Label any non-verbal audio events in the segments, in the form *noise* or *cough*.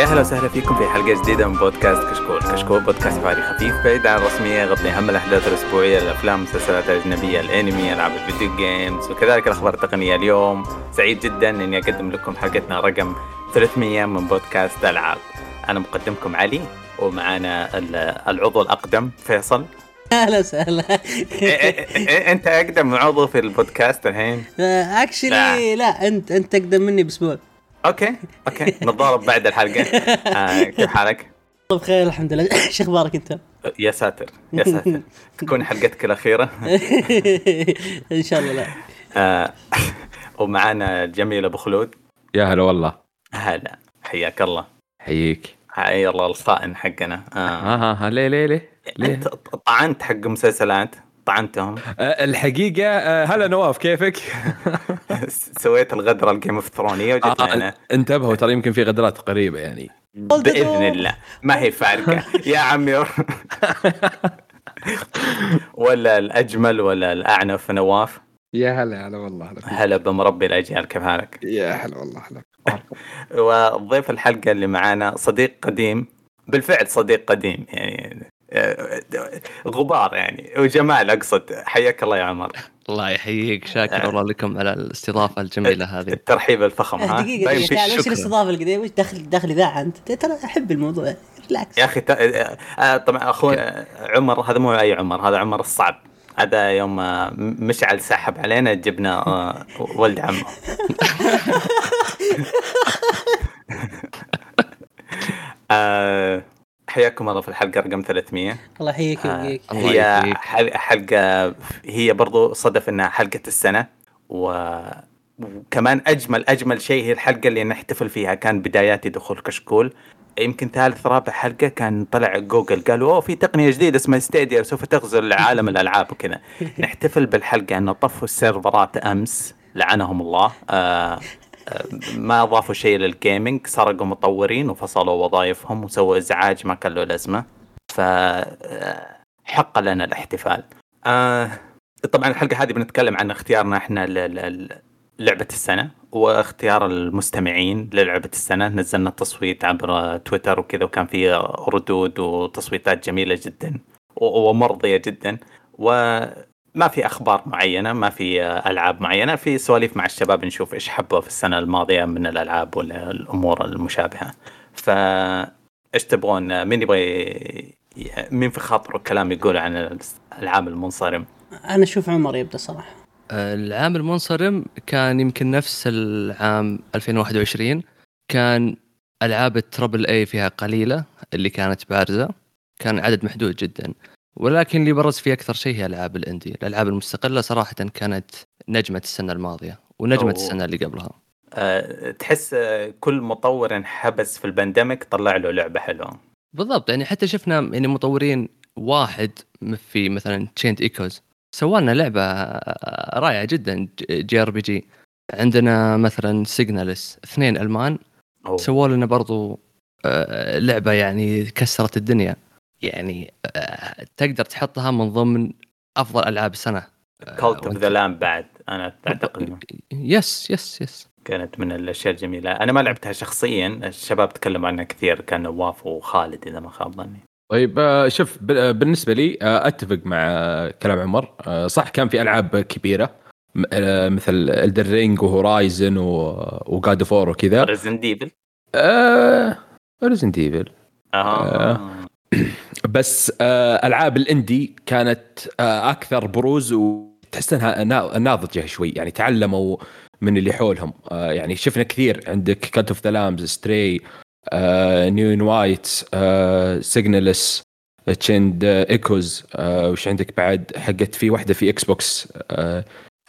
يا أهلا وسهلا فيكم في حلقة جديدة من بودكاست كشكول، كشكول بودكاست فيري خفيف بعيد عن الرسمية يغطي أهم الأحداث الأسبوعية الأفلام والمسلسلات الأجنبية الأنمي ألعاب الـ video games وكذلك الأخبار التقنية. اليوم سعيد جدا إني أقدم لكم حلقتنا رقم 300 من بودكاست ألعاب. أنا مقدمكم علي ومعانا العضو الأقدم فيصل. أهلا وسهلا. أنت أقدم عضو في البودكاست الحين؟ actually لا انت أنت أقدم مني بأسبوع. okay okay. نتضارب بعد الحلقة. آه كيف حالك؟ بخير الحمد لله. *laughs* شو أخبارك أنت؟ يا ساتر يا ساتر. *laughs* تكون حلقتك الأخيرة. *laughs* إن شاء الله لا. آه ومعانا جميل أبو خلود. يا هلا والله. هلا. حياك الله. حييك. حي الله الخائن حقنا. آه. ها ها ليه ليه ليه؟ ليه؟ أنت طعنت حق مسلسلات. طعنتهم آه الحقيقة آه هلا نواف كيفك؟ *laughs* سويت الغدرة الـ Game of Thrones ية وجيت آه انتبهوا ترى يمكن في غدرات قريبة يعني. بإذن الله. ما هي فارقة. *laughs* يا عمي. ولا الأجمل ولا الأعنف نواف. يا هلا هلا والله هلا هلا بمربي الأجيال كيف حالك؟ يا هلا والله هلا *laughs* وضيف الحلقة اللي معانا صديق قديم بالفعل صديق قديم يعني غبار يعني. وجمال أقصد. حياك الله يا عمر. الله يحييك. شاكر الله لكم على الاستضافة الجميلة هذه. الترحيب الفخم ها؟ دقيقة طيب، دقيقة. تعال شكراً. وش الاستضافة القديمة؟ وش دخل دخل إذاعة أنت؟ ترى أحب الموضوع. ريلاكس يا أخي. آه، طبعا أخوي عمر هذا مو أي عمر هذا عمر الصعب. هذا يوم آه، مشعل سحب علينا جبنا آه، ولد عمه *laughs* *laughs* آه، حياكم الله في الحلقة رقم 300 الله يحييك آه، ويحييك. الله هي حلقة هي برضو صدف إنها حلقة السنة و وكمان أجمل أجمل شيء هي الحلقة اللي نحتفل فيها كان بدايات دخول كشكول. يمكن ثالث رابع حلقة كان طلع جوجل قالوا أوه في تقنية جديدة اسمها ستيديا سوف تغزو عالم *laughs* الألعاب وكذا. نحتفل بالحلقة انه طفوا السيرفرات أمس لعنهم الله. آه، ما أضافوا شيء لل gaming سرقوا مطورين وفصلوا وظائفهم وسووا إزعاج ما كان له لازمة. ف آه، حق لنا الاحتفال. آه طبعا الحلقة هذه بنتكلم عن اختيارنا إحنا ل- ل- لعبة السنة واختيار المستمعين للعبة السنة. نزلنا التصويت عبر تويتر وكذا وكان في ردود وتصويتات جميلة جدا و- ومرضية جدا. وما في أخبار معينة ما في آه، ألعاب معينة في سواليف مع الشباب نشوف إيش حبوا في السنة الماضية من الألعاب ولا الأمور المشابهة. ف إيش تبغون؟ مين يبغى مين في خاطره كلام يقول عن الألعاب المنصرم؟ أنا أشوف عمر يبدأ صراحة. العام المنصرم كان يمكن نفس العام 2021 كان ألعاب التربل اي فيها قليلة اللي كانت بارزة. كان عدد محدود جدا. ولكن اللي برز فيه أكثر شيء هي العاب الإندي. الألعاب المستقلة صراحة كانت نجمة السنة الماضية ونجمة أوه. السنة اللي قبلها. أه تحس كل مطور انحبس في ال pandemic طلع له لعبة حلوة. بالضبط يعني حتى شفنا يعني مطورين واحد في مثلا Chained Echoes سوى لنا لعبة رائعة جدا JRPG عندنا مثلا Signalis اثنين ألمان. سووا لنا برضو آه، لعبة يعني كسرت الدنيا. يعني آه، تقدر تحطها من ضمن أفضل ألعاب السنة. Cult of the Lamb بعد أنا أعتقد yes yes yes كانت من الأشياء الجميلة. أنا ما لعبتها شخصيا الشباب تكلموا عنها كثير كان نواف وخالد إذا ما خاب ظني. طيب آه، شوف آه، بالنسبة لي أتفق مع كلام عمر. صح كان في ألعاب كبيرة م- مثل Elden Ring و Horizon و God of War وكذا Resident Evil بس آه، ألعاب ال indie كانت آه، أكثر بروز وتحس إنها نا- ناضجة شوي يعني تعلموا من اللي حولهم. آه، يعني شفنا كثير عندك Cult of the Lamb Stray Neon White Signalis Chained Echoes وش عندك بعد حقت في واحدة في Xbox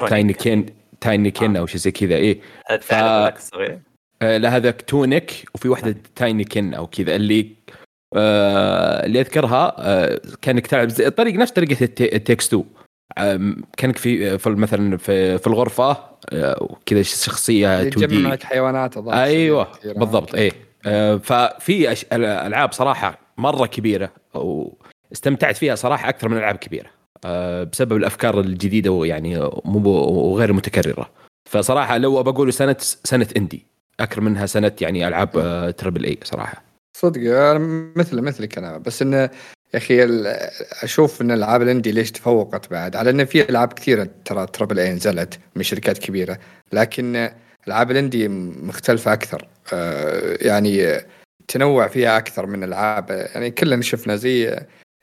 Tinykin Tinykin أو شيء زي كذا إيه. تعرف ف- آه، لا هذاك تونيك وفي واحدة Tinykin أو كذا اللي آه اللي أذكرها آه كأنك تلعب زي طريق نفس طريقة التكس 2 آم، كأنك في في مثلا في, في الغرفة آه، وكذا شخصية 2 يجمع دي معك حيوانات. أيوه. بالضبط آه، ففي الألعاب صراحة مرة كبيرة واستمتعت فيها صراحة أكثر من ألعاب كبيرة آه، بسبب الأفكار الجديدة ويعني مو وغير متكررة فصراحة لو بقول سنة سنة إندي أكثر منها سنة يعني ألعاب آه، triple A صراحة صدق مثل مثلك أنا. بس إنه يا أخي أشوف إن ألعاب ال indie ليش تفوقت بعد؟ على ان في ألعاب كثيرة ترى triple A نزلت من شركات كبيرة لكن ألعاب ال indie مختلفة أكثر. آه، يعني تنوع فيها أكثر من ألعاب. يعني كلنا شفنا زي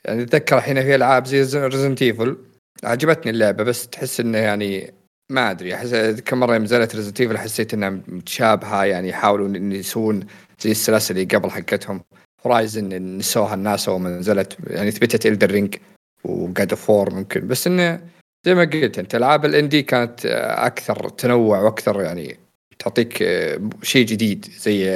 يعني أتذكر الحين في ألعاب زي Resident Evil عجبتني اللعبة بس تحس إنه يعني ما أدري. أحس كم مرة نزلت Resident Evil حسيت إنها متشابهة يعني يحاولوا إن يسوون زي السلاسل اللي قبل حقتهم. Horizon نسوها الناس أول ما نزلت. يعني ثبتت Elden Ring و God of War ممكن. بس إنه زي ما قلت أنت ألعاب ال indie كانت آه، أكثر تنوع وأكثر يعني تعطيك آه، شيء جديد. زي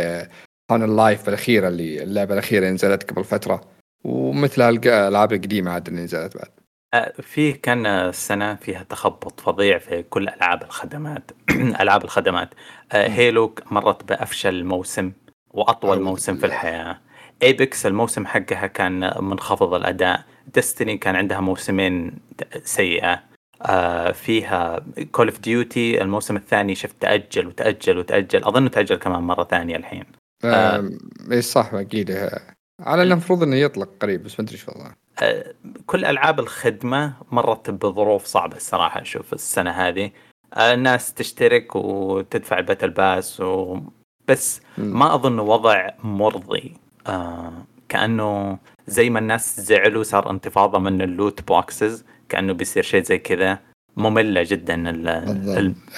High on Life الاخيره اللي اللعبة الأخيرة نزلت قبل فترة. ومثل الألعاب القديمة عاد اللي نزلت بعد. آه، في كان السنة فيها تخبط فظيع في كل ألعاب الخدمات. *clears throat* ألعاب الخدمات. آه، Halo مرت بأفشل موسم أعوذ موسم في. الحياة. Apex الموسم حقها كان منخفض الأداء. Destiny كان عندها موسمين سيئة. آه، فيها Call of Duty الموسم الثاني شفت تأجل وتأجل وتأجل. أظن تأجل كمان مرة ثانية الحين. آه. آه. اي صح أكيد. آه، على انه المفروض إنه يطلق قريب بس ما أدري إيش والله آه، كل ألعاب الخدمة مرت بظروف صعبة الصراحة. أشوف السنة هذه. آه، الناس تشترك وتدفع ال battle pass و... بس. ما أظن وضع مرضي. آه كأنه زي ما الناس زعلوا صار انتفاضة من ال loot boxes كأنه بيصير شيء زي كذا مملة جدا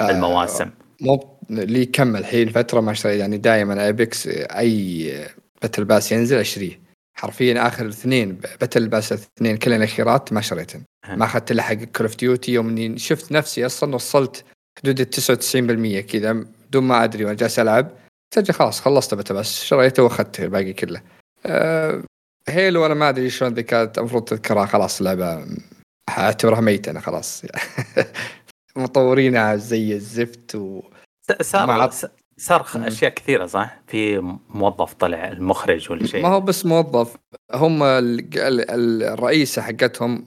آه، المواسم. مو لي كم الحين فترة ما اشتري يعني دائما Apex أي battle pass ينزل أشتريه. حرفيا آخر اثنين battle pass الاثنين كل الأخيرات ما شريتهم. ما أخذت إلا حق Call of Duty يوم إني شفت نفسي أصلا وصلت حدود ال 99% كذا بدون ما أدري وأنا جالس ألعب. سجل خلاص خلصت battle pass شريته واخذت الباقي كله. أه Halo أنا ما أدري شلون ذي كانت. المفروض تذكرها خلاص لعبه أعتبرها ميتة أنا خلاص. *laughs* مطورينها زي الزفت و... صار صار. أشياء كثيرة صح؟ في موظف طلع المخرج ولا شيء. ما هو بس موظف. هم ال- ال- ال- الرئيسة حقتهم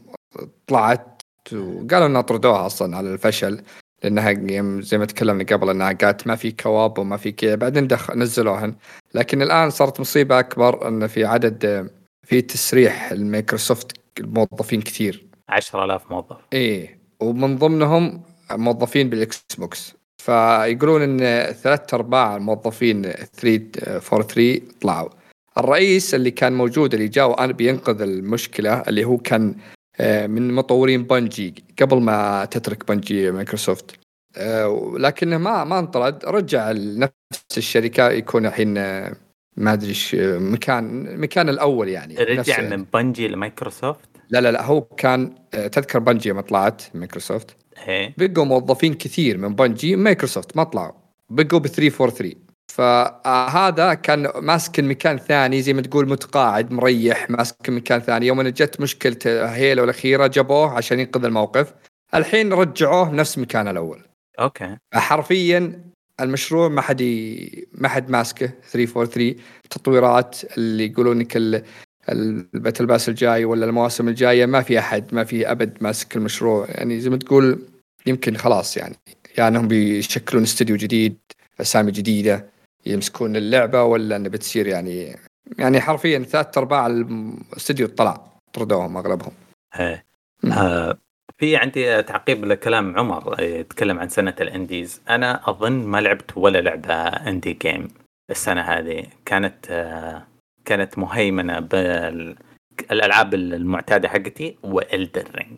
طلعت وقالوا إنها طردوها أصلا على الفشل. لانها يوم- زي ما تكلمنا قبل إنها قالت ما في كواب وما في كذا بعدين دخ... نزلوهن. لكن الآن صارت مصيبة أكبر إن في عدد في تسريح الميكروسوفت الموظفين كثير. 10000 موظف. إيه ومن ضمنهم موظفين بال Xbox. فيقولون إن ثلاث أرباع الموظفين 343 طلعوا. الرئيس اللي كان موجود اللي جاء بينقذ المشكلة اللي هو كان من مطورين Bungie قبل ما تترك Bungie Microsoft. آه، لكنه ما ما انطرد. رجع لنفس الشركة يكون الحين آه، ما أدري إيش آه، مكان مكان الأول يعني. رجع. من Bungie لمايكروسوفت؟ لا لا لا هو كان آه، تذكر Bungie لما طلعت مايكروسوفت. إيه. بقوا موظفين كثير من Bungie مايكروسوفت ما طلعوا. بقوا ب 343 فهذا كان ماسك مكان ثاني زي ما تقول متقاعد مريح ماسك مكان ثاني. يوم ان جت مشكلة Halo الأخيرة جابوه عشان ينقذ الموقف. الحين رجعوه نفس مكانه الأول. okay. حرفيا المشروع ما حد ي... ما حد ماسكه. 343 تطويرات اللي يقولون لك ال- battle pass الجاي ولا المواسم الجاية ما في أحد ما في أبد ماسك المشروع. يعني زي ما تقول يمكن خلاص يعني. يعني إنهم بيشكلون استوديو جديد أسامي جديدة. يمسكون اللعبة ولا انه بتصير يعني يعني حرفيا ثلاث أرباع الاستوديو طلع طردوهم أغلبهم. إيه. مم. آه في عندي تعقيب لكلام عمر يتكلم عن سنة ال indies. أنا أظن ما لعبت ولا لعبة indie game السنة هذه. كانت آه كانت مهيمنة بالألعاب المعتادة حقتي و Elden Ring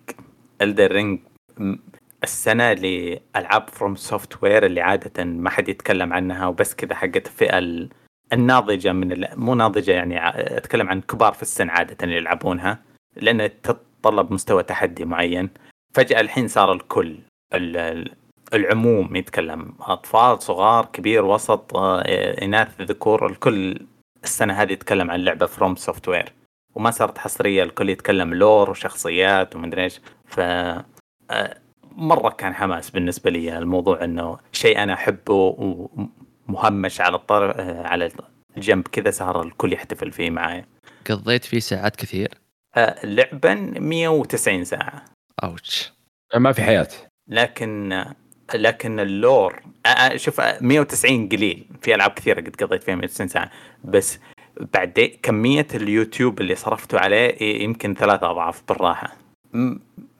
Elden Ring السنة لألعاب FromSoftware اللي عادة ما حد يتكلم عنها وبس كذا حقت الفئة ال- الناضجة من. مو ناضجة يعني أتكلم عن كبار في السن عادة اللي يلعبونها لأن تتطلب مستوى تحدي معين فجأة الحين صار الكل ال- ال- العموم يتكلم أطفال صغار كبير وسط آه، إناث ذكور الكل السنة هذه يتكلم عن لعبة FromSoftware وما صارت حصرية الكل يتكلم لور وشخصيات ومدري إيش ف مرة كان حماس بالنسبة لي الموضوع إنه شيء أنا أحبه ومهمش على الطرف آه، على الجنب كذا صار الكل يحتفل فيه معايا. قضيت فيه ساعات كثير؟ آه، لعبا 190 ساعة. أوتش. ما في حياة. لكن لكن اللور آه، شوف آه، 190 قليل. في ألعاب كثيرة قد قضيت فيها 190 ساعة. بس بعد كمية اليوتيوب اللي صرفته عليه يمكن ثلاثة أضعاف بالراحة.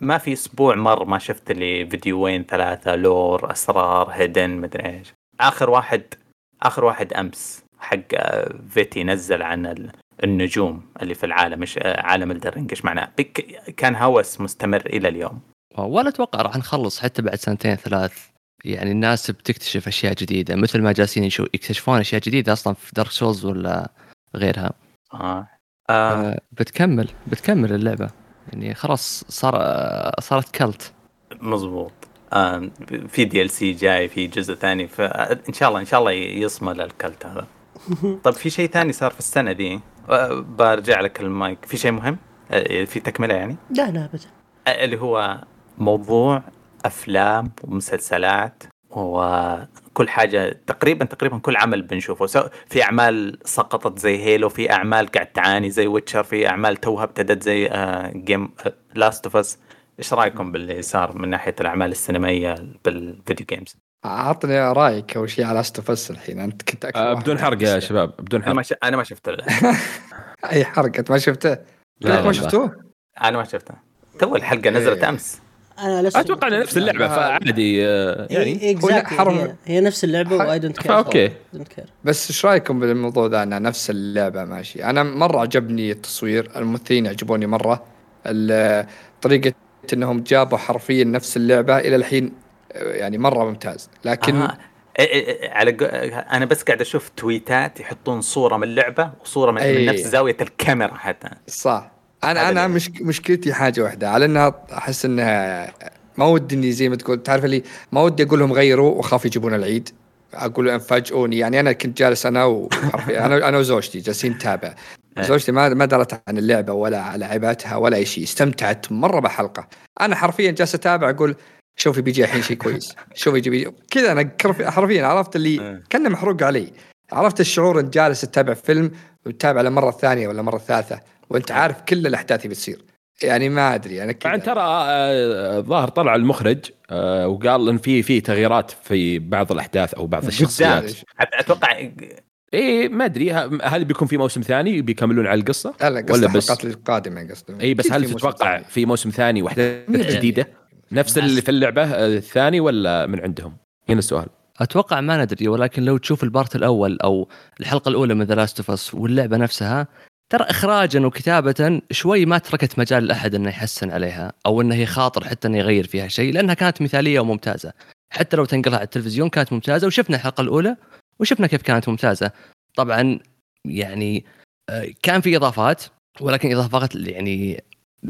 ما في أسبوع مر ما شفت لي فيديوين ثلاثة lore أسرار hidden مدري إيش. آخر واحد آخر واحد أمس حق آه، Vaati نزل عن ال- النجوم اللي في العالم إيش آه، عالم Elden Ring إيش معناه؟ كان هوس مستمر إلى اليوم. ولا أتوقع راح نخلص حتى بعد سنتين ثلاث. يعني الناس بتكتشف أشياء جديدة مثل ما جالسين يكتشفون أشياء جديدة أصلا في Dark Souls ولا غيرها. آه, آه. آه، بتكمل بتكمل اللعبة. يعني خلاص صار صارت cult. مظبوط آه في DLC جاي في جزء ثاني فان شاء الله إن شاء الله يصمل ال cult هذا. *laughs* طب في شيء ثاني صار في السنة دي؟ آه برجع لك المايك. في شيء مهم؟ آه في تكملة يعني؟ لا لا ابدا. اللي هو موضوع أفلام ومسلسلات وكل حاجة تقريبا تقريبا كل عمل بنشوفه سواء في أعمال سقطت زي Halo في أعمال قاعد تعاني زي Witcher في أعمال توها ابتدت زي آه جيم Last of Us إيش رأيكم باللي صار من ناحية الأعمال السينمائية بال video games؟ عطني رأيك أول شيء على Last of Us الحين أنت كنت أكثر آه واحد بدون حرق يا شباب بدون أنا ما حرق ش... أنا ما شفته. *laughs* أي حرق أنت ما شفته؟ لا ما. شفتوه؟ أنا ما شفته تو الحلقة نزلت إيه. أمس أنا last أتوقع إنها نفس اللعبة فعادي آه، يعني. يعني حرم- هي, هي نفس اللعبة ح- وأي دونت كير كير بس إيش رأيكم بالموضوع ذا انها نفس اللعبة ماشي؟ أنا مرة عجبني التصوير الممثلين عجبوني مرة. ال- طريقة إنهم جابوا حرفيا نفس اللعبة إلى الحين يعني مرة ممتاز. لكن آه. على. أنا بس قاعد أشوف تويتات يحطون صورة من اللعبة وصورة من, أي. من نفس زاوية الكاميرا حتى. صح. أنا أنا مش مشكلتي حاجة واحدة على إنها أحس إنها ما ودي اني زي ما تقول تعرف اللي ما ودي أقول لهم غيروا واخاف يجيبون العيد. أقول لهم فاجئوني يعني أنا كنت جالس أنا أنا أنا وزوجتي جالسين نتابع. إيه. زوجتي ما ما درت عن اللعبة ولا لعبتها ولا أي شيء استمتعت مرة بحلقة. أنا حرفيا جالس أتابع أقول شوفي بيجي الحين شيء كويس شوفي بيجي كذا أنا حرفيا عرفت اللي إيه. كأنه محروق علي. عرفت الشعور انت جالس تتابع فيلم وتتابع للمره الثانية ولا المره الثالثه وانت عارف كل الأحداث اللي بتصير. يعني ما أدري أنا كذا. ترى آه، الظاهر طلع المخرج آه، وقال إن في في تغييرات في بعض الأحداث أو بعض الشخصيات. أتوقع اي ما أدري ه- هل بيكون في موسم ثاني بيكملون على القصة؟ لا ولا الحلقات بس القادمة قصدي. اي بس هل تتوقع ثاني. في موسم ثاني واحداث مية جديدة؟ نفس اللي في اللعبة آه، الثاني ولا من عندهم؟ هنا السؤال. أتوقع ما ندري ولكن لو تشوف ال part الأول أو الحلقة الأولى من The Last of Us واللعبة نفسها ترى اخراجا وكتابه شوي ما تركت مجال لأحد إنه يحسن عليها أو إنه يخاطر حتى إنه يغير فيها شيء لأنها كانت مثالية وممتازة. حتى لو تنقلها على التلفزيون كانت ممتازة وشفنا الحلقة الأولى وشفنا كيف كانت ممتازة. طبعا يعني آه، كان في إضافات ولكن إضافات يعني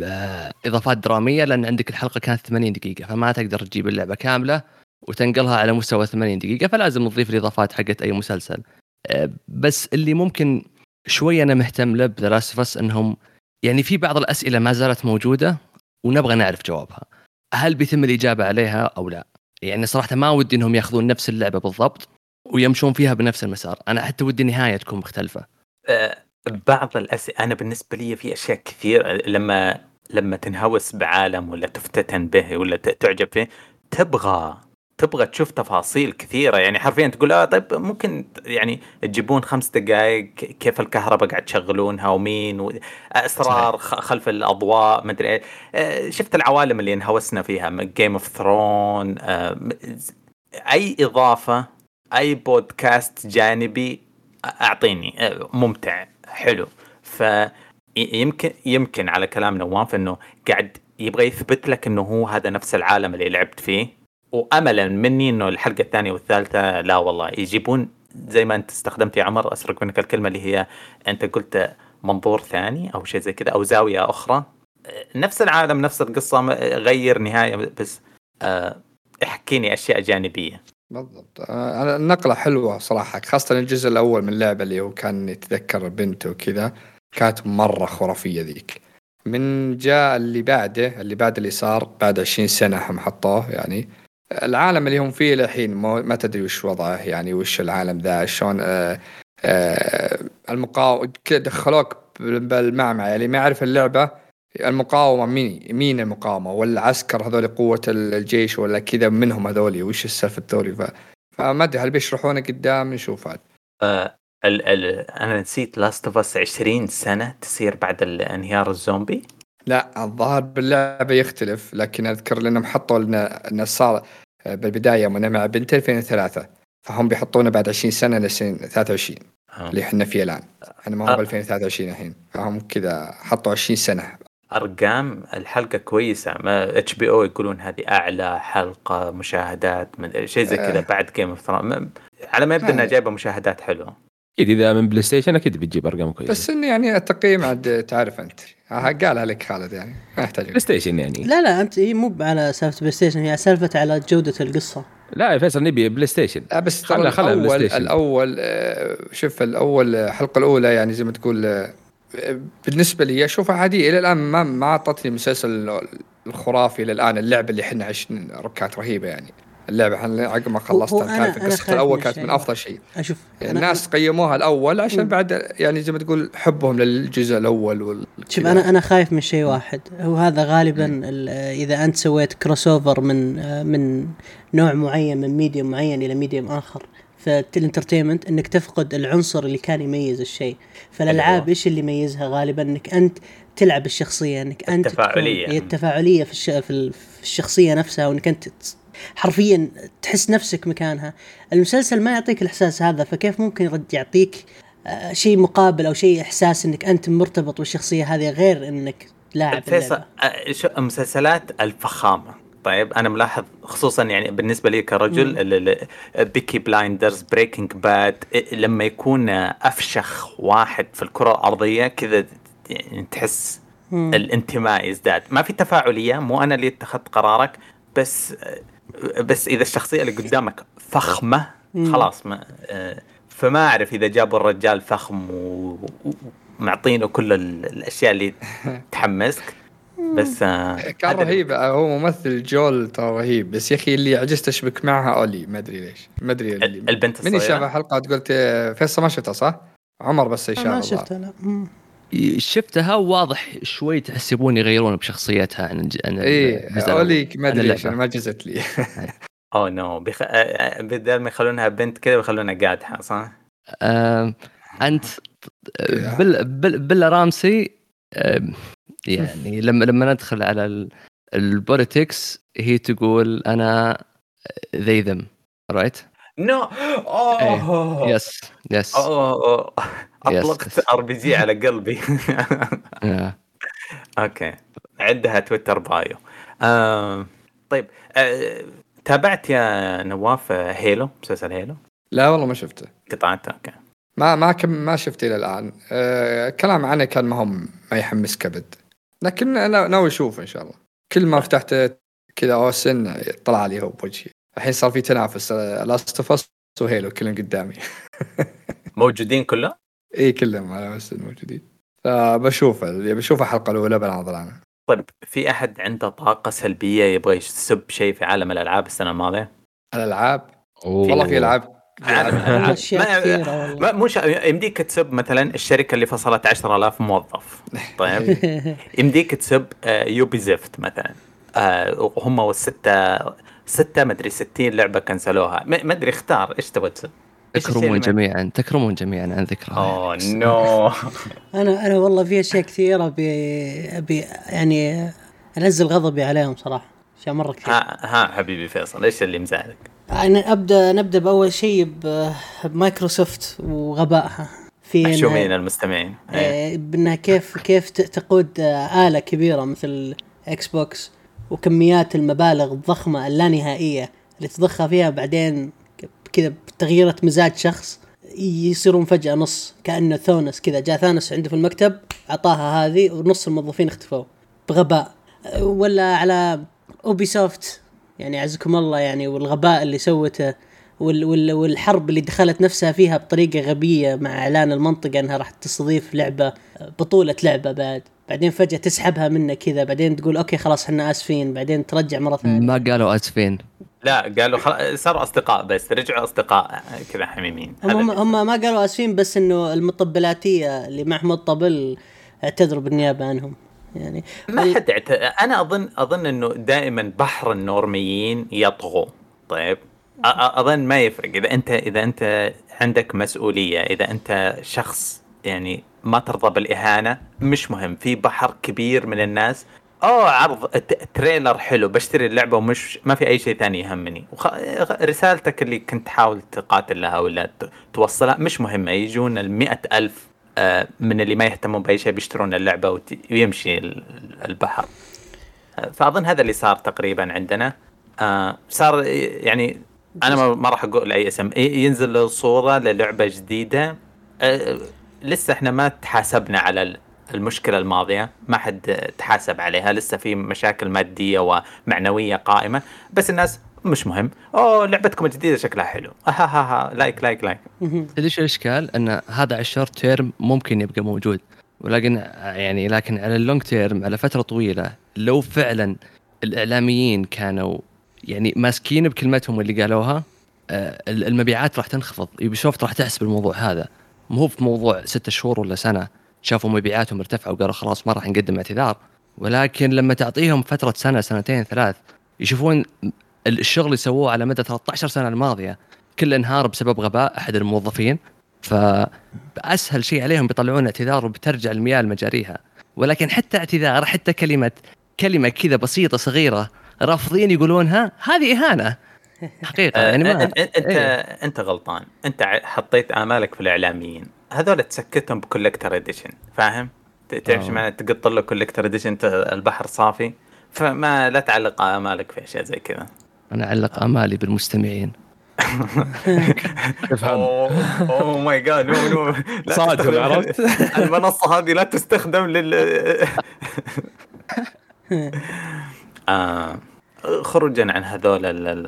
آه، إضافات درامية لأن عندك الحلقة كانت 80 دقيقة فما تقدر تجيب اللعبة كاملة وتنقلها على مستوى 80 دقيقة فلازم نضيف الإضافات حقت أي مسلسل. أه، بس اللي ممكن شوي أنا مهتم له اوف إنهم يعني في بعض الأسئلة ما زالت موجودة ونبغى نعرف جوابها. هل بيتم الإجابة عليها أو لا؟ يعني صراحة ما ودي أنهم يأخذون نفس اللعبة بالضبط ويمشون فيها بنفس المسار. أنا حتى ودي النهاية تكون مختلفة. آه، بعض الأسئلة أنا بالنسبة لي في أشياء كثير لما لما تنهوس بعالم ولا تفتتن به ولا تعجب فيه تبغى تبغى تشوف تفاصيل كثيرة. يعني حرفيا تقول آه طيب ممكن يعني تجيبون خمس دقائق كيف الكهرباء قاعد تشغلونها ومين و... أسرار خلف الأضواء مدري إيه. آه، شفت العوالم اللي انهوسنا فيها؟ Game of Thrones أي إضافة أي بودكاست جانبي أعطيني. آه، ممتع حلو. ف يمكن يمكن على كلام نواف إنه قاعد يبغى يثبت لك إنه هو هذا نفس العالم اللي لعبت فيه. واملا مني إنه الحلقة الثانية والثالثة لا والله يجيبون زي ما أنت استخدمت يا عمر أسرق منك الكلمة اللي هي أنت قلت منظور ثاني أو شيء زي كذا أو زاوية أخرى. نفس العالم نفس القصة غير نهاية بس آه، احكيني أشياء جانبية. بالضبط. آه، أنا النقلة حلوة صراحة خاصة الجزء الأول من اللعبة اللي هو كان يتذكر بنته وكذا كانت مرة خرافية ذيك. من جاء اللي بعده اللي بعد اللي صار بعد 20 سنة هم حطوه يعني. العالم اللي هم فيه الحين ما تدري وش وضعه يعني وش العالم ذا شلون آه آه المقاوم كذا دخلوك بال- بالمعمعة اللي ما يعرف اللعبة المقاومة مين مين المقاومة؟ ولا هذول قوة الجيش ولا كذا منهم هذول؟ وش السالفة ذولي ف... فما أدري هل بيشرحونه قدام؟ نشوف عاد. آه أنا نسيت Last of Us 20 سنة تصير بعد انهيار الزومبي؟ لا الظاهر باللعبة يختلف لكن أذكر لأنهم حطوا لنا انه صار بالبداية من مع بنت 2003 فهم بيحطونه بعد 20 سنة لسنه 23 آه. اللي إحنا فيه الآن إحنا ما آه. هو ب 2023 الحين فهم كذا حطوا 20 سنة أرقام الحلقة كويسة ما HBO يقولون هذه أعلى حلقة مشاهدات من شيء زي كذا آه. بعد Game of على ما يبدو إنها آه. جايبة مشاهدات حلوة أكيد إذا من PlayStation أكيد بتجيب أرقام كويسة. بس إنه يعني التقييم عاد تعرف أنت. ها- قالها لك خالد يعني ما يحتاج. PlayStation يعني. لا لا أنت هي مو على سالفة PlayStation هي سالفة على جودة القصة. لا يا فيصل نبي PlayStation لا بس خلها- خلها Play الأول Station. الأول آه، شوف الأول آه، الحلقة الأولى يعني زي ما تقول آه، بالنسبة لي أشوفها عادية. إلى الآن ما ما أعطتني المسلسل الخرافي إلى الآن اللعبة اللي إحنا عشنا كانت رهيبة يعني. اللعبة إحنا عقب ما خلصتها كانت قصة خايف الأول من كانت شيء. من أفضل شيء أشوف يعني الناس قيموها الأول عشان مم. بعد يعني زي ما تقول حبهم للجزء الأول وال شوف أنا أنا خايف من شيء واحد هو هذا غالبا ال- إذا أنت سويت crossover من من نوع معين من medium معين إلى medium آخر فال entertainment إنك تفقد العنصر اللي كان يميز الشيء فالألعاب أيوة. إيش اللي يميزها غالبا إنك أنت تلعب الشخصية إنك أنت التفاعلية. هي التفاعلية في, الش... في, ال... في الشخصية نفسها وإنك أنت حرفيا تحس نفسك مكانها المسلسل ما يعطيك الإحساس هذا فكيف ممكن يرد يعطيك آه، شيء مقابل أو شيء إحساس إنك أنت مرتبط بالشخصيه هذه غير إنك لاعب فيصل. آه، شو- مسلسلات الفخامة طيب أنا ملاحظ خصوصا يعني بالنسبة لي كرجل Peaky Blinders Breaking Bad لما يكون أفشخ واحد في الكرة الأرضية كذا يعني تحس. الانتماء يزداد ما في تفاعلية مو أنا اللي اتخذت قرارك بس بس إذا الشخصية اللي قدامك فخمة. خلاص ما آه، فما أعرف إذا جابوا الرجال فخم ومعطينه كل ال- الأشياء اللي تحمسك. بس آه، كان رهيب. آه، هو ممثل جول ترى رهيب. بس يا أخي اللي عجزت أشبك معها أولي. ما أدري ليش. ما أدري البنت من الصغيرة؟ شاف حلقات قلت آه، فيصل ما شفتها صح؟ عمر بس يشاف ما الله. شفتها لا. شفتها واضح شوي تحس يبون يغيرون بشخصيتها عن عن إيه الجزء الأول. اولي ما أدري. أنا ما جزت لي *laughs* أوه نو. آه، آه، بدل ما يخلونها بنت كذا بيخلونها قادحة صح؟ آم، أنت آه، بل بل بلا رامسي آم، يعني *laughs* لما لما ندخل على ال- ال politics هي تقول أنا they them right no oh yes yes. أطلقت RPG على قلبي. *laughs* آه. okay. عندها Twitter bio. آه طيب آه تابعت يا نواف Halo مسلسل Halo؟ لا والله ما شفته. قطعته okay. ما ما كم ما شفته إلى الآن. آه كلام عنه كان ما هم ما يحمس كبد. لكن أنا ناوي أشوفه إن شاء الله. كل ما فتحت كذا OSN طلع لي هو بوجهي. الحين صار في تنافس Last of Us و Halo كلهم قدامي. *laughs* موجودين كله؟ اي كلهم على OSN موجودين فبشوفه بشوف الحلقة الأولى بناظر عنها طيب في أحد عنده طاقة سلبية يبغى يسب شيء في عالم الألعاب السنة الماضية؟ الألعاب. والله في ألعاب. *laughs* عالم *laughs* ما- كثيرة والله. ما مش يمديك تسب مثلا الشركة اللي فصلت 10000 موظف. *laughs* طيب. يمديك تسب آه، يوبي زفت مثلا. آه، وهم والستة ستة مدري 60 لعبة كنسلوها. ما ما أدري اختار إيش تبغى تسب؟ تكرمون جميعا تكرمون جميعا عن ذكرها أوه *laughs* نو. أنا أنا والله في أشياء كثيرة ابي ابي يعني انزل غضبي عليهم صراحة أشياء مرة كثير ها ها حبيبي فيصل إيش اللي مزعلك؟ يعني أبدأ نبدأ بأول شيء ب- بمايكروسوفت وغبائها. في محشومين المستمعين؟ إيه. آه، بأنها كيف كيف تقود آلة كبيرة مثل Xbox وكميات المبالغ الضخمة اللانهائيه اللي تضخها فيها بعدين كذا بتغييرة مزاج شخص يصيرون فجأة نص كأنه Thanos كذا. جاء Thanos عنده في المكتب أعطاها هذه ونص الموظفين اختفوا. بغباء. ولا على Ubisoft يعني عزكم الله يعني والغباء اللي سوته وال وال والحرب اللي دخلت نفسها فيها بطريقة غبية مع إعلان المنطقة أنها راح تستضيف لعبة بطولة لعبة بعد. بعدين فجأة تسحبها منك كذا بعدين تقول okay خلاص إحنا آسفين بعدين ترجع مرة ثانية. ما قالوا آسفين. لا قالوا خل... صاروا أصدقاء بس رجعوا أصدقاء كذا حميمين. هم, هم, ما قالوا آسفين بس إنه المطبلاتية اللي معهم الطبل اعتذروا بالنيابة عنهم. يعني ما حد يعت... أنا أظن أظن إنه دائما بحر النورميين يطغوا. طيب؟ أ- أظن ما يفرق. إذا أنت إذا أنت عندك مسؤولية إذا أنت شخص يعني ما ترضى بالإهانة مش مهم. في بحر كبير من الناس اوه عرض تريلر حلو بشتري اللعبة ومش ما في أي شيء ثاني يهمني. وخ... رسالتك اللي كنت تحاول تقاتل لها ولا توصلها مش مهمة يجون المئة ألف آه، من اللي ما يهتمون بأي شيء بيشترون اللعبة وت- ويمشي ال- البحر. آه، فأظن هذا اللي صار تقريبا عندنا. آه، صار يعني أنا ما ما راح أقول أي اسم. ينزل صورة للعبة جديدة. لسه إحنا ما تحاسبنا على ال- المشكلة الماضية ما حد تحاسب عليها لسه في مشاكل مادية ومعنوية قائمة بس الناس مش مهم. أوه لعبتكم الجديدة شكلها حلو. ها ها ها like like like تدري شو الإشكال؟ إن هذا على ال short term ممكن يبقى موجود. ولكن يعني لكن على ال long term على فترة طويلة لو فعلا الإعلاميين كانوا يعني ماسكين بكلمتهم اللي قالوها آه، المبيعات راح تنخفض. Ubisoft راح تحسب الموضوع هذا. مو في موضوع ستة شهور ولا سنة. شافوا مبيعاتهم ارتفعوا وقالوا خلاص ما راح نقدم اعتذار. ولكن لما تعطيهم فترة سنة سنتين ثلاث يشوفون الشغل اللي سووه على مدى 13 سنة الماضية كله انهار بسبب غباء أحد الموظفين. فاسهل شيء عليهم بيطلعون اعتذار وبترجع المياه لمجاريها. ولكن حتى اعتذار حتى كلمة كلمة كذا بسيطة صغيرة رافضين يقولونها هذه إهانة. حقيقة *laughs* يعني ما أنت أنت, إيه. غلطان. أنت حطيت آمالك في الإعلاميين. هذول تسكتهم بكولكتر اديشن فاهم؟ تعرف إيش آه. معنى؟ تقط له collector edition البحر صافي. فما لا تعلق آمالك في أشياء زي كذا. أنا أعلق آمالي بالمستمعين. تفهم oh my god no no. لا *laughs* صادم، تستخدم- عرفت؟ المنصة هذه لا تستخدم لل *laughs* آه خروجا عن هذول ال- ال-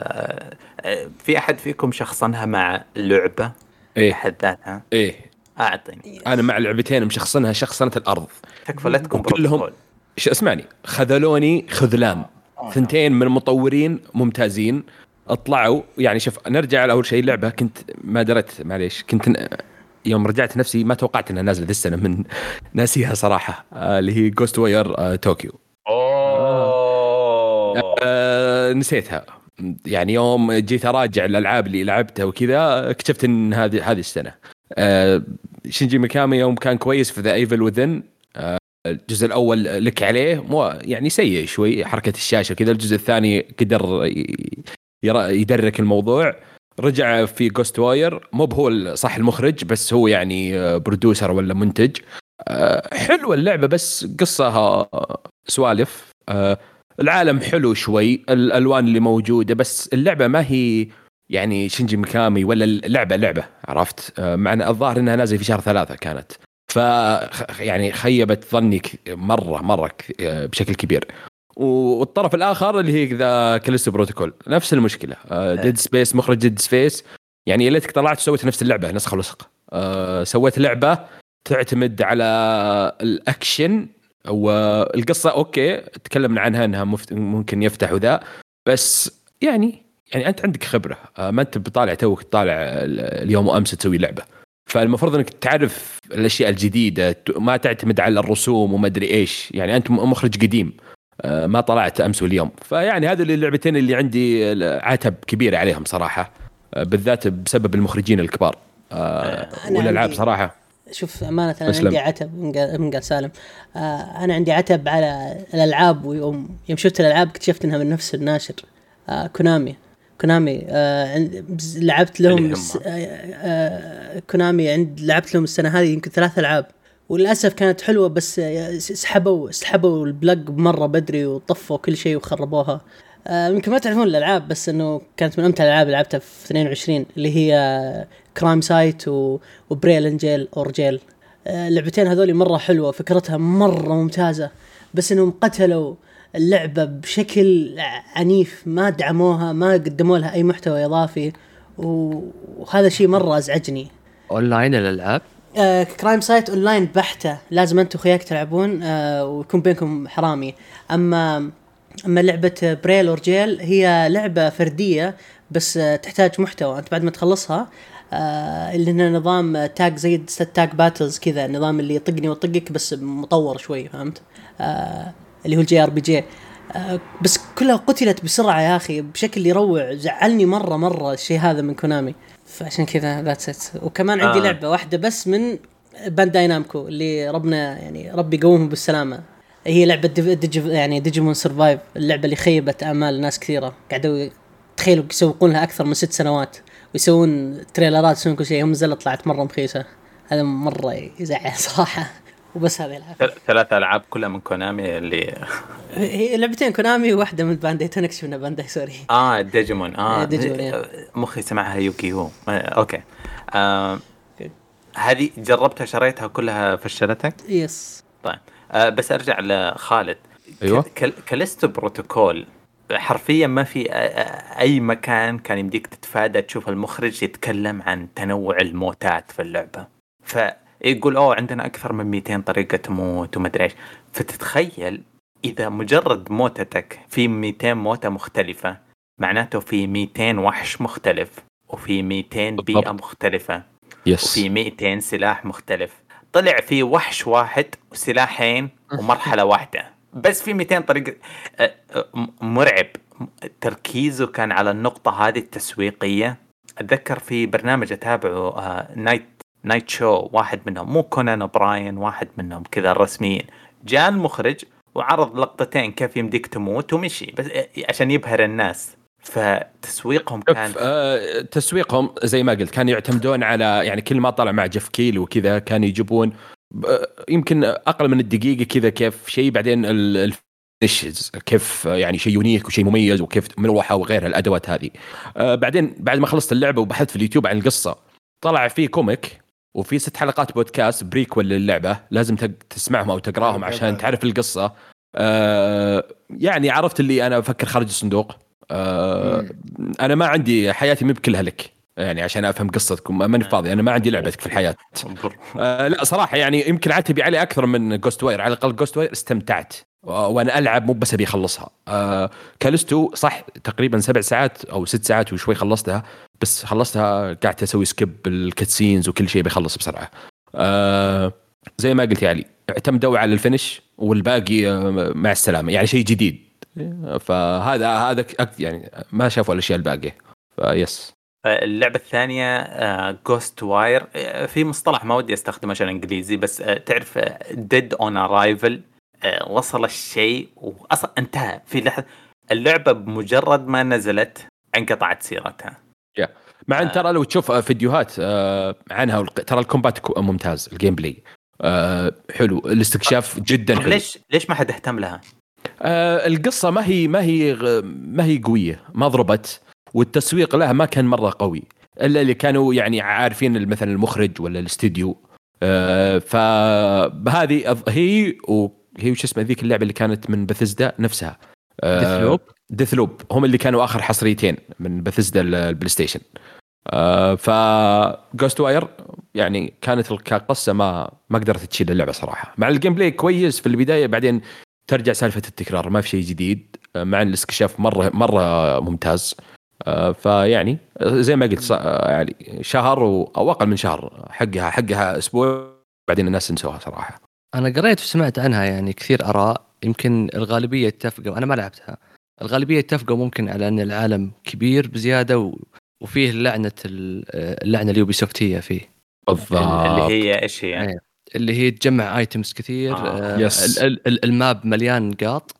آه، في أحد فيكم شخصنها مع لعبة؟ إيه. بحد ذاتها؟ إيه. اعطني أنا مع لعبتين مشخصنها شخصنة الأرض. تكفى لا تكون ش اسمعني؟ خذلوني خذلان. ثنتين من المطورين ممتازين. اطلعوا. يعني شوف نرجع لأول شيء اللعبه كنت ما دريت معليش كنت ن- يوم رجعت نفسي ما توقعت إنها نازلة ذي السنة من ناسيها صراحة. آه، اللي هي Ghostwire Tokyo أوه. آه، نسيتها. يعني يوم جيت أراجع الألعاب اللي لعبتها وكذا اكتشفت إن هذه هذه السنة. آه، شينجي ميكامي يوم كان كويس في The Evil Within الجزء الأول لك عليه مو يعني سيء شوي حركة الشاشة كذا الجزء الثاني قدر يدرك الموضوع. رجع في Ghostwire مو بهو صح المخرج بس هو يعني آه، producer ولا منتج. آه، حلوة اللعبة بس قصها سوالف. آه، العالم حلو شوي الألوان اللي موجودة بس اللعبة ما هي يعني شينجي ميكامي ولا اللعبه لعبة عرفت؟ آه، مع الظاهر إنها نازلة في شهر ثلاثة كانت. ف يعني خيبت ظني مرة مرة آه، بشكل كبير. والطرف الآخر اللي هي The Callisto Protocol. نفس المشكلة. Dead Space مخرج Dead Space يعني يا ليتك طلعت وسويت نفس اللعبة نسخه ولصق آه، سويت لعبة تعتمد على الأكشن والقصة. okay تكلمنا عنها إنها. ممكن يفتح وذا. بس يعني يعني أنت عندك خبرة آه، ما أنت بطالع توك طالع ال- اليوم وأمس تسوي لعبة. فالمفروض إنك تعرف الأشياء الجديدة ما تعتمد على الرسوم وما أدري إيش. يعني أنت مخرج قديم آه، ما طلعت أمس واليوم. فيعني هذول اللعبتين اللي عندي عتب كبير عليهم صراحة آه، بالذات بسبب المخرجين الكبار والألعاب عندي- صراحة. شوف أمانة أنا أسلم. عندي عتب من قال من قال سالم. آه أنا عندي عتب على الألعاب ويوم يوم شفت الألعاب اكتشفت إنها من نفس الناشر آه كونامي. كونامي آه لعبت لهم. س- آه آه كونامي عند لعبت لهم السنة هذه يمكن ثلاث ألعاب. وللأسف كانت حلوة بس آه، سحبوا سحبوا البلق مرة بدري وطفوا كل شيء وخربوها. آه، يمكن ما تعرفون الألعاب بس إنه كانت من أمتع الألعاب اللي لعبتها في 22 اللي هي Crimesight و... وبريل إنجيل اور جيل آه، اللعبتين هذول مرة حلوة فكرتها مرة ممتازة بس إنهم قتلوا اللعبة بشكل عنيف ما دعموها ما قدموا لها أي محتوى إضافي وهذا شيء مرة أزعجني. أونلاين الالعاب آه Crimesight online بحتة. لازم أنتم وخياك تلعبون آه ويكون بينكم حرامي. أما أما لعبة بريل اور جيل هي لعبة فردية بس آه تحتاج محتوى. أنت بعد ما تخلصها آه اللي هنا نظام تاج زي tag battles كذا النظام اللي يطقني ويطقك بس مطور شوي فهمت؟ آه اللي هو ال JRPG. آه بس كلها قتلت بسرعة يا أخي بشكل يروع زعلني مرة مرة الشيء هذا من كونامي. فعشان كذا that's it وكمان عندي آه. لعبة واحدة بس من Bandai Namco اللي ربنا يعني ربي يقومهم بالسلامة. هي لعبة ديف ديجي يعني Digimon Survive اللعبة اللي خيبت امال ناس كثيرة. قعدوا تخيلوا يسوقون لها أكثر من ست سنوات ويسوون trailer ات يسوون كل شيء هم نزلت طلعت مرة مخيسة. هذا مرة يزعل *laughs* صراحة. وبس هذه العاب ثل- ثلاث ألعاب كلها من كونامي اللي هي لعبتين كونامي وواحدة من بانداي تنكس من بانداي sorry. آه ديجيمون. آه إيه، ديجيمون،. مخي سمعها Yu-Gi-Oh. آه، okay. آه. هذه جربتها شريتها كلها فشلتك؟ yes طيب. آه بس أرجع لخالد. كل- Callisto Protocol حرفيا ما في آه، آه، أي مكان كان يمديك تتفادى تشوف المخرج يتكلم عن تنوع الموتات في اللعبة. فيقول أوه عندنا أكثر من 200 طريقة تموت وما أدري إيش. فتتخيل إذا مجرد موتتك في 200 موتة مختلفة معناته في 200 وحش مختلف وفي 200 بيئة. مختلفة yes وفي 200 سلاح مختلف. طلع في وحش واحد وسلاحين *laughs* ومرحلة واحدة. بس في 200 طريقة مرعب. تركيزه كان على النقطة هذه التسويقية. أتذكر في برنامج أتابعه آه، night night show واحد منهم. مو Conan O'Brien واحد منهم كذا الرسميين جاء المخرج وعرض لقطتين كيف يمديك تموت ومشي بس عشان يبهر الناس. فتسويقهم كان آه تسويقهم زي ما قلت كانوا يعتمدون على يعني كل ما طلع مع Geoff Keighley وكذا كانوا يجيبون آه، يمكن أقل من الدقيقة كذا كيف شيء بعدين ال- ال finishes كيف آه، يعني شيء unique وشيء مميز وكيف مروحه وغيرها الأدوات هذه. آه بعدين بعد ما خلصت اللعبة وبحثت في اليوتيوب عن القصة طلع في comic وفي ست حلقات بودكاست prequel للعبة لازم تسمعهم أو تقراهم عشان تعرف القصة. آه يعني عرفت اللي أنا أفكر خارج الصندوق. آه أنا ما عندي حياتي مو بكلها لك. يعني عشان أفهم قصتكم ما- ماني فاضي أنا ما عندي لعبتك في الحياة. آه لا صراحة يعني يمكن عتبي عليه أكثر من Ghostwire على الأقل Ghostwire استمتعت وأنا ألعب مو بس أبي أخلصها. آه كالستو صح تقريبا سبع ساعات أو ست ساعات وشوي خلصتها بس خلصتها قعدت أسوي skip ال cutscenes وكل شيء بيخلص بسرعة. آه زي ما قلت يا علي اعتمدوا على ال finish والباقي آه، مع السلامة يعني شيء جديد. فهذا هذا يعني ما شافوا الأشياء الباقية. ف yes اللعبة الثانية Ghostwire في مصطلح ما ودي أستخدمه عشان إنجليزي بس آه، تعرف dead on arrival وصل الشيء واصلا انتهى. في لحظة اللعبة بمجرد ما نزلت انقطعت سيرتها. مع إن آه. ترى لو تشوف فيديوهات آه، عنها ترى ال combat كو- ممتاز ال gameplay. آه، حلو. الاستكشاف جدا حلو. ليش ليش ما حد اهتم لها؟ آه، القصة ما هي ما هي ما هي قوية ما ضربت. والتسويق لها ما كان مرة قوي. إلا اللي كانوا يعني عارفين مثلا المخرج ولا الاستديو. آه، فهذه هي وهي وش اسمها ذيك اللعبة اللي كانت من بثزدا نفسها. Deathloop؟ Deathloop هم اللي كانوا آخر حصريتين من بثزدا ال PlayStation آه ف Ghostwire يعني كانت كقصة ما ما قدرت تشيل اللعبة صراحة. مع ال gameplay كويس في البداية بعدين ترجع سالفة التكرار ما في شيء جديد. آه، مع الاستكشاف مره مرة ممتاز. آه، فيعني زي ما قلت ص- آه، يعني شهر أو أقل من شهر حقها حقها أسبوع بعدين الناس نسوها صراحة أنا قريت وسمعت عنها يعني كثير آراء يمكن الغالبية اتفقوا أنا ما لعبتها الغالبية اتفقوا ممكن على أن العالم كبير بزيادة و... وفيه لعنة ال- اللعنه اليوبي سوفتيه فيه اللي هي إيش هي؟ إيه. اللي هي تجمع items كثير آه. آه yes. ال- ال- ال- ال map مليان نقاط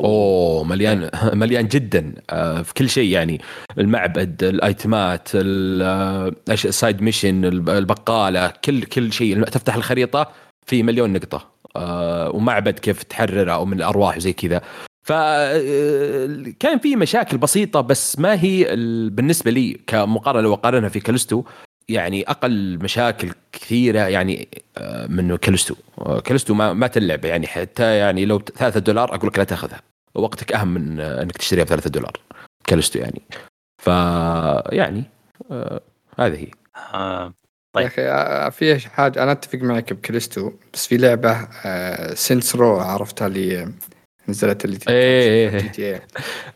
أوه مليان *laughs* مليان جدا. آه، في كل شيء يعني. المعبد ال item ات ال- آه، ال side mission الب- البقالة كل كل شيء. تفتح الخريطة في مليون نقطة. آه، ومعبد كيف تحرره أو من الأرواح وزي كذا. ف آه، كان في مشاكل بسيطة بس ما هي ال- بالنسبة لي كمقارنة لو اقارنها في كالستو يعني أقل مشاكل كثيرة يعني آه، من كالستو. آه، كالستو ما ما تلعب يعني حتى يعني لو 3 دولار أقول لك لا تأخذها. وقتك أهم من آه، إنك تشتريها ب 3 دولار كالستو يعني. ف يعني آه، هذه هي. آه يا طيب. أخي آه، في حاجة؟ أنا أتفق معك بكريستو بس في لعبة سينس رو عرفتها اللي نزلت اللي إيه، إيه، جي تي اي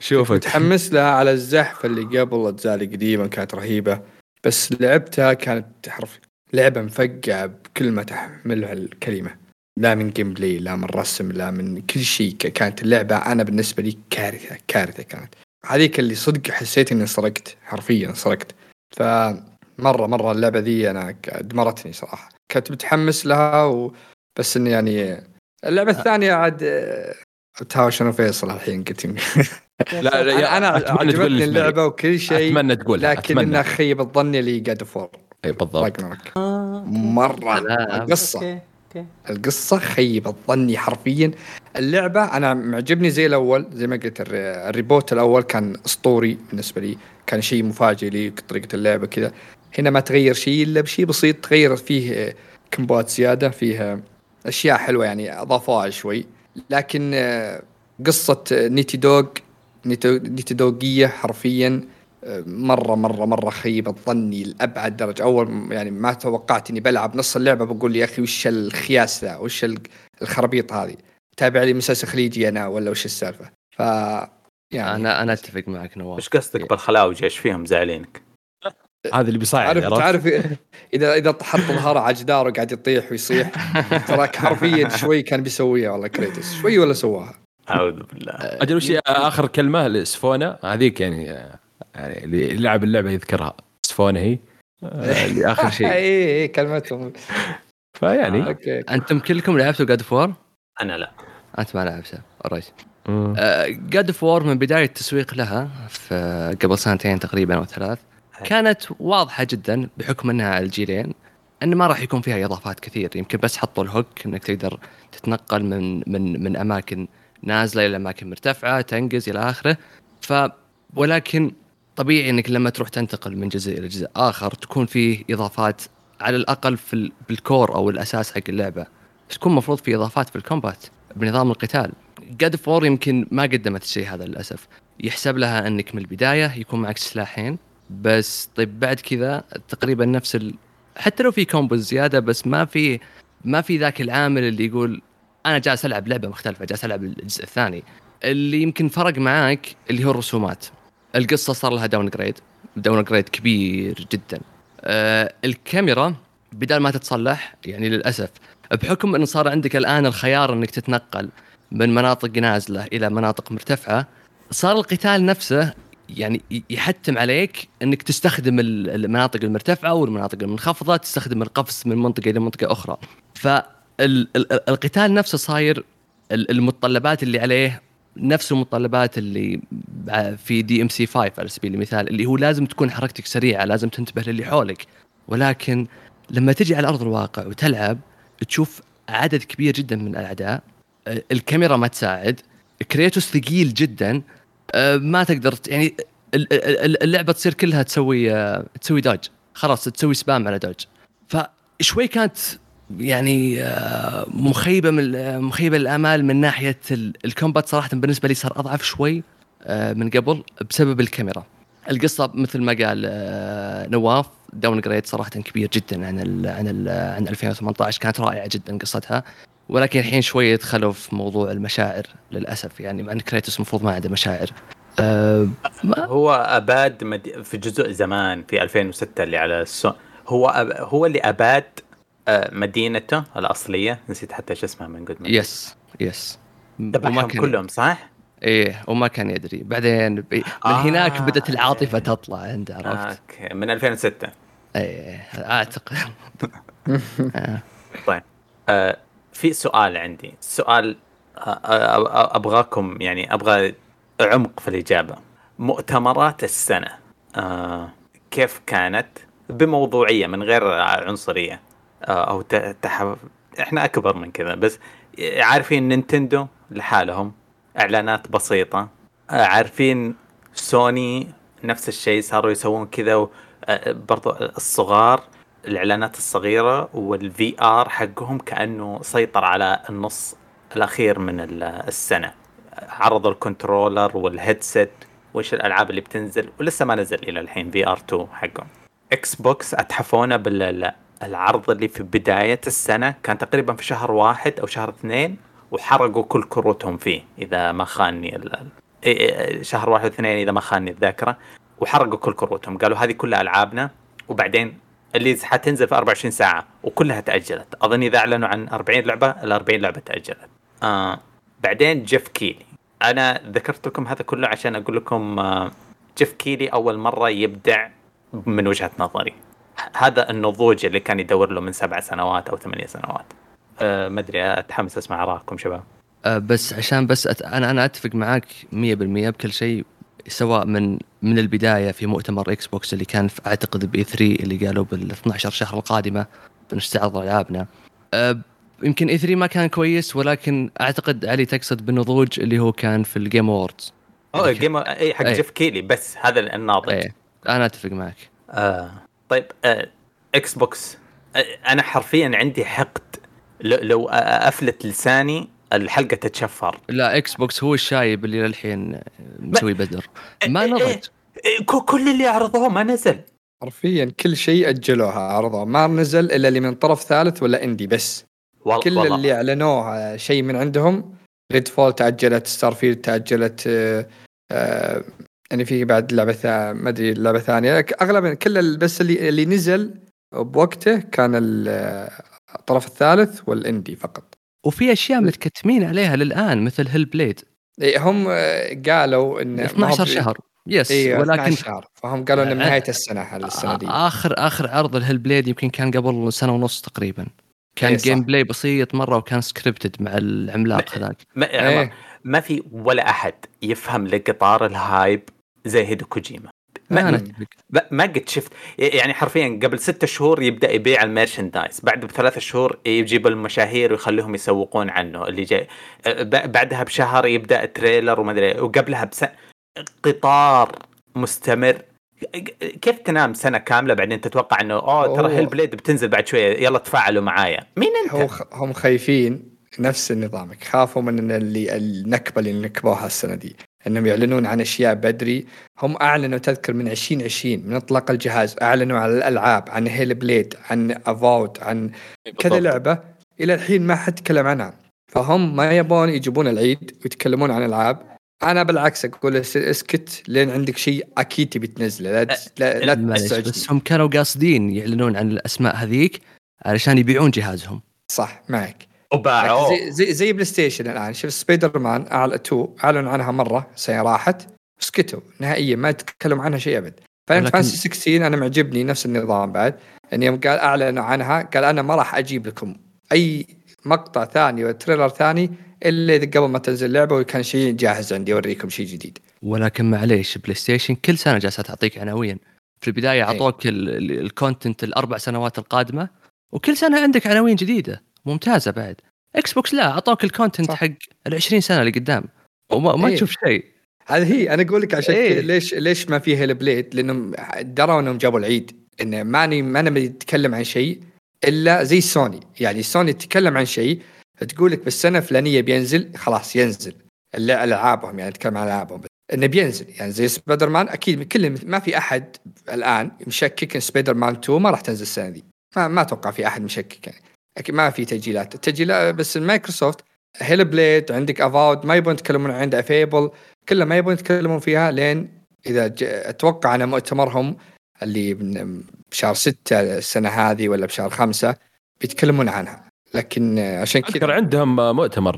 شوفك. متحمس لها على الزحف اللي قبل اجزاء قديمه كانت رهيبة. بس لعبتها كانت حرف لعبة مفقعة بكل ما تحملها الكلمة. لا من جيم بلاي لا من رسم لا من كل شيء. كانت اللعبة أنا بالنسبة لي كارثة كارثة كانت. هذيك اللي صدق حسيت إني سرقت حرفيا سرقت فمرة مرة اللعبة ذي أنا دمرتني صراحة. كنت متحمس لها و... بس إني يعني اللعبة الثانية عاد آه، تهاوشنا وفيصل الحين قلت *laughs* لا لا أنا, يا- أنا أتمنى تقول عجبتني اللعبة وكل شيء أتمنى تقولها لكن أتمنى. إنها خيبت ظني اللي God of War إي بالضبط. آه، أوكي. مرة. لا، القصة. أوكي أوكي. القصة خيبت ظني حرفيا. اللعبة أنا معجبني زي الأول زي ما قلت الر- ال reboot الأول كان أسطوري بالنسبة لي. كان شيء مفاجئ لي طريقة اللعبة كذا. هنا ما تغير شيء إلا بشيء بسيط. تغير فيه آه، combat زيادة فيه آه، أشياء حلوة يعني أضافوها شوي. لكن آه، قصة Naughty Dog نيتو- Naughty Dog يه حرفيا آه، مرة مرة مرة خيبت ظني لأبعد درجة. أول يعني ما توقعت اني بلعب نص اللعبة بقول يا أخي وش الخياس ذا؟ وش ال- الخرابيط هذه؟ تابع لي مسلسل خليجي أنا ولا وش السالفة؟ ف يعني أنا أنا أتفق معك نواف. وش قصدك بالخلاوجة؟ إيش فيهم زعلينك؟ هذا اللي بيصعد تعرف عرفت؟ تعرف اذا إذا حط ظهره على جدار وقاعد يطيح ويصيح. تراك حرفيا شوي كان بيسويها والله كريتوس. شوي ولا سواها. أعوذ بالله. أجل وش آخر كلمة لسفونا؟ هذيك يعني يعني اللي لعب اللعبة يذكرها. سفونا هي؟ آه، اللي آخر شيء. اي *laughs* اي كلمتهم. فيعني. أوكي. أنتم كلكم لعبتوا God of War؟ أنا لا. أنت ما لعبتها مم. God of War من بداية التسويق لها في قبل سنتين تقريبا أو ثلاث كانت واضحة جدا بحكم إنها على الجيلين إن ما راح يكون فيها إضافات كثير. يمكن بس حطوا ال hook إنك تقدر تتنقل من من من أماكن نازلة إلى أماكن مرتفعة تنقز إلى آخره. ف ولكن طبيعي إنك لما تروح تنتقل من جزء إلى جزء آخر تكون فيه إضافات على الأقل في ال- بال core أو الأساس حق اللعبة. تكون مفروض في إضافات في ال combat بنظام القتال. God of War يمكن ما قدمت الشيء هذا للأسف. يحسب لها إنك من البداية يكون معك سلاحين بس طيب بعد كذا تقريبا نفس ال... حتى لو في combos زيادة بس ما في ما في ذاك العامل اللي يقول أنا جالس ألعب لعبة مختلفة جالس ألعب الجزء الثاني. اللي يمكن فرق معاك اللي هو الرسومات. القصة صار لها downgrade downgrade كبير جدا. آه الكاميرا بدل ما تتصلح يعني للأسف بحكم انه صار عندك الآن الخيار إنك تتنقل من مناطق نازلة إلى مناطق مرتفعة صار القتال نفسه يعني يحتم عليك إنك تستخدم ال- المناطق المرتفعة والمناطق المنخفضة تستخدم القفز من منطقة إلى منطقة أخرى. فالقتال نفسه صاير ال- المتطلبات اللي عليه نفس المتطلبات اللي في DMC 5 على سبيل المثال اللي هو لازم تكون حركتك سريعة لازم تنتبه للي حولك. ولكن لما تجي على أرض الواقع وتلعب تشوف عدد كبير جدا من الأعداء آه، الكاميرا ما تساعد كريتوس ثقيل جدا آه، ما تقدر يعني ال- ال- اللعبة تصير كلها تسوي آه، تسوي dodge خلاص تسوي spam على dodge فشوي كانت يعني آه، مخيبة من مخيبة الامال من ناحية ال- ال combat صراحة بالنسبة لي صار أضعف شوي آه، من قبل بسبب الكاميرا القصة مثل ما قال آه، نواف downgrade صراحة كبير جدا عن ال عن ال عن 2018 كانت رائعة جدا قصتها ولكن الحين شوية دخلوا في موضوع المشاعر للأسف يعني مع إن كريتوس المفروض ما عنده مشاعر أه ما هو أباد. في جزء زمان في 2006 اللي على السو... هو أب... هو اللي أباد مدينته الأصلية. نسيت حتى إيش اسمها من قد ما يس يس ذبحهم كلهم صح؟ إيه وما كان يدري. بعدين ب... من آه. هناك بدأت العاطفة تطلع عنده عرفت؟ أوكي. من 2006 إيه أعتقد. آه. *laughs* طيب. آه في سؤال عندي. سؤال آه آه آه أبغاكم يعني أبغى عمق في الإجابة. مؤتمرات السنة آه كيف كانت؟ بموضوعية من غير عنصرية. أو ت- تح... إحنا أكبر من كذا بس عارفين Nintendo لحالهم إعلانات بسيطة. آه عارفين سوني نفس الشيء صاروا يسوون كذا آه، برضو الصغار الإعلانات الصغيرة وال VR حقهم كأنه سيطر على النص الأخير من ال- السنة. عرضوا ال controller وال headset وش الألعاب اللي بتنزل ولسه ما نزل إلى الحين VR 2 حقهم. Xbox اتحفونا بالعرض اللي في بداية السنة كان تقريبا في شهر واحد أو شهر اثنين وحرقوا كل كروتهم فيه إذا ما إيه، شهر واحد واثنين إذا ما خانني الذاكرة وحرقوا كل كروتهم. قالوا هذه كلها ألعابنا وبعدين اللي حتنزل في 24 ساعة وكلها تأجلت. اظن إذا أعلنوا عن 40 لعبة ال 40 لعبة تأجلت. آه بعدين جيف كيلي. أنا ذكرت لكم هذا كله عشان أقول لكم آه جيف كيلي أول مرة يبدع من وجهة نظري. هذا النضوج اللي كان يدور له من سبع سنوات أو ثمانية سنوات. أه ما أدري أتحمس أسمع آرائكم شباب. أه بس عشان بس أت... أنا أنا أتفق معاك 100% بكل شيء سواء من من البداية في مؤتمر Xbox اللي كان في أعتقد ب E3 اللي قالوا بال 12 شهر القادمة بنستعرض ألعابنا. أه يمكن E3 ما كان كويس ولكن أعتقد علي تقصد بالنضوج اللي هو كان في ال Game Awards أوه الجيم اي حق أي. جيف كيلي بس هذا الناضج. إيه أنا أتفق معك. آه. طيب آه Xbox آه أنا حرفيا عندي حقد. لو, لو أفلت لساني الحلقة تتشفر. لا Xbox هو الشايب اللي للحين مسوي بدر. ما إيه، نضج. إيه، كل اللي عرضوه ما نزل. حرفيا كل شيء أجلوها عرضوه ما نزل إلا اللي من طرف ثالث ولا indie بس. وال- كل والله. اللي أعلنوه شيء من عندهم. Redfall تأجلت Starfield تأجلت آه، آه، يعني في بعد لعبة ما أدري لعبة ثانية. أغلب كل بس اللي اللي نزل بوقته كان ال- الطرف الثالث وال indie فقط. وفي أشياء متكتمين عليها للآن مثل Hellblade إيه، هم آه، قالوا إن ما هو 12 ب- شهر. yes إي ولكن شهر. فهم قالوا انه آه، بنهايه السنة السنة دي. اخر آخر عرض ال Hellblade يمكن كان قبل سنة ونص تقريبا. كان إيه،. gameplay بسيط مرة وكان scripted مع العملاق هذاك. ما, إيه. ما في ولا أحد يفهم لقطار ال hype زي هيدو كوجيما ما, ما قد شفت. يعني حرفيا قبل ستة شهور يبدأ يبيع ال merchandise بعد بثلاثة شهور يجيب المشاهير ويخليهم يسوقون عنه. اللي جاي بعدها بشهر يبدأ trailer وما أدري وقبلها بس قطار مستمر. كيف تنام سنة كاملة بعدين تتوقع إنه أوه ترى. Hellblade بتنزل بعد شوية يلا تفاعلوا معايا. مين أنت؟ هم خايفين نفس نظامك خافوا من اللي النكبة اللي نكبوها السنة دي. إنهم يعلنون عن أشياء بدري. هم أعلنوا تذكر من 2020 من إطلاق الجهاز. أعلنوا عن الألعاب عن Hellblade عن Avowed عن كذا لعبة. إلى الحين ما حد تكلم عنها. فهم ما يبون يجيبون العيد ويتكلمون عن العاب أنا بالعكس أقول اس- اسكت لين عندك شيء أكيد تبي تنزله. لا تس- لا, لا بس هم كانوا قاصدين يعلنون عن الأسماء هذيك علشان يبيعون جهازهم. صح معك. وباعوه زي, زي زي بلاي ستيشن الآن. شوف سبايدر مان أعل 2 اعلنوا عنها مرة سنه راحت سكتوا نهائيا ما تكلموا عنها شيء أبد. Final ولكن- Fantasy 16 أنا معجبني نفس النظام بعد. إن يوم قال اعلنوا عنها قال أنا ما راح أجيب لكم أي مقطع ثاني ولا trailer ثاني إلا إذا قبل ما تنزل اللعبه وكان شيء جاهز عندي اوريكم شيء جديد. ولكن معليش بلاي ستيشن كل سنة جالسة تعطيك عناوين. في البداية أعطوك ال- ال- ال content الأربع سنوات القادمة وكل سنة عندك عناوين جديدة. ممتازة بعد. إكس بوكس لا اعطوك ال content. حق ال 20 سنة اللي قدام. وما ما إيه. تشوف شيء. هذه هي أنا أقول لك عشان إيه. ليش ليش ما في Hellblade لأنهم دروا أنهم جابوا العيد. انه ماني ما أنا بتكلم عن شيء إلا زي سوني يعني سوني تتكلم عن شيء تقول لك بالسنة الفلانية بينزل خلاص ينزل. ألعابهم يعني تتكلم عن ألعابهم إنه بينزل. يعني زي سبايدر مان أكيد كل ما في أحد الآن مشكك إن سبايدر مان 2 ما راح تنزل السنة دي. ما ما أتوقع في أحد مشكك يعني. أكيد ما في تسجيلات. التسجيلات بس مايكروسوفت Hellblade عندك Avowed ما يبون يتكلمون عند Fable كلها ما يبون يتكلمون فيها لين إذا ج... أتوقع ان مؤتمرهم اللي من- بشهر ستة السنة هذه ولا بشهر خمسة بيتكلمون عنها. لكن عشان كذا عندهم مؤتمر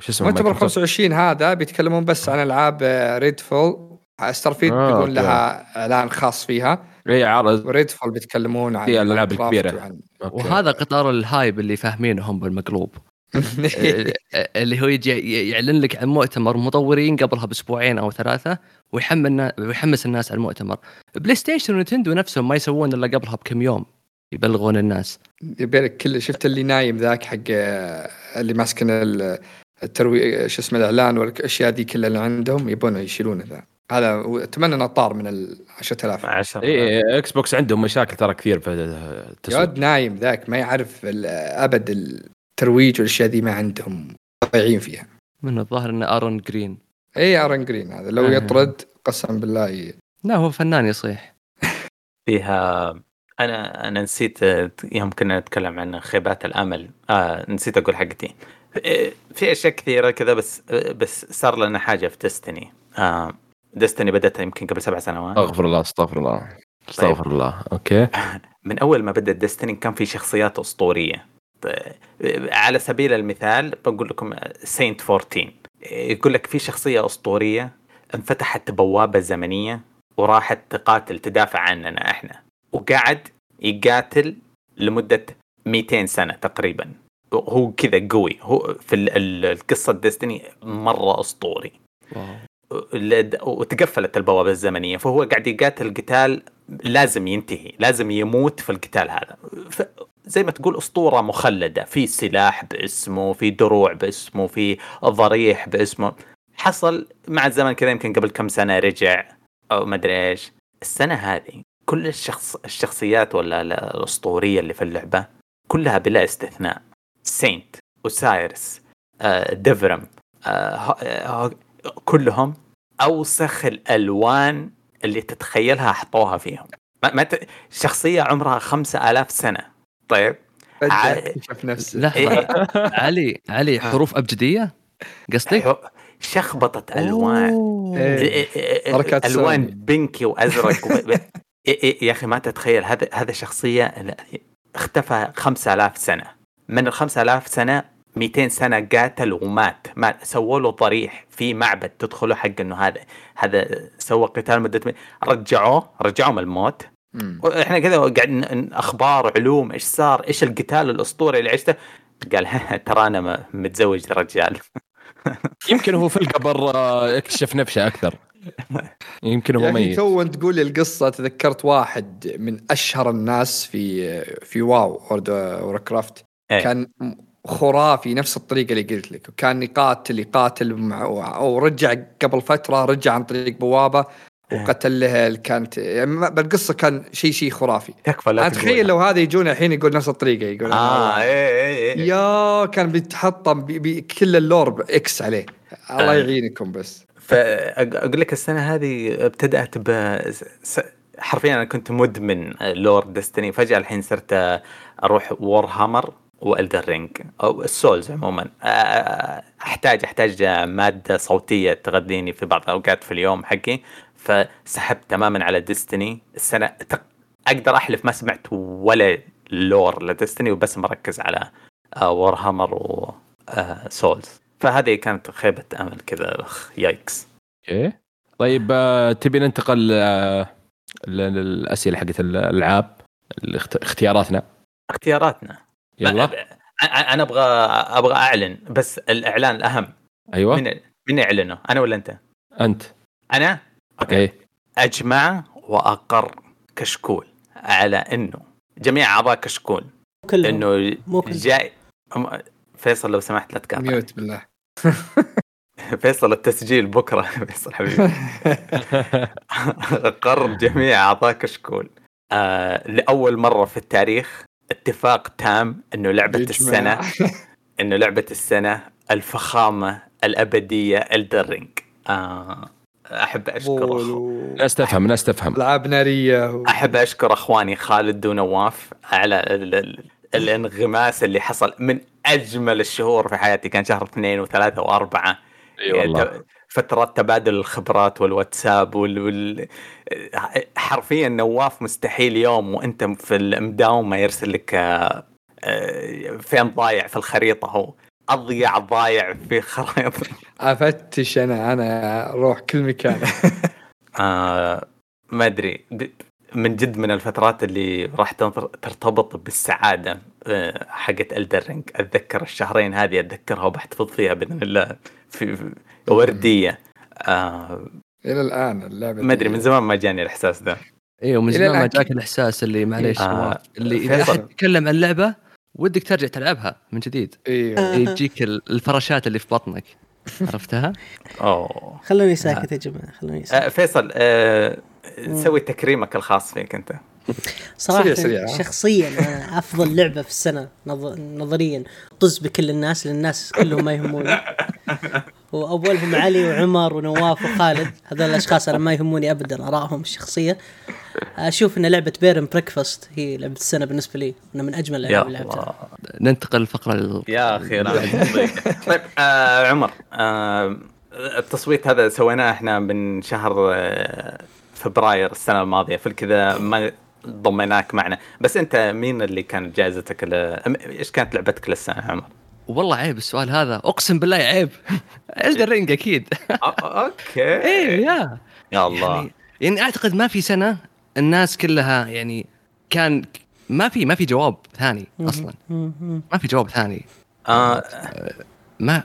شو اسمه مؤتمر مايكروسوفت. 25 هذا بيتكلمون بس عن ألعاب Redfall Starfield آه، بيكون. لها إعلان خاص فيها. اي عرض و Redfall بيتكلمون عن الكبيرة. وعن- أوكي. وهذا قطار ال hype اللي فاهمينه هم بالمقلوب *laughs* اللي هو يجي يعلن لك عن مؤتمر مطورين قبلها بأسبوعين أو ثلاثة ويحمل ويحمس الناس على المؤتمر بلاي ستيشن ونتندو نفسهم ما يسوون إلا قبلها بكم يوم يبلغون الناس يبيلك كل شفت اللي نايم ذاك حق اللي ماسكن ال- الترويج شو اسمه الإعلان والأشياء دي كلها اللي عندهم يبون يشيلونه ذا هذا أتمنى إنه طار من ال 10000 عشر اي إكس بوكس عندهم مشاكل ترى كثير في التسويق ياد نايم ذاك ما يعرف ال- أبد الترويج والأشياء دي ما عندهم ضايعين فيها. من الظاهر إنه أرون جرين. اي ارن جرين هذا. لو آه. يطرد قسم بالله ي- لا هو فنان يصيح. فيها أنا أنا نسيت يوم كنا نتكلم عن خيبات الأمل. آه نسيت أقول حقتي. في أشياء كثيرة كذا بس بس صار لنا حاجة في Destiny آه Destiny بدأتها يمكن قبل سبع سنوات. استغفر الله أستغفر الله. أستغفر الله. أوكي. *laughs* من أول ما بدأت Destiny كان في شخصيات أسطورية. ط- على سبيل المثال بقول لكم Saint 14 يقول لك في شخصية أسطورية انفتحت بوابة زمنية وراحت تقاتل تدافع عننا إحنا. وقعد يقاتل لمدة 200 سنة تقريبا. هو كذا قوي. هو في ال- ال- القصة Destiny مرة أسطوري. واو. وتقفلت البوابة الزمنية فهو قاعد يقاتل قتال لازم ينتهي لازم يموت في القتال هذا. زي ما تقول أسطورة مخلدة في سلاح باسمه في دروع باسمه في ضريح باسمه. حصل مع الزمن كذا يمكن قبل كم سنة رجع أو ما أدري إيش. السنة هذه كل الشخص الشخصيات ولا ال- الأسطورية اللي في اللعبة كلها بلا استثناء. سينت وسايرس آه ديفرم آه آه كلهم أوسخ الألوان اللي تتخيلها حطوها فيهم. ما, ما ت... شخصية عمرها خمسة آلاف سنة. طيب. ع- لحظة. إيه. علي علي حروف أبجدية؟ قصدك؟ شخبطة ألوان. إيه. إيه إيه إيه ألوان. بنكي وأزرق و... *laughs* إيه إيه يا أخي ما تتخيل هذا هذا شخصية اختفى 5000 سنة. من ال 5000 سنة 200 سنة قاتل ومات. ما سووا له ضريح في معبد. تدخله حق إنه هذا هذا سوى قتال مدة رجعوه رجعوه. من الموت. مم. وإحنا كذا قاعد ن- ن- أخبار علوم إيش صار؟ إيش القتال الأسطوري اللي عشته؟ قال *laughs* ترى أنا متزوج رجال. *laughs* يمكن هو في القبر آه، اكتشف نفسه أكثر. يمكن هو أخي ميت. تو أنت تقول لي القصة تذكرت واحد من أشهر الناس في في WoW World Warcraft إيه. كان خرافي نفس الطريقة اللي قلت لك. وكان يقاتل يقاتل مع ورجع قبل فترة رجع عن طريق بوابة وقتل له ال- كانت يعني بالقصة كان شيء شيء خرافي. تكفى لا تخيل لو هذا يجونا الحين يقول نفس الطريقة يقول آه إيه إيه إيه. يا كان بيتحطم بي- بكل ال lore إكس عليه. الله آه. يعينكم بس. فأقول لك السنة هذه ابتدأت ب حرفيا أنا كنت مدمن lore ديستني. فجأة الحين صرت أروح وور هامر والدر رينج أو السولز عموما. احتاج أحتاج مادة صوتية تغذيني في بعض الأوقات في اليوم حقي فسحبت تماما على ديستني السنة أقدر أحلف ما سمعت ولا lore لديستني وبس مركز على وور هامر وسولز فهذه كانت خيبة أمل كذا yikes. okay. طيب تبي ننتقل لل- للأسئلة حقت الألعاب اختياراتنا اختياراتنا. يلا. أنا أبغى أبغى أعلن بس الإعلان الأهم. أيوه. من من يعلنه أنا ولا أنت؟ أنت. أنا؟ okay. إيه. أجمع وأقر كشكول على إنه جميع أعضاء كشكول. كلهم. إنه مو كلهم. جاي فيصل لو سمحت لا تقاطع. mute بالله. *laughs* فيصل التسجيل بكرة. *laughs* فيصل حبيبي. *laughs* اقر جميع أعضاء كشكول. آه لأول مرة في التاريخ اتفاق تام إنه لعبة السنة *laughs* إنه لعبة السنة الفخامة الأبدية الدرينج آه أحب أشكر أخو... ناس تفهم ناس تفهم ألعاب نارية. و... أحب أشكر أخواني خالد ونواف على ال... ال... الانغماس اللي حصل من أجمل الشهور في حياتي. كان شهر اثنين وثلاثة وأربعة. إي والله. فترات تبادل الخبرات والواتساب وال... وال... حرفيا نواف مستحيل يوم وانت في المداومه يرسل لك آه، آه، فين ضايع في الخريطة هو. أضيع ضايع في خرائط *laughs* أفتش أنا أنا أروح كل مكان. *laughs* آه ما أدري. من جد من الفترات اللي راح ترتبط بالسعادة آه، حقت الدرينج أتذكر الشهرين هذه أتذكرها وبحتفظ فيها بإذن الله. في في- وردية. آه إلى الآن اللعبة ما أدري من زمان ما جاني الإحساس ذا أيوه من زمان ما جاك الإحساس اللي معليش آه، اللي إذا. أحد يتكلم عن لعبه ودك ترجع تلعبها من جديد. أيوه *laughs* يجيك ال- الفراشات اللي في بطنك. *laughs* عرفتها؟ أوه. خلوني ساكت يا جماعة خلوني ساكت. آه فيصل آه سوي تكريمك الخاص فيك أنت. صراحة سريع سريع،؟ شخصيا أنا أفضل لعبة في السنة نظ- نظريا. طز بكل الناس لأن الناس كلهم ما يهموني. *laughs* واولهم علي وعمر ونواف وخالد. هذول الأشخاص أنا ما يهموني ابدا آرائهم الشخصية. أشوف إن لعبة بيرن بريكفاست هي لعبة السنة بالنسبة لي إنها من أجمل الالعاب اللي لعبتها. الله. ننتقل للفقرة ال- يا أخي طيب آه عمر آه التصويت هذا سويناه إحنا من شهر آه فبراير السنة الماضية فكذا ما ضميناك معنا. بس أنت مين اللي كانت جائزتك إيش كانت لعبتك للسنة يا عمر؟ والله عيب السؤال هذا. أقسم بالله عيب. *laughs* الدر رينج أكيد؟ okay. *laughs* إيه يا. يا الله. يعني, يعني أعتقد ما في سنة الناس كلها يعني كان ما في ما في جواب ثاني أصلا. ما في جواب ثاني. آه ما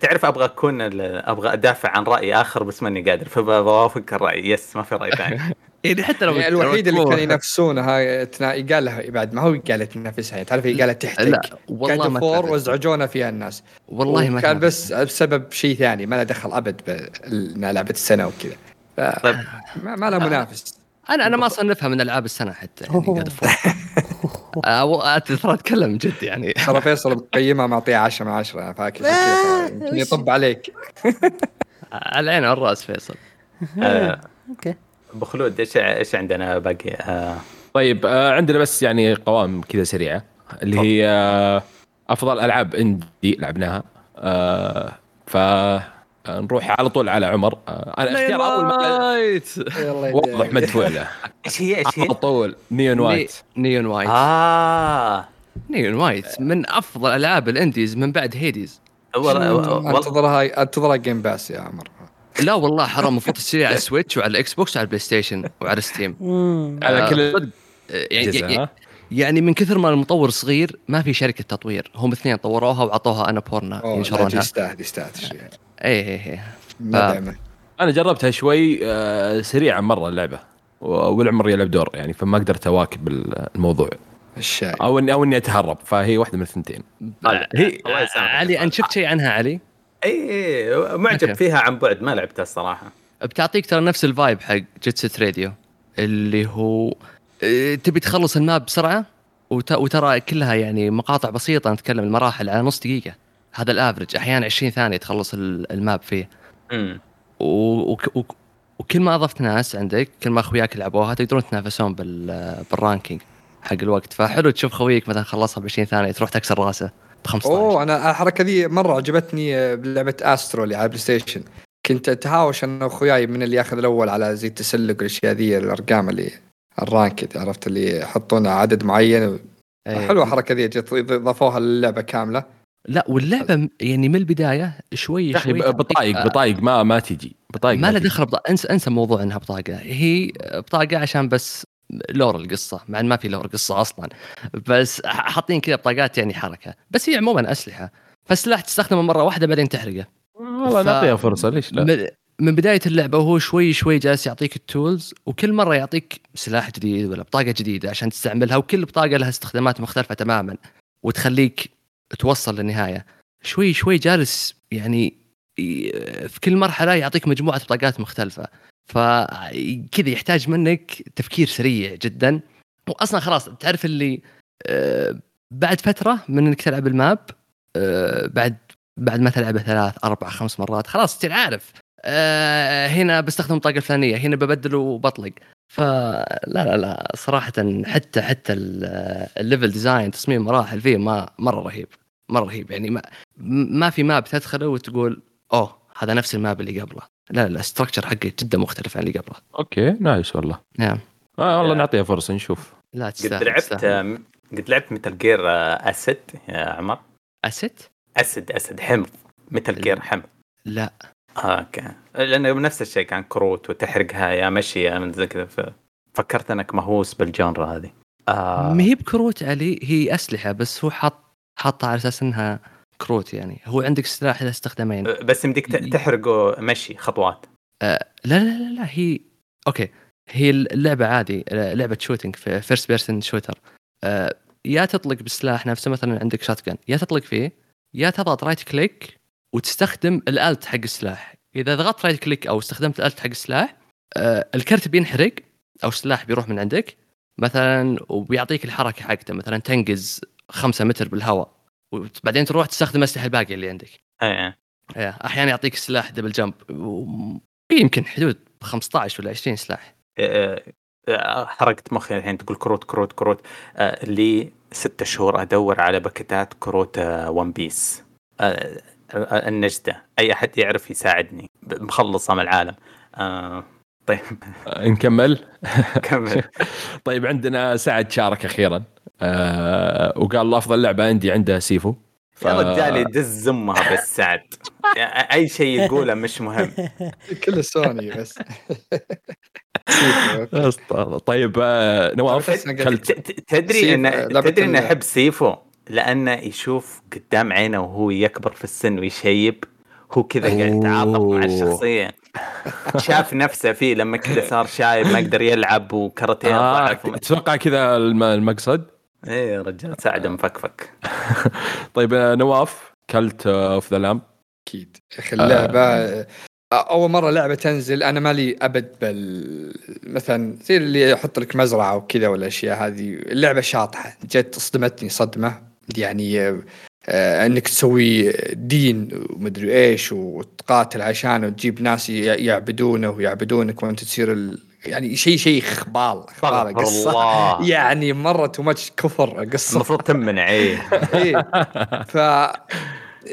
تعرف أبغى أكون ال- أبغى أدافع عن رأي آخر بس ماني قادر فبوافق الرأي. yes ما في رأي ثاني. *laughs* يعني حتى لو يعني الوحيد اللي كان ينافسونها قال لها بعد ما هو قالت تنافسها يعني تعرف هي قالت تحتك. لا والله كانت ما فور. وازعجونا فيها الناس. والله ما كان. بس بسبب شيء ثاني ما له دخل أبد بانها لعبة السنة وكذا. ف- طيب. ما, ما له منافس. أنا أنا ما اصنفها من ألعاب السنة حتى يعني *laughs* ترى أتكلم جد يعني. ترى فيصل مقيمها معطيها 10 من 10 أنا فاكر يمكن يطب عليك. *laughs* على العين والراس فيصل. *laughs* آه okay. أبو خلود إيش إيش عندنا باقي؟ آه. طيب آه عندنا بس يعني قوائم كذا سريعة اللي هي آه أفضل ألعاب indie لعبناها. آه ف نروح على طول على عمر. آه أنا اختيار أول ما واضح مدفوع له إيش هي إيش هي؟ على طول نيون وايت نيون وايت آه. نيون وايت من أفضل ألعاب ال indies من بعد هيديز أنتظرها أنتظرها Game Pass يا عمر. لا والله حرام المفروض تشتري على السويتش وعلى الاكس بوكس وعلى البلاي ستيشن وعلى ستيم على آه، كل صدق. يعني, يعني, يعني من كثر ما المطور صغير ما في شركة تطوير. هم اثنين طوروها وعطوها أنا بورنا ينشرونها. يستاهل يستاهل شيء. اي اي اي ندعمه أنا جربتها شوي آه سريعا مرة اللعبة والعمر يلعب دور يعني فما قدرت أواكب الموضوع. الشاي أو اني أو إني أتهرب فهي واحدة من الثنتين. هي الله يسامحك علي أنت شفت شيء عنها علي؟ اي اي معجب okay. فيها عن بعد ما لعبتها الصراحة. بتعطيك ترى نفس ال vibe حق جيت سيت راديو اللي هو آه، تبي تخلص ال map بسرعة وت- وترى كلها يعني مقاطع بسيطة نتكلم المراحل على نص دقيقة. هذا ال average أحيانا 20 ثانية تخلص ال- map فيه. امم و... وكل ما أضفت ناس عندك كل ما أخوياك لعبوها تقدرون تنافسون بال... بال ranking حق الوقت. فحلو تشوف خويك مثلا خلصها ب 20 ثانية تروح تكسر راسه. ب 15 أوه أنا الحركة ذي مرة عجبتني آه، بلعبة استرو اللي على بلاي ستيشن كنت أتهاوش أنا وأخوياي من اللي ياخذ الأول على زي التسلق والأشياء ذي الأرقام اللي ال ranked عرفت اللي يحطون عدد معين إيه. حلوة الحركة ذي جت ضافوها للعبة كاملة لا واللعبة يعني من البداية شوي يا أخي شوي بطايق بطايق ما ما تجي بطايق ما له تجي. دخل. انسى انسى موضوع إنها بطاقة هي بطاقة عشان بس lore القصة مع إن ما في lore قصة أصلا. بس حاطين كذا بطاقات يعني حركة. بس هي عموما أسلحة. فالسلاح تستخدمه مرة واحدة بعدين تحرقه. والله ف- نعطيها فرصة ليش لا؟ من- من بداية اللعبة وهو شوي شوي جالس يعطيك ال tools وكل مرة يعطيك سلاح جديد ولا بطاقة جديدة عشان تستعملها وكل بطاقة لها استخدامات مختلفة تماما وتخليك توصل للنهاية. شوي شوي جالس يعني في كل مرحلة يعطيك مجموعة بطاقات مختلفة. فكذا يحتاج منك تفكير سريع جدا. واصلا خلاص تعرف اللي آه، بعد فترة من إنك تلعب ال map آه، بعد بعد ما تلعبه ثلاث أربع خمس مرات خلاص تصير عارف. آه، هنا بستخدم البطاقة الفلانية هنا ببدل وبطلق. فلا لا لا صراحة حتى حتى ال- ال level design تصميم مراحل فيه ما مرة رهيب مرة رهيب. يعني ما ما في map تدخله وتقول أوه هذا نفس الماب اللي قبله. لا لا الاستراكشر حقه جدا مختلف عن اللي قبله. أوكي نايس والله. نعم. آه والله نعطيها فرصة نشوف. لا قد تستاهل لعبت تستاهل. قد لعبت متل جير اسد يا عمر؟ اسيت اسد اسد حمض. متل جير حمض. لا. أوكي. لأنه نفس الشيء كان كروت وتحرقها يا مشي يا من زي كذا فكرت إنك مهووس بالجونرا هذه. آه. ما هي بكروت علي هي أسلحة بس هو حاط حاطها على أساس إنها كروت يعني. هو عندك سلاح له استخدامين بس يمديك تحرقه مشي خطوات. آه، لا لا لا لا هي أوكي. هي اللعبه عادي آه، لعبة shooting في first person shooter يا تطلق بالسلاح نفسه مثلا عندك shot يا تطلق فيه يا تضغط right click وتستخدم ال ult حق السلاح. إذا ضغطت right click أو استخدمت ال ult حق السلاح آه، الكرت بينحرق أو السلاح بيروح من عندك. مثلا وبيعطيك الحركة حقته. مثلا تنقز خمسة متر بالهواء. وبعدين تروح تستخدم الاسلحه الباقيه اللي عندك. إيه إيه، أحيانا يعطيك سلاح double jump يمكن حدود 15 ولا 20 سلاح. آه، آه، حرقت مخي الحين تقول كروت كروت كروت. آه، لي ستة شهور أدور على باكيتات كروت آه، ون بيس آه، آه، النجدة. أي أحد يعرف يساعدني. مخلصة من العالم. آه، طيب. آه، نكمل؟ *laughs* كمل *laughs* طيب عندنا سعد شارك أخيرا. آه وقال الله أفضل لعبة عندي عنده سيفو. ف- يا رجال يدز أمها بس سعد أي شيء يقوله مش مهم. *laughs* كله سوني بس. *laughs* *laughs* طيب آه نواف ت- تدري ان تدري إن احب سيفو؟ لأنه يشوف قدام عينه وهو يكبر في السن ويشيب هو كذا قاعد يتعاطف مع. الشخصية. شاف نفسه فيه لما كذا صار شايب ما يقدر يلعب وكاراتيه آه أتوقع كذا الم- المقصد. إيه يا رجال سعد مفكفك. *laughs* طيب آه نواف Cult of the Lamb أكيد. يا أخي اللعبة أول مرة لعبه تنزل أنا مالي أبد بال مثلا زي اللي يحط لك مزرعة وكذا والأشياء هذه. اللعبة شاطحة. جت صدمتني صدمة. يعني آه، آه، إنك تسوي دين ومدري إيش وتقاتل عشانه وتجيب ناس يعبدونه ويعبدونك وأنت تصير ال... يعني شيء شيء خبال خبال قصة. الله *laughs* يعني مرة too much كفر قصة. المفروض تمنع *laughs* إيه. ف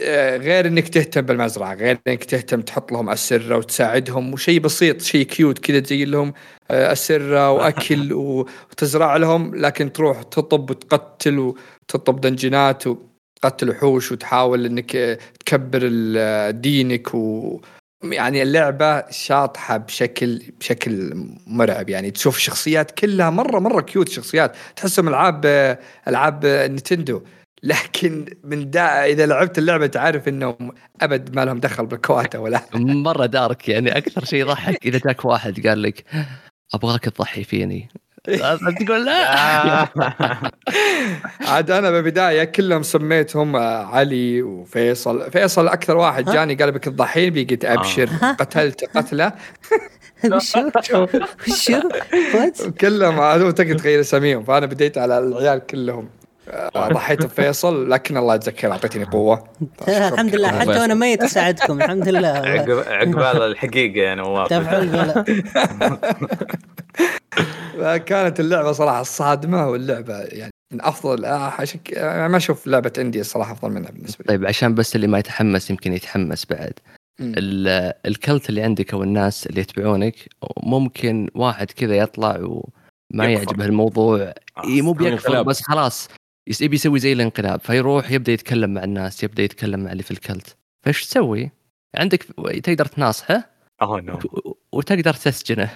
آه، غير إنك تهتم بالمزرعة غير إنك تهتم تحط لهم اسره وتساعدهم وشيء بسيط شيء cute كذا تزين لهم آه، اسره وأكل *laughs* و- وتزرع لهم لكن تروح تطب وتقتل وتطب dungeon ات وتقتل وحوش وتحاول إنك آه، تكبر آه، دينك و يعني اللعبة شاطحة بشكل بشكل مرعب. يعني تشوف الشخصيات كلها مرة مرة cute شخصيات. تحسهم ألعاب ألعاب نينتندو لكن من ذا إذا لعبت اللعبة تعرف إنهم أبد ما لهم دخل بالكياتة ولا. مرة dark يعني. أكثر شيء يضحك إذا جاك واحد قال لك أبغاك تضحي فيني. تقول لا. *laughs* عاد أنا بالبداية كلهم سميتهم آه، علي وفيصل. فيصل أكثر واحد؟ جاني قال بك تضحين بقيت ابشر ها؟ قتلت قتلة. *laughs* وشو وشو كلهم هذول تقدر تغير اساميهم. فأنا بديت على العيال كلهم. آه، ضحيت بفيصل لكن الله يتذكر أعطيتني قوة. *laughs* الحمد لله حتى وأنا ميت أساعدكم الحمد لله. والله. عقب عقبال الحقيقة يا نواف دفع البلاء كانت اللعبة صراحة صادمه واللعبة يعني من أفضل آه، عشان آه، ما أشوف لعبة اندي الصراحه أفضل منها بالنسبة لي. طيب عشان بس اللي ما يتحمس يمكن يتحمس بعد. الكلت اللي عندك أو الناس اللي يتبعونك ممكن واحد كذا يطلع وما. يعجبه الموضوع إيه مو بيكفر انقلاب. بس خلاص يس- يبي يسوي زي الانقلاب فيروح يبدأ يتكلم مع الناس يبدأ يتكلم مع اللي في الكلت. فايش تسوي؟ عندك تقدر تناصحه؟ oh no و- وتقدر تسجنه. تسجن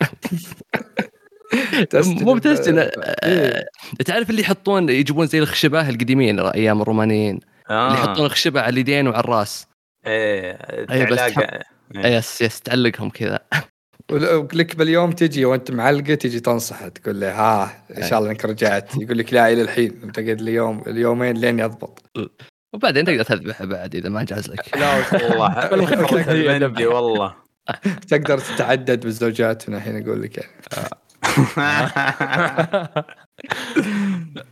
*laughs* *laughs* مو ب- بتسجنه إيه. آه، تعرف اللي يحطون يجيبون زي الخشبة القديمين أيام الرومانيين؟ اللي يحطون الخشبة على اليدين وعلى الراس. إيه أيوة، بس تعلاقة- إيه. yes yes تعلقهم كذا. ولك باليوم تجي وأنت معلقه تجي تنصحه تقول له ها إن شاء الله إنك رجعت. *laughs* يقول لك لا إلى الحين. تقعد لي يوم اليومين لين يضبط. وبعدين تقدر تذبحه بعد إذا ما جاز لك. لا والله. *laughs* والله. *laughs* تقدر تتعدد بالزوجات من الحين أقول لك يعني. *laughs*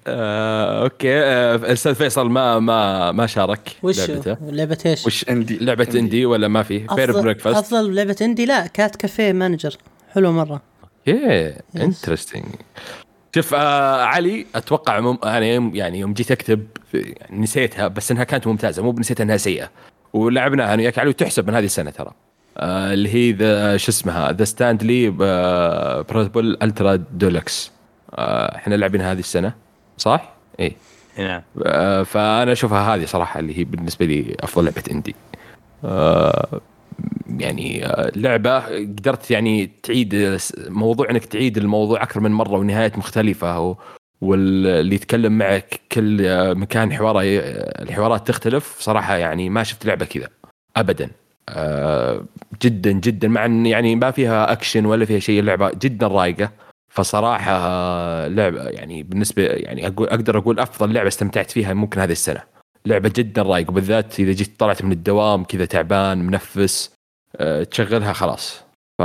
آه، أوكي. آه، الاستاذ فيصل ما ما ما شارك وش لعبته. لعبة إيش؟ وش عندي؟ لعبة. indie ولا ما في؟ fair افضل breakfast أفضل لعبة indie؟ لا Cat Cafe Manager. حلوة مرة. أوكي interesting شوف آه علي أتوقع مم... أنا يوم يعني يوم جيت أكتب يعني نسيتها بس إنها كانت ممتازة مو بنسيت إنها سيئة. ولعبناها أنا وياك علي وتحسب من هذه السنة ترى. آه اللي هي ذا شو اسمها؟ The Stanley Parable Ultra Deluxe آه إحنا لاعبينها هذه السنة صح؟ إيه نعم. آه، فأنا أشوفها هذه صراحة اللي هي بالنسبة لي أفضل لعبة indie آه، يعني آه، لعبة قدرت يعني تعيد موضوع إنك تعيد الموضوع أكثر من مرة ونهايات مختلفة و- واللي يتكلم معك كل آه، مكان حوارة آه، الحوارات تختلف صراحة يعني ما شفت لعبة كذا ابدا. آه، جدا جدا مع إن يعني ما فيها اكشن ولا فيها شيء اللعبة جدا رايقة. فصراحة آه، لعبه يعني بالنسبة يعني أقدر أقول أفضل لعبة استمتعت فيها ممكن هذه السنة. لعبة جدا رايقة وبالذات إذا جيت طلعت من الدوام كذا تعبان منفس آه، تشغلها خلاص. ف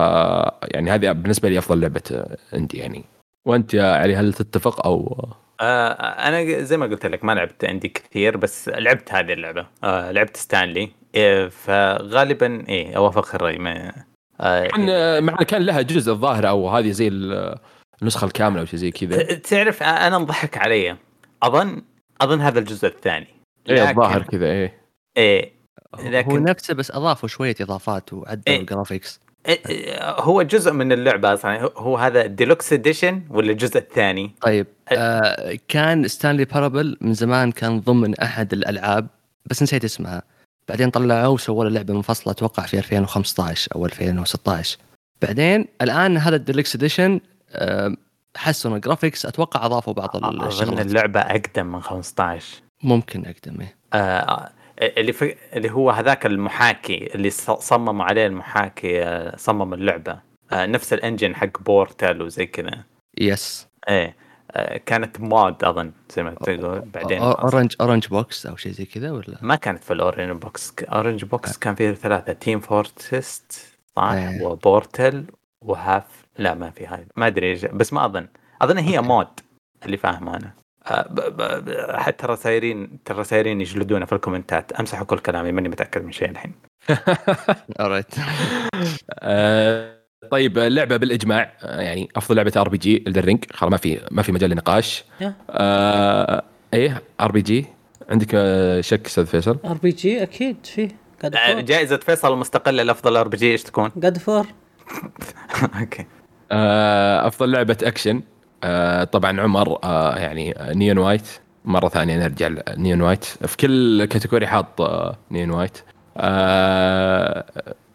يعني هذه بالنسبة لي أفضل لعبة آه، عندي يعني. وأنت يا علي هل تتفق أو؟ آه أنا زي ما قلت لك ما لعبت عندي كثير بس لعبت هذه اللعبة. آه لعبت ستانلي إيه فغالبا إيه أوافق الرأي ما آه كان مع كان لها جزء الظاهر أو هذه زي ال- النسخة الكاملة أو شيء زي كذا. تعرف أنا أنضحك علي. أظن أظن هذا الجزء الثاني. إيه الظاهر كذا إيه. إيه هو لكن- نفسه بس أضافوا شوية إضافات وعدلوا إيه. ال graphics. إيه- إيه، هو جزء من اللعبة أصلا. هو- هو هذا ال deluxe edition ولا الجزء الثاني؟ طيب آه كان Stanley Parable من زمان كان ضمن أحد الألعاب بس نسيت اسمها. بعدين طلعوه وسووا له لعبة منفصلة أتوقع في 2015 أو 2016 بعدين الآن هذا ال deluxe edition آه حسنوا ال graphics أتوقع أضافوا بعض اظن الشغلات. اللعبة أقدم من 15 ممكن أقدم إيه. آه اللي في اللي هو هذاك المحاكي اللي صمموا عليه المحاكي آه، صمم اللعبة. آه نفس ال engine حق Portal وزي كذا. yes إيه. آه كانت mod أظن زي ما تقول بعدين Orange Orange Box أو شيء زي كذا ولا؟ ما كانت في ال Orange Box. Orange Box كان فيه ثلاثة Team Fortress صح؟ إيه. و Portal و Half لا ما في هاي. ما أدري بس ما أظن. أظن هي أوكي. mod اللي فاهم أنا. آه، حتى ترى صايرين ترى صايرين يجلدونا في ال comment ات. أمسحوا كل كلامي ماني متأكد من شيء الحين. *laughs* *laughs* آه، طيب اللعبه بالإجماع آه، يعني أفضل لعبة RPG Elden Ring خلاص ما في ما في مجال لنقاش. آه إيه RPG عندك آه، شك أستاذ فيصل؟ RPG أكيد فيه آه، جائزة فيصل المستقله لأفضل RPG إيش تكون؟ God of War *laughs* أوكي. آه أفضل لعبة أكشن. آه طبعا عمر آه يعني آه، Neon White. مرة ثانية نرجع Neon White. في كل category حاط آه Neon White. آه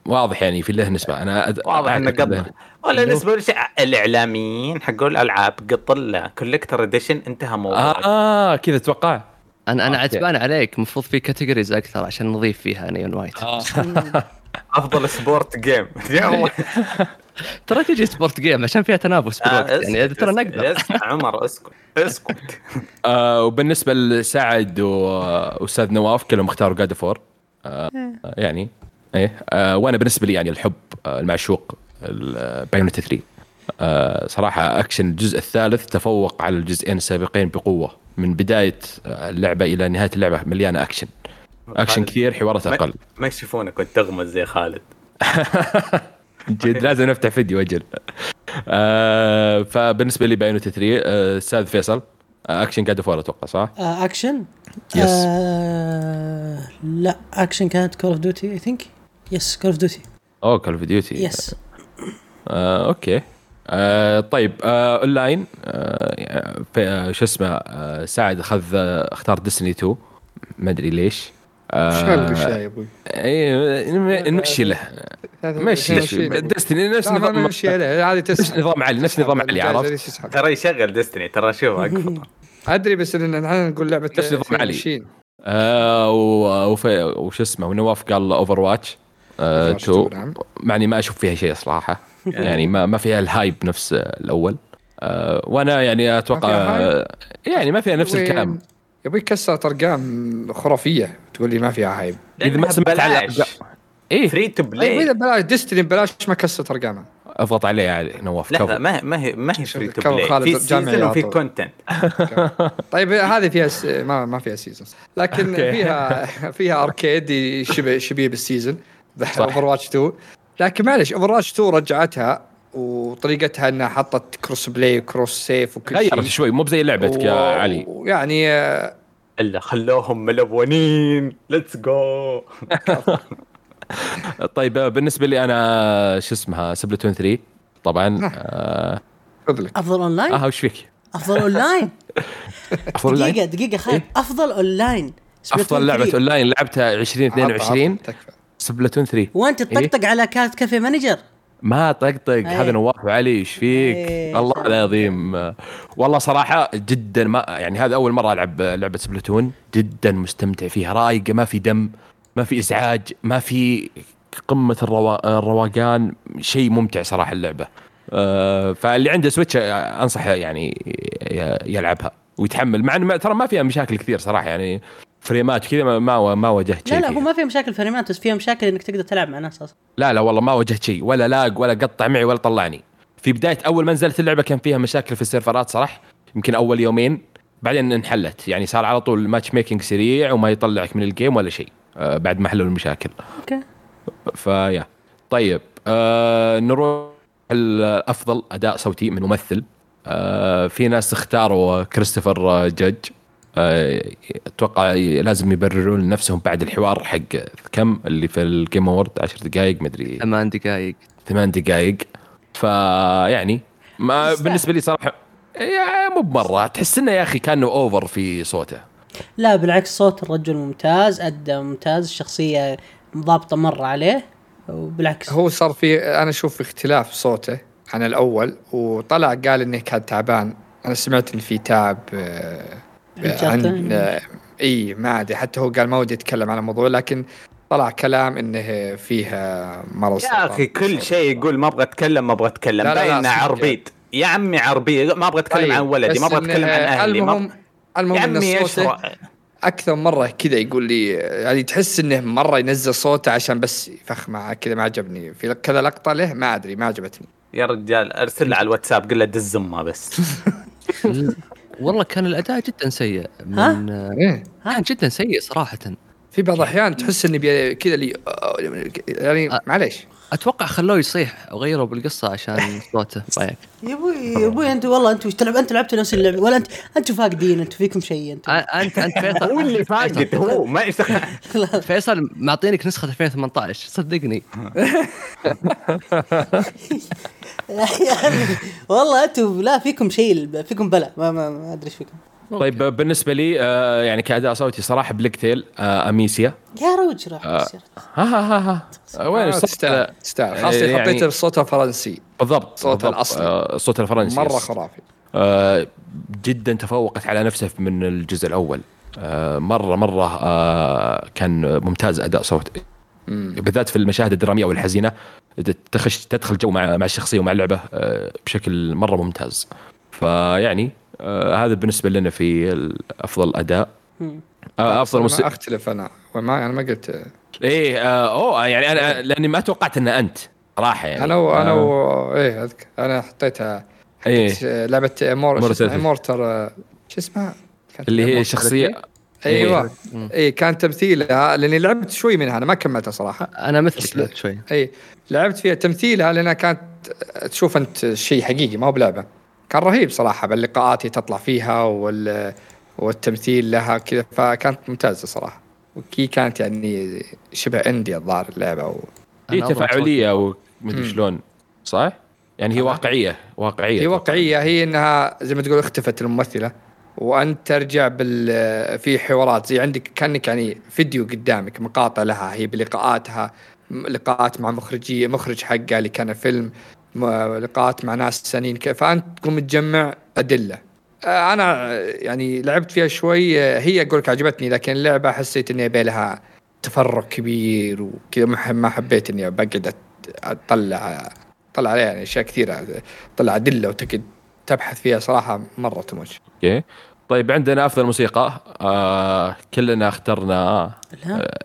واضح يعني في له نسبه أنا أد... واضح إنه قط ولا بالنسبة لي شيء. الإعلاميين حقوا الألعاب قطل collector edition انتهى موضوع آه كذا أتوقع. أنا أنا. عتبان عليك. المفروض في categories أكثر عشان نضيف فيها Neon White آه. *laughs* أفضل sport game *laughs* ترى تجي sport game عشان فيها تنافس آه، بالوقت يعني ترى نقدر. عمر أسكت أسكت. *laughs* آه وبالنسبة لسعد واستاذ نواف كلهم اختاروا God of War آه يعني إيه؟ آه وأنا بالنسبة لي يعني الحب آه المعشوق Bayonetta 3 آه صراحة أكشن الجزء الثالث تفوق على الجزئين السابقين بقوة من بداية آه، اللعبة إلى نهاية اللعبة مليانة أكشن. أكشن كثير حوارات أقل. ما يشوفونك وأنت تغمز زي خالد. *laughs* جد لازم نفتح فيديو أجل. آه فبالنسبة لي Bayonetta 3 آه، أستاذ فيصل. آه أكشن God of War أتوقع صح؟ آه أكشن؟ Yes. آه لا أكشن كانت Call of Duty I think yes Call of Duty اوه Call of Duty yes آه، okay آه، طيب آه، اونلاين آه، في- آه، شو اسمه آه، سعد أخذ اختار Destiny 2 ما أدري ليش. إيش آه، هالغش يا أبوي؟ اي نمشي له. مشي له. نفس نظام نمشي عليه هذه نفس نظام علي نفس نظام علي عرفت. ترى يشغل Destiny ترى شوف *laughs* أدري بس إن إحنا نقول لعبة نفس نظام علي. آه، وش اسمه ونواف قال Overwatch Overwatch 2 نعم. مع اني ما أشوف فيها شيء صراحة. يعني. ما ما فيها ال hype نفس الأول. آه، وأنا يعني أتوقع ما فيها آه، يعني ما فيها نفس؟ الكلام. يا أبوي كسرت أرقام خرافية. تقول لي ما فيها hype إذا ما سمعت على إيه. free to play إذا بلاش Destiny ببلاش ما كسرت ارقامها أضغط عليه يا نواف لا لا ما ما هي ما هي free to play في season وفي. content *laughs* طيب هذه فيها س... ما ما فيها seasons لكن. *laughs* فيها فيها arcade شبيه بال season. Overwatch 2 لكن معلش Overwatch 2 رجعتها وطريقتها إنها حطت cross play و cross save وكل شيء. غيرت شوي مو بزي لعبتك يا و- علي. ويعني آه، إلا خلوهم ملونين. let's go *laughs* طيب بالنسبة لي أنا شو اسمها؟ Splatoon 3 طبعا نعم. آه أفضل اونلاين آه وش فيك؟ أفضل اونلاين *laughs* أفضل line؟ دقيقة دقيقة خالد أفضل اونلاين أفضل لعبة اونلاين لعبتها 2022 Splatoon 3 وانت تطقطق على Kart cafe manager ما طقطق أي. هذا نواف وعلي إيش فيك؟ أي. الله العظيم. والله صراحة جدا ما يعني هذا أول مرة ألعب لعبة Splatoon جدا مستمتع فيها رايقه ما في دم ما في إزعاج ما في قمة الروا... الروقان شيء ممتع صراحة اللعبة. آه، فاللي عنده Switch آه، انصح يعني يلعبها ويتحمل. مع ان ما- ترى ما فيها مشاكل كثير صراحة يعني. فريمات كذا ما- ما واجهت شيء لا لا. هو ما فيها مشاكل فريمات بس فيها مشاكل إنك تقدر تلعب مع ناس أصلا. لا لا والله ما واجهت شيء ولا lag ولا قطع معي ولا طلعني. في بداية أول ما نزلت اللعبة كان فيها مشاكل في السيرفرات صراحة يمكن أول يومين بعدين انحلت. يعني صار على طول matchmaking سريع وما يطلعك من ال game ولا شيء. آه بعد ما حلوا المشاكل. okay. فيا طيب آه نروح الافضل أداء صوتي من ممثل. آه في ناس اختاروا كريستوفر آه، آه، أتوقع لازم يبررون لنفسهم بعد الحوار حق كم اللي في ال Game Award 10 دقائق مدري ثمان دقائق ثمان دقائق فيعني ما. بالنسبة لي صراحة يا مو بمرة. تحس إنه يا أخي كانه over في صوته. لا بالعكس صوت الرجل ممتاز ادى ممتاز الشخصية ضابطة مرة عليه. وبالعكس. هو صار في أنا أشوف اختلاف صوته عن الأول وطلع قال إنه كان تعبان. أنا سمعت إن في تعب آه،. عن آه، إي ما أدري حتى هو قال ما ودي أتكلم عن الموضوع لكن طلع كلام إنه فيها مرض يا. أخي كل شيء يقول ما أبغى أتكلم ما أبغى أتكلم. لا، لا، لا، باين. عربيد. يا عمي عربي ما أبغى أتكلم طيب، عن ولدي ما أبغى أتكلم عن أهلي المهم المهم يا إن عمي أكثر مرة كذا يقول لي يعني تحس إنه مرة ينزل صوته عشان بس يفخ مع كذا ما عجبني. في كذا لقطة له ما أدري ما عجبتني. يا رجال أرسل له على الواتساب قل له دز أمه بس. *laughs* والله كان الأداء جدا سيء ها؟ من إيه. كان جدا سيء صراحة. في بعض الأحيان تحس انه بي- كذا لي يعني معليش. أتوقع خلوه يصيح وغيروا بالقصة عشان *laughs* صوته رايك يا أبوي يا أبوي أنت والله أنتوا تلعب؟ أنت لعبتوا نفس اللعبه ولا انت أنتوا فاقدين أنتوا فيكم شيء أنتم أ- انت أنت فيصل. *laughs* هو اللي فاقد هو ما يشتغل *laughs* فيصل معطينك نسخة 2018 صدقني. والله أنتوا لا فيكم شيء فيكم بلا ما ما, ما أدري إيش فيكم. طيب بالنسبة لي آه يعني كأداء صوتي صراحة بليك تيل آه أميسيا. يا رجل راح يصير. ها ها ها, ها. آه وين آه، الصوت تستاهل تستاهل. خاصة يعني- حبيته بالصوت الفرنسي. بالضبط صوت بالضبط. الأصلي. آه الصوت الفرنسي مرة. خرافي. آه جدا تفوقت على نفسه من الجزء الأول. آه مرة مرة آه كان ممتاز أداء صوت. بالذات في المشاهد الدرامية والحزينة. تخش تدخل جو مع مع الشخصية ومع اللعبة آه بشكل مرة ممتاز. فيعني آه هذا بالنسبة لنا في افضل أداء. آه أفضل ما موسيقى أختلف أنا وما أنا ما قلت إيه آه أوه يعني أنا لأني ما توقعت أن أنت صراحة يعني. أنا وأنا آه. و... إيه أذكر. أنا حطيتها إيه. لعبة مور. مورتر شو اسمها؟ اللي هي. شخصيه أيوه. مم. اي كان تمثيلها لأني لعبت شوي منها أنا ما كملتها صراحة. أنا مثلك لعبت شوي. اي لعبت فيها تمثيلها لأنها كانت تشوف أنت شيء حقيقي ما هو بلعبة. كان رهيب صراحة باللقاءات اللي تطلع فيها وال والتمثيل لها كذا فكانت ممتازة صراحة. okay كانت يعني شبه indie الظاهر اللعبة و... هي تفاعلية ومدري. شلون صح؟ يعني هي واقعية واقعية هي واقعية هي إنها زي ما تقول اختفت الممثلة. وانت ترجع بال في حوارات زي عندك كأنك يعني فيديو قدامك مقاطع لها هي بلقاءاتها لقاءات مع مخرجيه مخرج حقها اللي كان فيلم لقاءات مع ناس ثانيين فأنت تقوم تجمع أدلة. آه، أنا يعني لعبت فيها شوي آه، هي أقول لك عجبتني لكن اللعبة حسيت إني يبي لها تفرغ كبير وكذا ما حبيت إني بقعد أطلع طلع عليها يعني أشياء كثيرة طلع أدلة وتقعد تبحث فيها صراحة مرة تموش okay. طيب عندنا أفضل موسيقى. آه كلنا اخترنا لا.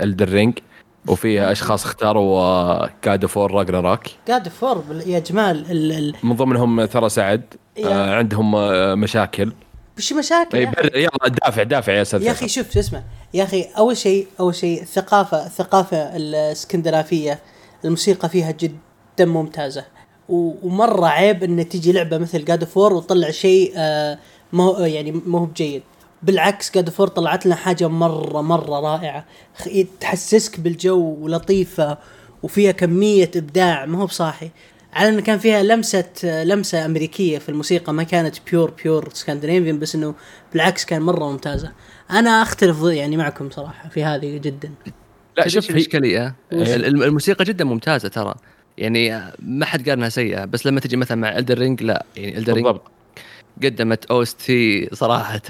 Elden Ring وفي أشخاص اختاروا God of War Ragnarok God of War يا جمال ال ال من ضمنهم ترى سعد. آه عندهم آه مشاكل. وش مشاكل طيب؟ يلا دافع دافع يا أستاذ يا أخي شوف شو اسمه يا أخي أول شيء أول شيء الثقافه الثقافه الإسكندنافية الموسيقى فيها جدا ممتازة. ومرة عيب إن تيجي لعبة مثل God of War وتطلع شيء آه ما هو يعني ما هو بجيد. بالعكس God of War طلعت لنا حاجة مرة مرة رائعة. خ- تحسسك بالجو ولطيفة وفيها كمية إبداع. ما هو بصاحي على إنه كان فيها لمسة لمسة أمريكية في الموسيقى. ما كانت pure pure Scandinavian بس إنه بالعكس كان مرة ممتازة. أنا أختلف يعني معكم صراحة في هذه جدا. لا شوف هي؟ الم- الموسيقى جدا ممتازة ترى. يعني ما حد قال إنها سيئة. بس لما تجي مثلا مع Elden Ring لا. يعني Elden Ring بالضبط. قدمت OST في صراحة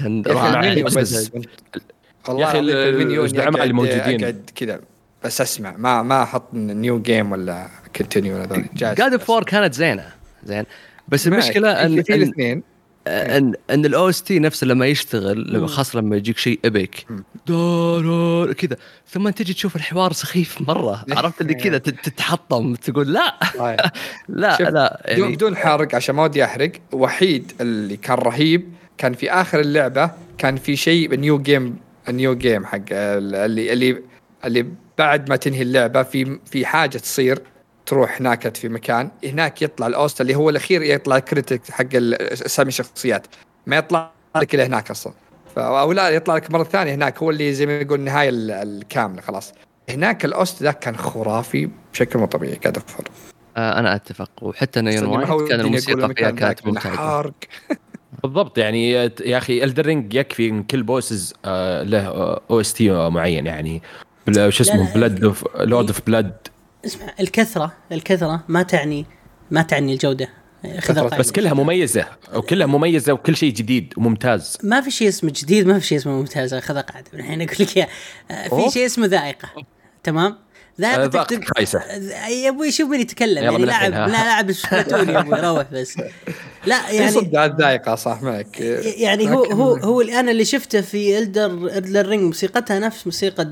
يا أخي الزعماء أقعد- اللي موجودين. أقعد كذا بس أسمع. ما ما أحط new game ولا continue ولا جالس God of. War كانت زينة. زين. بس. المشكلة ان في الاثنين. ان, إن ال OST نفسه لما يشتغل لما خاصة لما يجيك شيء ابيك كذا. ثم تجي تشوف الحوار سخيف مرة. *laughs* عرفت اللي كذا؟ تت- تتحطم تقول لا. *laughs* لا لا يعني بدون حرق عشان ما ودي أحرق وحيد اللي كان رهيب كان في آخر اللعبة كان في شيء new game new game حق اللي اللي اللي بعد ما تنهي اللعبة في في حاجة تصير. تروح هناك في مكان هناك يطلع ال OST اللي هو الأخير يطلع ال credits حق اسامي الشخصيات ما يطلع لك إلا هناك أصلا. أو لا يطلع لك مرة ثانية هناك هو اللي زي ما يقول النهايه ال- الكاملة خلاص. هناك ال OST ذاك كان خرافي بشكل مو طبيعي قاعد اغفر آه أنا أتفق وحتى Neon White كان الموسيقى فيها كانت ممتازه بالضبط يعني يا أخي Elden Ring يكفي ان كل bosses آه له OST معين يعني شو اسمه لا. Blood of Lord of Blood اسمع الكثرة الكثرة ما تعني ما تعني الجودة خذ القاعدة. بس كلها مميزة وكلها مميزة وكل شيء جديد وممتاز ما في شيء اسمه جديد ما في شيء اسمه ممتاز خذ قاعدة الحين أقول لك. آه،. في شيء اسمه ذائقة تمام آه، ذائقه ذائقة تكتب-. آه، يا أبوي شوف مين يتكلم يعني من لاعب. لا لاعب Splatoon يا أبوي *laughs* روح بس لا في يعني صدق الذائقه صح معك يعني هو هو هو اللي أنا اللي شفته في Elden Elden Ring موسيقتها نفس موسيقى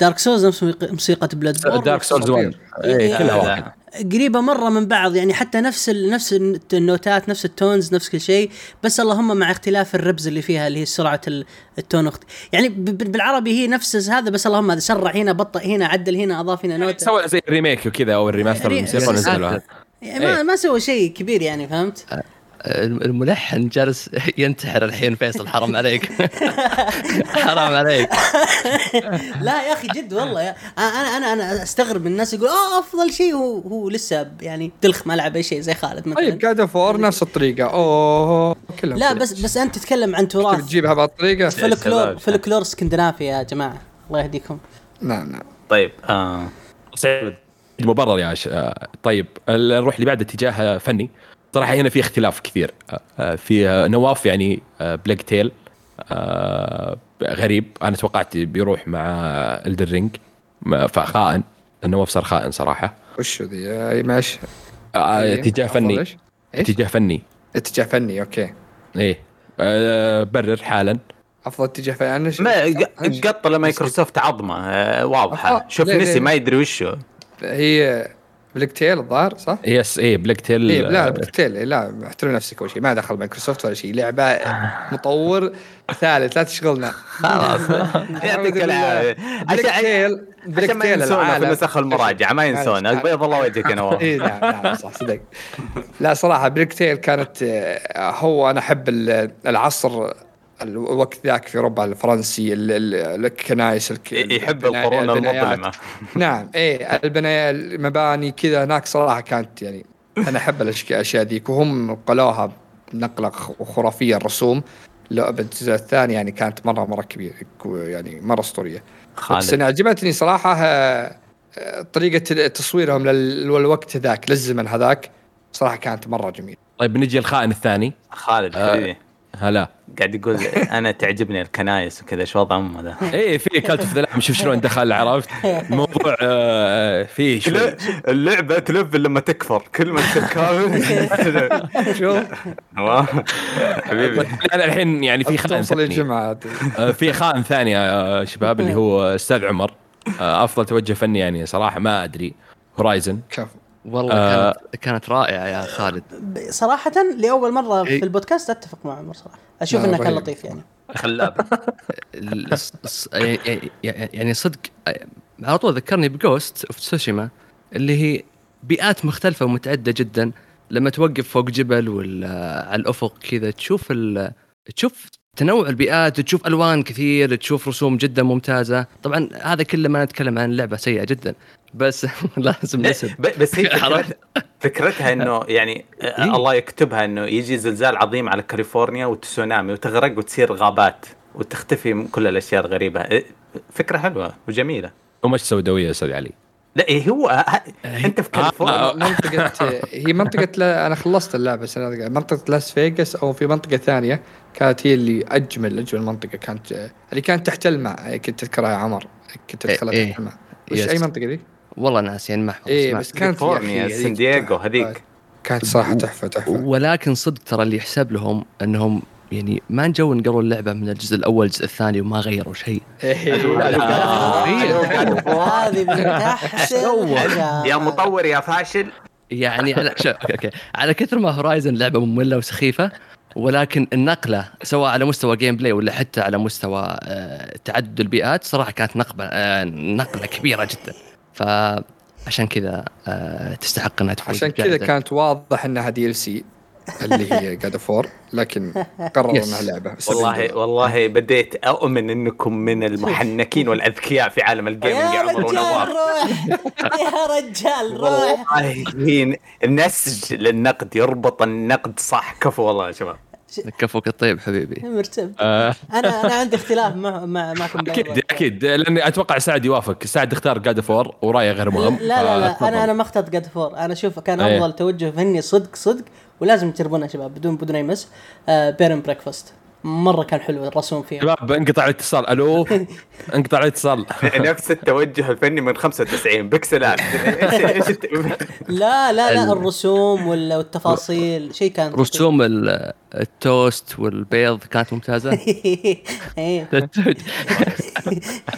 Dark Souls نفس موسيقى Blood Dark Souls 1 إيه، إيه، كلها لا. قريبة مرة من بعض يعني حتى نفس ال... نفس النوتات نفس ال tones نفس كل شيء بس اللهم مع اختلاف الربز اللي فيها اللي هي سرعة ال- ال tone أخت... يعني بالعربي هي نفس هذا بس اللهم هذا سرع هنا بطأ هنا عدل هنا أضاف هنا نوتة. سوى زي ال remake وكذا أو ال remaster ري- ونزلوها يعني ما إيه. ما سوى شيء كبير يعني فهمت؟ الملحن جالس *laughs* ينتحر الحين فيصل حرام عليك. *laughs* حرام عليك. *laughs* لا يا أخي جد والله. يا... أنا أنا أنا أستغرب من الناس يقول آه أفضل شيء هو هو لسه يعني دلخ ما لعب أي شيء زي خالد مثلا. طيب قاعد فور نفس الطريقة. أوه كلهم لا. بس بس أنت تتكلم عن تراث. تجيبها بهالطريقه فلكلور. فلكلور اسكندنافي يا جماعة. الله يهديكم. نعم نعم طيب آه مبرر يا ش... آه، طيب ال- نروح اللي بعده اتجاه فني. صراحة هنا في اختلاف كثير. آه، آه، في آه، نواف يعني Blacktail غريب. أنا توقعت بيروح مع Elden Ring فخائن. نواف صار خائن صراحة. وش ذي؟ آه، إيه. اتجاه فني؟ اتجاه فني. اتجاه فني أوكي. إيه. برر حالا. افضل اتجاه فني. ما إيش؟ ق- قط لمايكروسوفت عظمة واضحة. شوف نسي ما يدري وشه هي Blacktail الظاهر صح؟ yes إيه Blacktail. إيه لا Blacktail لا احترم نفسك أول شيء ما دخل مايكروسوفت ولا شيء لعبة *laughs* مطور ثالث لا تشغلنا. خلاص. *laughs* يعطيك العافية. Black tail Black عشان ما ينسونا في نسخ المراجعة ما ينسونا. بيض الله وجهك يا نواف اي نعم نعم صح صدق. لا صراحة Blacktail كانت آه، هو أنا أحب ال- العصر الوقت ذاك في أوروبا الفرنسي ال- ال- الكنائس الك- يحب القرون. المظلمة. *laughs* نعم إيه البناية المباني كذا هناك صراحة كانت يعني أنا أحب الاشياء ذيك وهم نقلوها نقله خ- خرافية الرسوم. لعبة الجزء الثاني يعني كانت مره مرة كبيرة يعني مرة أسطورية. بس خالد أنا عجبتني صراحة آه، طريقة تصويرهم لل- للوقت ذاك للزمن هذاك صراحة كانت مرة جميلة. طيب بنجي الخائن الثاني. خالد آه. هلا. قاعد يقول أنا تعجبني الكنايس وكذا إيش وضع امه ذا إيه في Cult of the شوف شلون دخل عرفت؟ الموضوع آه، فيه شوي. اللعبة تلفل لما تكفر. كل ما تصير كامل. *laughs* شوف حبيبي. أنا الحين يعني في خائن توصل الجمعة. آه، في خائن ثاني يا شباب اللي هو أستاذ عمر. آه، أفضل توجه فني يعني صراحة ما أدري. Horizon كفو. والله آه. كانت كانت رائعة يا خالد صراحة لأول مرة في إيه. البودكاست أتفق مع عمر صراحة أشوف لا، إنه كان رهيب. لطيف يعني خلاب الص- يعني- يعني صدق على طول ذكرني ب Ghost of Tsushima اللي هي بيئات مختلفة ومتعدده جدا لما توقف فوق جبل ولا على الأفق كذا تشوف ال... تشوف تنوع البيئات تشوف ألوان كثير تشوف رسوم جدا ممتازة طبعا هذا كله ما نتكلم عن لعبة سيئة جدا بس *laughs* لازم نسب ب- بس هي *laughs* عرفت؟ فكرت- فكرتها إنه يعني آه، الله يكتبها إنه يجي زلزال عظيم على كاليفورنيا وتسونامي وتغرق وتصير غابات وتختفي من كل الأشياء الغريبة آه، فكرة حلوة وجميلة ومش سوداوية يا أستاذ علي لا إيه هو آه، آه، أنت في كاليفورنيا آه. منطقة هي منطقة لا أنا خلصت هذه. منطقة لاس فيغاس أو في منطقة ثانية كانت هي اللي أجمل أجمل منطقة كانت اللي كانت تحت الماء كنت تذكرها يا عمر كنت إيه، تدخلها إيه. تحت الماء وش. أي منطقة ذي؟ والله ناس يعني ما احفظ إيه. بس كانت يا كاليفورنيا سان دييغو هذيك. كانت صراحة تحفة تحفة. ولكن صدق ترى اللي يحسب لهم إنهم يعني ما نجوا نقروا اللعبة من الجزء الأول الجزء الثاني وما غيروا شيء. إيه. هذه من أحسن. يا مطور يا فاشل. يعني على أوكي. على كثر ما Horizon لعبة مملة وسخيفة ولكن النقلة سواء على مستوى gameplay ولا حتى على مستوى آه، تعدد البيئات صراحة كانت نقله آه، نقلة كبيرة جدا. فعشان كذا آه، تستحق إنها تفوز عشان كذا. كانت واضح إنها DLC اللي هي *laughs* God of War لكن قرروا Yes. إنها لعبة. والله والله بديت أؤمن إنكم من المحنكين والأذكياء في عالم ال gaming يا رجال روح. يا رجال روح. والله هي النسج للنقد يربط النقد صح. كفو والله يا شباب. كفوك الطيب حبيبي. *laughs* مرتب. آه، أنا أنا عندي اختلاف مع مع معكم أكيد. أكيد لأني أتوقع سعد يوافق. سعد اختار God of War ورايه غير مهم لا لا لا. أنا أنا ما اخترت God of War أنا أشوف كان أيه. أفضل توجه فني صدق صدق ولازم تجربونها يا شباب بدون بدون أي مس. آه Bear and Breakfast مرة كان حلو الرسوم فيه شباب انقطع الاتصال. ألو؟ *laughs* انقطع الاتصال. نفس التوجه الفني من 95 بكسلات إيش إيش الت- لا لا لا ال- الرسوم وال- والتفاصيل شيء كان. رسوم ال- التوست والبيض كانت ممتازة. *laughs* إيه. *laughs*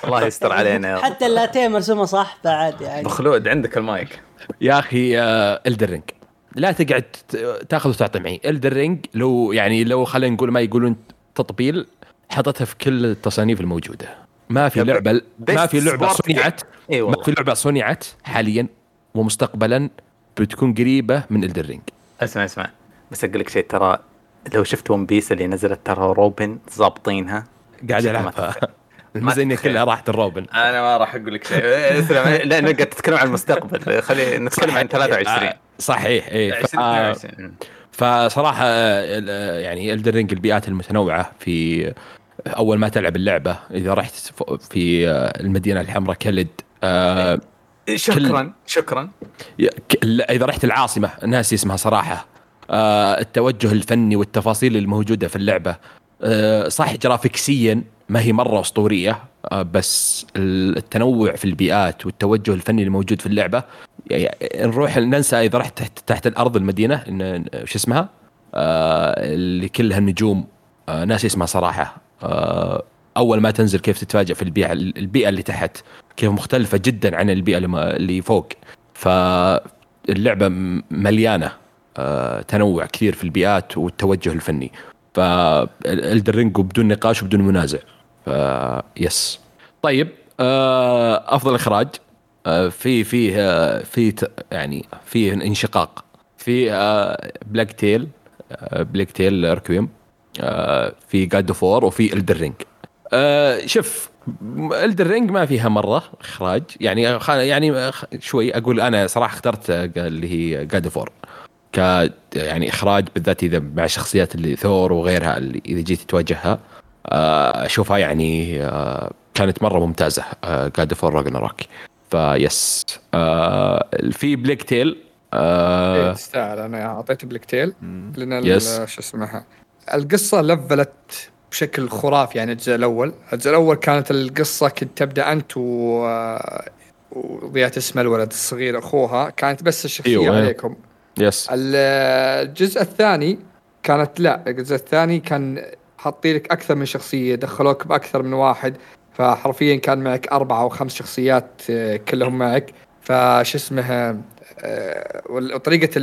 الله يستر علينا. حتى اللاتيه مرسومه صح بعد يعني. ابو خلود عندك المايك. يا أخي Elden Ring لا تقعد تاخذ وتعطي معي. Elden Ring لو يعني لو خلينا نقول ما يقولون تطبيل حطتها في كل التصانيف الموجودة. ما في لعبة ما في لعبة. صنعت اي ما في لعبة صنعت حاليا ومستقبلا بتكون قريبة من Elden Ring اسمع اسمع. بس أقول لك شيء ترى لو شفت One Piece اللي نزلت ترى روبن ظابطينها قاعد ألعبها. *laughs* الميزانيه. كلها راحت الروبن أنا ما راح أقول لك شيء. اسلم لأن قاعد تتكلم عن المستقبل. خلي نتكلم عن 23 *laughs* آه، صحيح اي 2022 فصراحة آه، ال- يعني Elden Ring البيئات المتنوعة في أول ما تلعب اللعبة إذا رحت في آه، المدينة الحمراء كلد آه، شكرا شكرا. إذا رحت العاصمة ناسي اسمها صراحة آه، التوجه الفني والتفاصيل الموجودة في اللعبة آه، صح جرافيكسيا ما هي مرة أسطورية آه، بس ال- التنوع في البيئات والتوجه الفني الموجود في اللعبة يعني نروح ننسى إذا رحت تحت, تحت الأرض المدينة شو اسمها؟ آه، اللي كلها النجوم آه، ناسي اسمها صراحة. أول ما تنزل كيف تتفاجئ في البيئة البيئة اللي تحت كيف مختلفة جدا عن البيئة اللي فوق. فاللعبه مليانة تنوع كثير في البيئات والتوجه الفني. ف Elden Ring بدون نقاش وبدون منازع. ف yes طيب آه، أفضل إخراج. آه، في في في يعني في انشقاق. في Plague Tale Plague Tale Requiem آه، في God of War وفي Elden Ring آه، شوف Elden Ring ما فيها مرة إخراج. يعني يعني شوي أقول أنا صراحة اخترت اللي هي God of War ك يعني إخراج بالذات إذا مع الشخصيات اللي ثور وغيرها اللي إذا جيت تواجهها آه، أشوفها يعني آه، كانت مرة ممتازة God of War Ragnarök ف yes آه، في Plague Tale إيه، آه، تستاهل. أنا أعطيت Plague Tale لأن. شو اسمها القصة لفلت بشكل خرافي يعني الجزء الأول، الجزء الأول كانت القصة كنت تبدأ أنت و وضيعت اسم الولد الصغير أخوها. كانت بس الشخصية أيوة. عليكم. yes ال- الجزء الثاني كانت لا الجزء الثاني كان حاطين لك أكثر من شخصية دخلوك بأكثر من واحد فحرفيا كان معك أربعة أو خمس شخصيات آه، كلهم معك. فش اسمها آه، وطريقة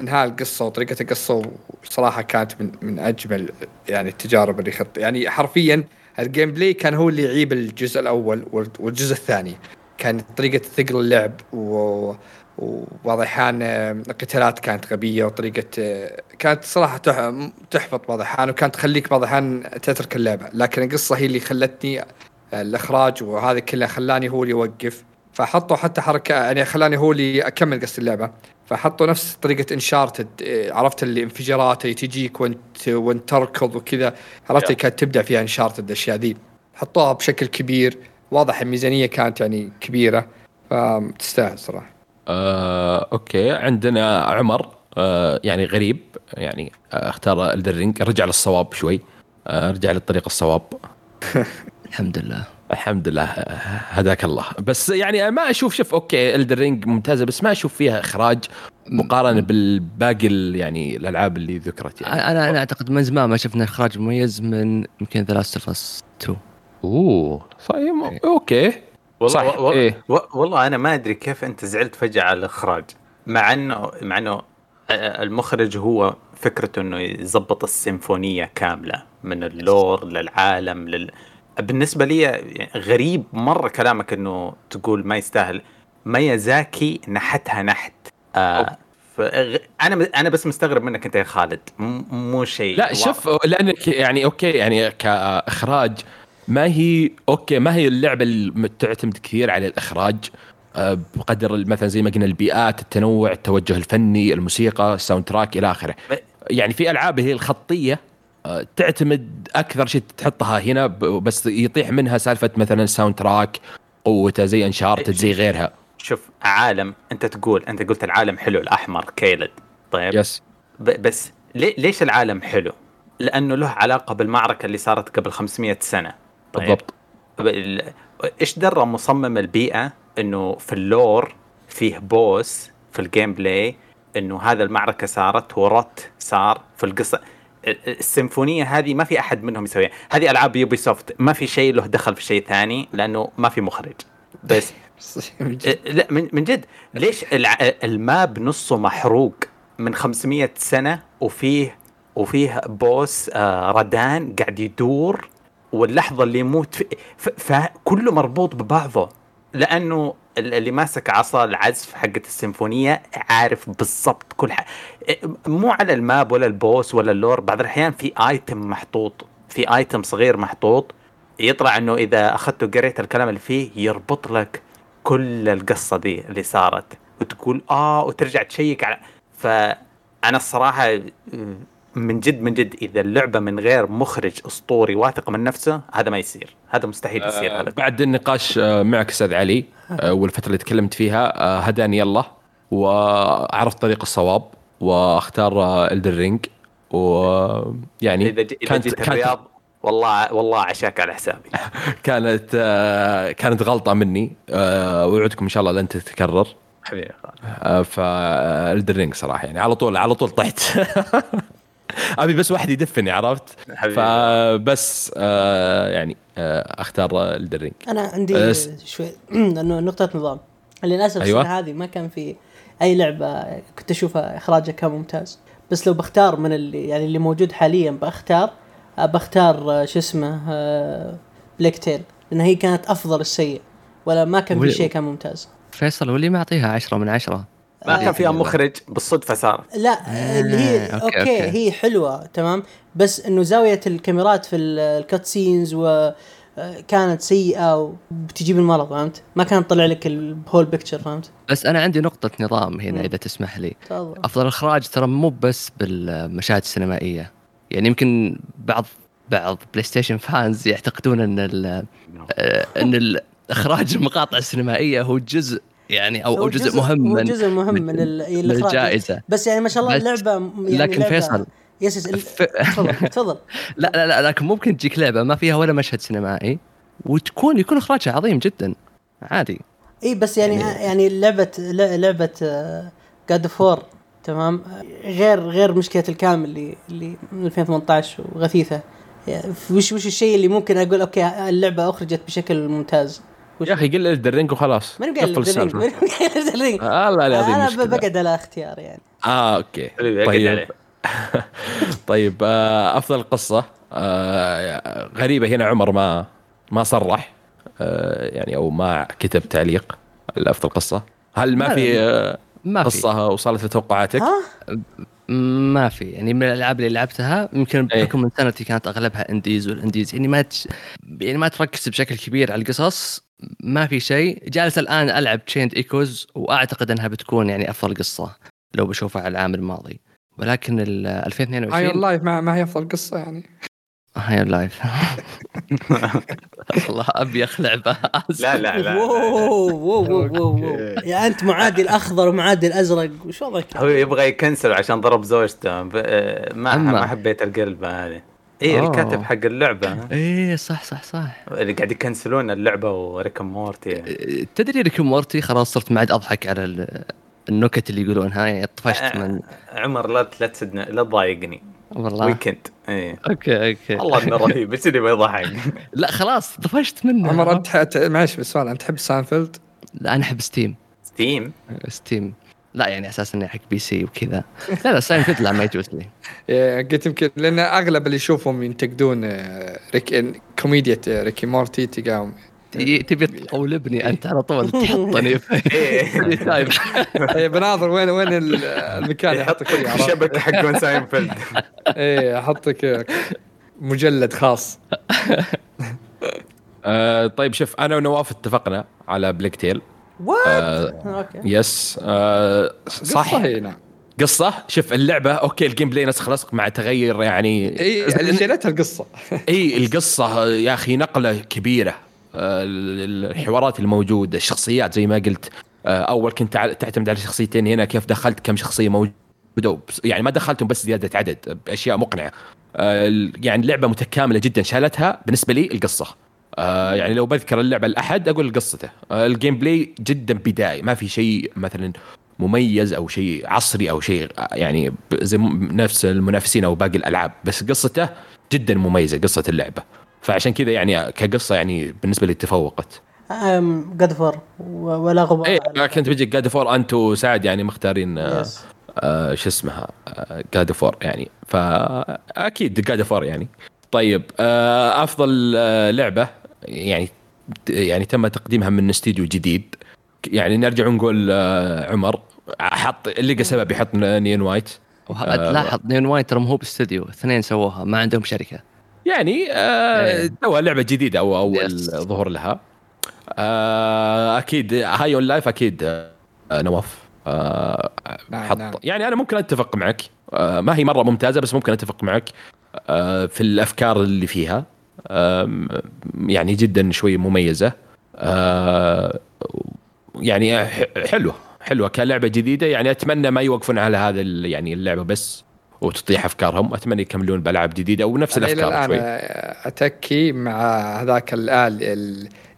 إنهاء القصة وطريقة القصة صراحة كانت من من أجمل يعني التجارب اللي خط يعني حرفيا ال gameplay كان هو اللي يعيب الجزء الأول وال- والجزء الثاني. كانت طريقة ثقل اللعب و وبعض الاحيان آه، القتالات كانت غبية وطريقة آه، كانت صراحة تح- تحبط بعض الاحيان وكانت تخليك بعض الاحيان تترك اللعبة. لكن القصة هي اللي خلتني آه، الإخراج وهذا كله خلاني هو اللي يوقف. فحطوا حتى حركة يعني خلاني هو اللي أكمل قصة اللعبة. فحطوا نفس طريقة Uncharted عرفت الانفجارات اللي تجيك وانت وانت تركض وكذا. عرفت Yeah. كانت تبدأ فيها Uncharted الأشياء ذي. حطوها بشكل كبير. واضح الميزانية كانت يعني كبيرة. فتستاهل صراحة. آه، okay. عندنا عمر آه، يعني غريب يعني آه، اختار Elden Ring رجع للصواب شوي. آه، رجع للطريق الصواب. *laughs* الحمد لله. الحمد لله. هداك الله. بس يعني ما أشوف شوف okay Elden Ring ممتازة بس ما أشوف فيها إخراج مقارنة بالباقي ال- يعني الألعاب اللي ذكرت يعني. أنا أنا أعتقد من زمان ما شفنا إخراج مميز من يمكن The Last of Us 2 أوه طيب okay. والله صح، و- و- إيه. والله أنا ما أدري كيف أنت زعلت فجأة على الإخراج مع إنه مع إنه آه، المخرج هو فكرته إنه يظبط السيمفونية كاملة من ال lore للعالم لل بالنسبة لي غريب مرة كلامك إنه تقول ما يستاهل ميازاكي نحتها نحت آه فغ- أنا أنا بس مستغرب منك أنت يا خالد مو شيء لا. شوف لأنك يعني okay يعني كإخراج ما هي okay ما هي اللعبة اللي تعتمد كثير على الإخراج؟ آه، بقدر مثلا زي ما قلنا البيئات التنوع التوجه الفني الموسيقى ال soundtrack إلى آخره. يعني في ألعاب هي الخطية آه، تعتمد أكثر شيء تحطها هنا بس يطيح منها سالفة مثلا ال soundtrack قوته زي Uncharted زي غيرها. شوف عالم أنت تقول أنت قلت العالم حلو الأحمر Caelid طيب؟ yes بس ليش العالم حلو؟ لأنه له علاقة بالمعركة اللي صارت قبل 500 سنة. بالضبط. ال- إيش درى مصمم البيئة إنه في ال lore فيه boss في ال gameplay إنه هذا المعركة صارت وروت صار في القصة؟ ال- السيمفونية هذه ما في أحد منهم يسويها. هذه ألعاب Ubisoft ما في شيء له دخل في شيء ثاني لأنه ما في مخرج. بس *laughs* إيه، لا من من جد. ليش. ال map نصه محروق من 500 سنة وفيه وفيه boss آه Radahn قاعد يدور واللحظة اللي يموت. فكله مربوط ببعضه لأنه ال- اللي ماسك عصا العزف حقت السيمفونية عارف بالضبط كل حاجة مو على ال map ولا ال boss ولا ال lore بعض الأحيان في item محطوط في item صغير محطوط يطلع إنه إذا اخذت وقريت الكلام اللي فيه يربط لك كل القصة دي اللي صارت وتقول آه وترجع تشيك على فأنا الصراحة من جد من جد إذا اللعبة من غير مخرج أسطوري واثق من نفسه هذا ما يصير. هذا مستحيل يصير آه، هذا. بعد النقاش آه، معك أستاذ علي آه، والفترة اللي تكلمت فيها آه، هداني الله وعرفت طريق الصواب وأختار Elden Ring ويعني إذا كانت جيت كانت الرياض والله والله عشاك على حسابي. *laughs* كانت آه، كانت غلطة مني آه، وعدكم إن شاء الله لن تتكرر. حبيبي ف Elden Ring صراحة يعني على طول على طول طحت. *laughs* *laughs* ابي بس واحد يدفني عرفت؟ حبيبي. فبس آه، يعني آه، أختار Elden Ring أنا عندي أس- شوي *clears throat* لأنه نقطة نظام. للأسف أيوة. السنة هذه ما كان في أي لعبة كنت أشوفها إخراجها كان ممتاز. بس لو بختار من اللي يعني اللي موجود حاليا بختار آه، بختار آه، شو اسمه آه، Plague Tale لأن هي كانت أفضل السيء ولا ما كان في شيء كان ممتاز. فيصل واللي معطيها عشرة من عشرة؟ ما كان فيها مخرج بالصدفة صارت لا اللي هي okay، okay, okay. هي حلوة تمام بس إنه زاوية الكاميرات في ال- ال cut scenes و آه، كانت سيئة وبتجيب المرض فهمت؟ ما كانت تطلع لك ال whole picture فهمت؟ بس أنا عندي نقطة نظام هنا مم. إذا تسمح لي تفضل أفضل اخراج ترى مو بس بالمشاهد السينمائية يعني يمكن بعض بعض PlayStation fans يعتقدون إن ال- آه، إن ال- إخراج المقاطع السينمائية هو جزء يعني أو, أو هو جزء, مهم من جزء مهم من- من, ال- من الإخراج. الجائزة. بس يعني ما شاء الله اللعبة يعني لكن لعبة- فيصل yes yes تفضل *laughs* تفضل. لا لا لا لكن ممكن تجيك لعبة ما فيها ولا مشهد سينمائي وتكون يكون إخراجها عظيم جدا عادي. إي بس يعني يعني- يعني لعبة لعبة God of War تمام؟ آه، غير غير مشكلة الكاميرا اللي اللي من 2018 وغثيثة. يعني وش وش الشيء اللي ممكن أقول okay اللعبة أخرجت بشكل ممتاز؟ يا أخي قل Elden Ring وخلاص ماني قايل قفل Elden Ring ماني قايل Elden Ring الله العظيم أنا بقعد على اختيار يعني. آه okay. طيب. *laughs* طيب آه أفضل قصة آه غريبة. هنا عمر ما ما صرح آه يعني أو ما كتب تعليق لأفضل قصة. هل ما في آه ما في. قصة وصلت لتوقعاتك؟ ما في. يعني من الألعاب اللي لعبتها يمكن إيه. بحكم من سنتي كانت أغلبها indies وال indies. يعني ما تش... يعني ما تركز بشكل كبير على القصص ما في شيء. جالس الآن ألعب Chained Echoes وأعتقد إنها بتكون يعني أفضل قصة لو بشوفها على العام الماضي. ولكن ال High 2022 Life ما, ما هي أفضل قصة يعني. High Life والله أبي لعبة. لا لا لا. *laughs* يا أنت معادي الأخضر ومعادي الأزرق. وش وضعك؟ هو يبغى يكنسل عشان ضرب زوجته. ب- آه، ما. ما حبيت القلب هذه. اي. الكاتب حق اللعبة. إيه صح صح صح. اللي قاعد يكنسلون اللعبة و Rick and Morty. تدري Rick Morty خلاص صرت ما عاد أضحك على ال- النكت اللي يقولونها يعني طفشت من عمر لا لا تسدنا لا تضايقني والله. ويكند اي أوكي أوكي. والله إنه رهيب. إيش اللي بيضحك *laughs* لا خلاص طفشت منه. عمر أنت معلش بالسؤال أنت تحب ساينفيلد؟ لا أنا أحب ستيم ستيم ستيم لا يعني أساسا إني حق بي سي وكذا. لا لا ساينفيلد لا ما يجوز لي. *laughs* إيه، قلت يمكن لأن أغلب اللي يشوفهم ينتقدون آه، ريك كوميديا آه، ريكي مورتي تلقاهم تبي تقولبني أنت على طول؟ *laughs* تحطني. في إيه. *laughs* طيب. إيه، بناظر وين وين ال- المكان؟ اللي احطك فيه عرفت؟ شبكة حق ساينفيلد. إيه احطك مجلد خاص. آه طيب شوف أنا ونواف اتفقنا على Plague Tale. what آه okay yes آه صح؟ نعم قصة؟ شوف اللعبة okay ال gameplay نسخ لصق مع تغير يعني. إي اللي شيلتها القصة. إي القصة يا أخي نقلة كبيرة. آه، ال- الحوارات الموجودة الشخصيات زي ما قلت. أول كنت تع- تعتمد على شخصيتين هنا كيف دخلت كم شخصية موجودة. يعني ما دخلتهم بس زيادة عدد بأشياء مقنعة. يعني لعبه متكاملة جدا شالتها بالنسبة لي القصة. آه، يعني لو بذكر اللعبة الاحد أقول قصته. آه، ال gameplay جدا بدائي. ما في شيء مثلا مميز أو شيء عصري أو شيء آه، يعني زي نفس المنافسين أو باقي الألعاب. بس قصته جدا مميزة قصة اللعبة. فعشان كذا يعني كقصة يعني بالنسبة لي تفوقت. أم God of War ولا غبار على- كنت بيجي God of War أنت وسعد يعني مختارين آه. آه شو اسمها God of War يعني. فأكيد God of War يعني. طيب آه أفضل آه لعبة. يعني يعني تم تقديمها من استديو جديد. يعني نرجع ونقول آه عمر حط لقى سبب يحط Neon White. وه- تلاحظ Neon White ترى مو باستديو اثنين سووها ما عندهم شركة. يعني آه إيه. لعبة جديدة أو اول. ظهور لها. آه أكيد High on Life أكيد آه نواف. آه نعم، حط. نعم. يعني أنا ممكن أتفق معك. آه ما هي مرة ممتازة بس ممكن أتفق معك. آه في الأفكار اللي فيها. آه يعني جدا شوي مميزة. آه يعني حلوة حلوة كلعبة جديدة. يعني أتمنى ما يوقفون على هذا يعني اللعبة بس وتطيح أفكارهم. أتمنى يكملون بألعاب جديدة ونفس الأفكار شوي. أتكي مع هذاك الآل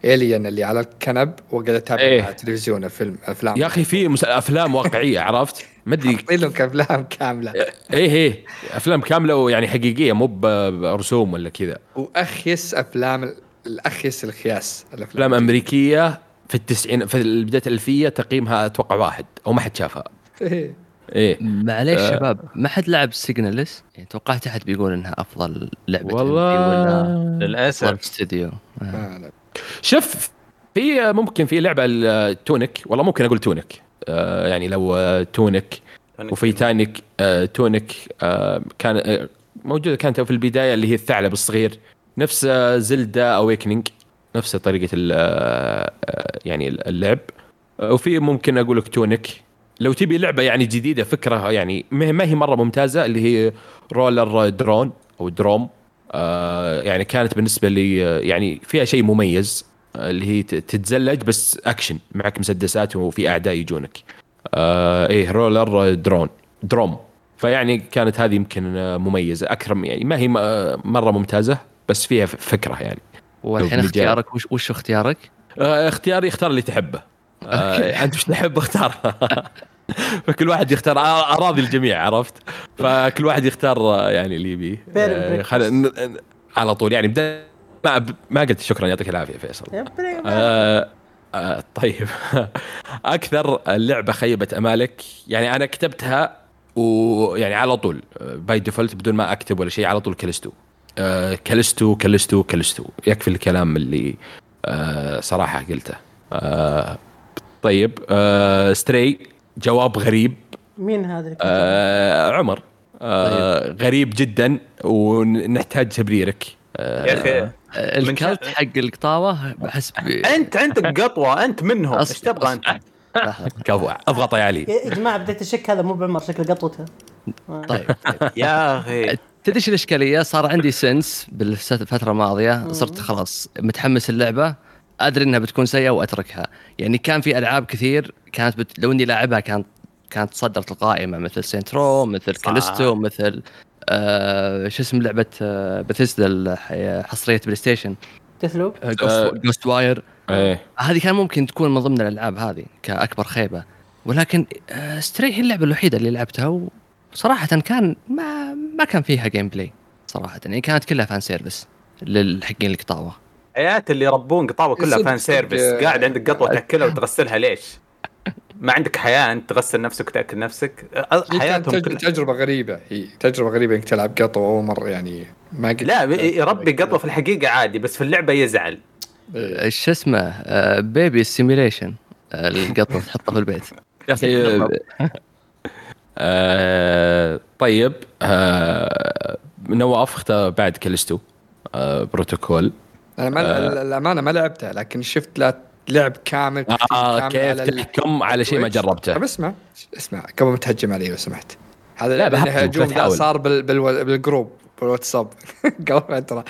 الالين اللي على الكنب وقاعد اتابع إيه. مع التلفزيون الفيلم أفلام. يا أخي في أفلام واقعية عرفت؟ ما أدري. حاطين لهم افلام كاملة. إيه إيه أفلام كاملة ويعني حقيقية مو برسوم ولا كذا. وأخيس أفلام الأخيس الخياس. أفلام أمريكية في التسعين في بداية الألفية تقييمها أتوقع واحد أو ما حد شافها. إيه. إيه. معليش آه. شباب ما حد لعب Signalis يعني توقعت أحد بيقول إنها أفضل لعبة والله. ولا للأسف. استوديو آه. شوف في ممكن في لعبة التونيك والله ممكن أقول تونيك آه يعني لو آه، تونيك. وفي تانيك آه تونيك آه كان آه موجودة كانت في البداية اللي هي الثعلب الصغير. نفس آه Zelda Awakening نفس طريقة آه آه، يعني اللعب. آه وفي ممكن أقول لك تونيك. لو تبي لعبة يعني جديدة فكرة يعني ما هي مرة ممتازة اللي هي Roller drone أو drome. آه يعني كانت بالنسبة لي آه، يعني فيها شيء مميز. آه، اللي هي ت- تتزلج بس اكشن معك مسدسات وفي أعداء يجونك. آه إيه Roller drone drome فيعني كانت هذه يمكن آه، مميزة. أكثر من- يعني ما هي آه، مرة ممتازة بس فيها فكرة يعني. والحين اختيارك وش, وش اختيارك؟ آه اختياري اختار اللي تحبه. آه *laughs* أنت وش تحب اختار؟ *laughs* فكل واحد يختار آه، أراضي الجميع عرفت؟ فكل واحد يختار يعني اللي يبيه. آه، على طول. يعني بدا ما ما قلت شكرا يعطيك العافية فيصل. آه آه طيب. *laughs* أكثر اللعبة خيبت أمالك؟ يعني أنا كتبتها ويعني على طول by default بدون ما أكتب ولا شيء على طول كلستو. آه Callisto Callisto Callisto. يكفي الكلام اللي آه صراحة قلته. آه طيب آه Stray جواب غريب. مين هذا؟ آه عمر. آه غريب جدا ونحتاج تبريرك. آه يا أخي آه، ال cult حق القطاوة بحس. انت عندك قطوه أنت منهم إيش تبغى أنت؟ *laughs* كفو اضغط يا علي يا جماعة بديت أشك هذا مو بعمر شكل قطوته طيب *laughs* يا أخي تدري إيش الإشكالية؟ صار عندي sense بالفترة الماضيه صرت خلاص متحمس اللعبة أدري إنها بتكون سيئة وأتركها، يعني كان في ألعاب كثير كانت بت... لو إني لاعبها كانت كانت تصدرت القائمه مثل Saints Row مثل. كاليستو مثل آه شو اسم لعبة آه بثيسدا حصرية PlayStation Deathloop آه. Ghostwire إيه. هذه كان ممكن تكون من ضمن الألعاب هذه كأكبر خيبة. ولكن آه، Stray هي اللعبة الوحيدة اللي لعبتها وصراحة كان ما ما كان فيها gameplay صراحة. يعني كانت كلها fan service للحقين القطاوه حيات اللي يربون قطاوه كلها fan آه، قاعد عندك قطوة تأكلها وتغسلها ليش؟ ما عندك حياة أنت تغسل نفسك وتأكل نفسك. حياتهم كلها. تجربة غريبة. هي تجربة غريبة إنك تلعب قطوه اول مره يعني ما قد لا يربي قطوه في الحقيقة عادي بس في اللعبة يزعل. إيه. شو اسمه؟ آه، baby simulation القطه تحطها في البيت. أخي *laughs* آه طيب آه نواف اختار بعد كالستو آه بروتوكول. أنا ما الامانه ما لعبتها لكن شفت لا لعب كامل آه كامل كيف على تحكم على شيء ما. جربته. طب اسمع اسمع قبل ما تهجم علي لو سمحت. هذا لا، الهجوم ذا بتحاول. صار بال بال بالجروب بالواتساب. *laughs* قبل فتره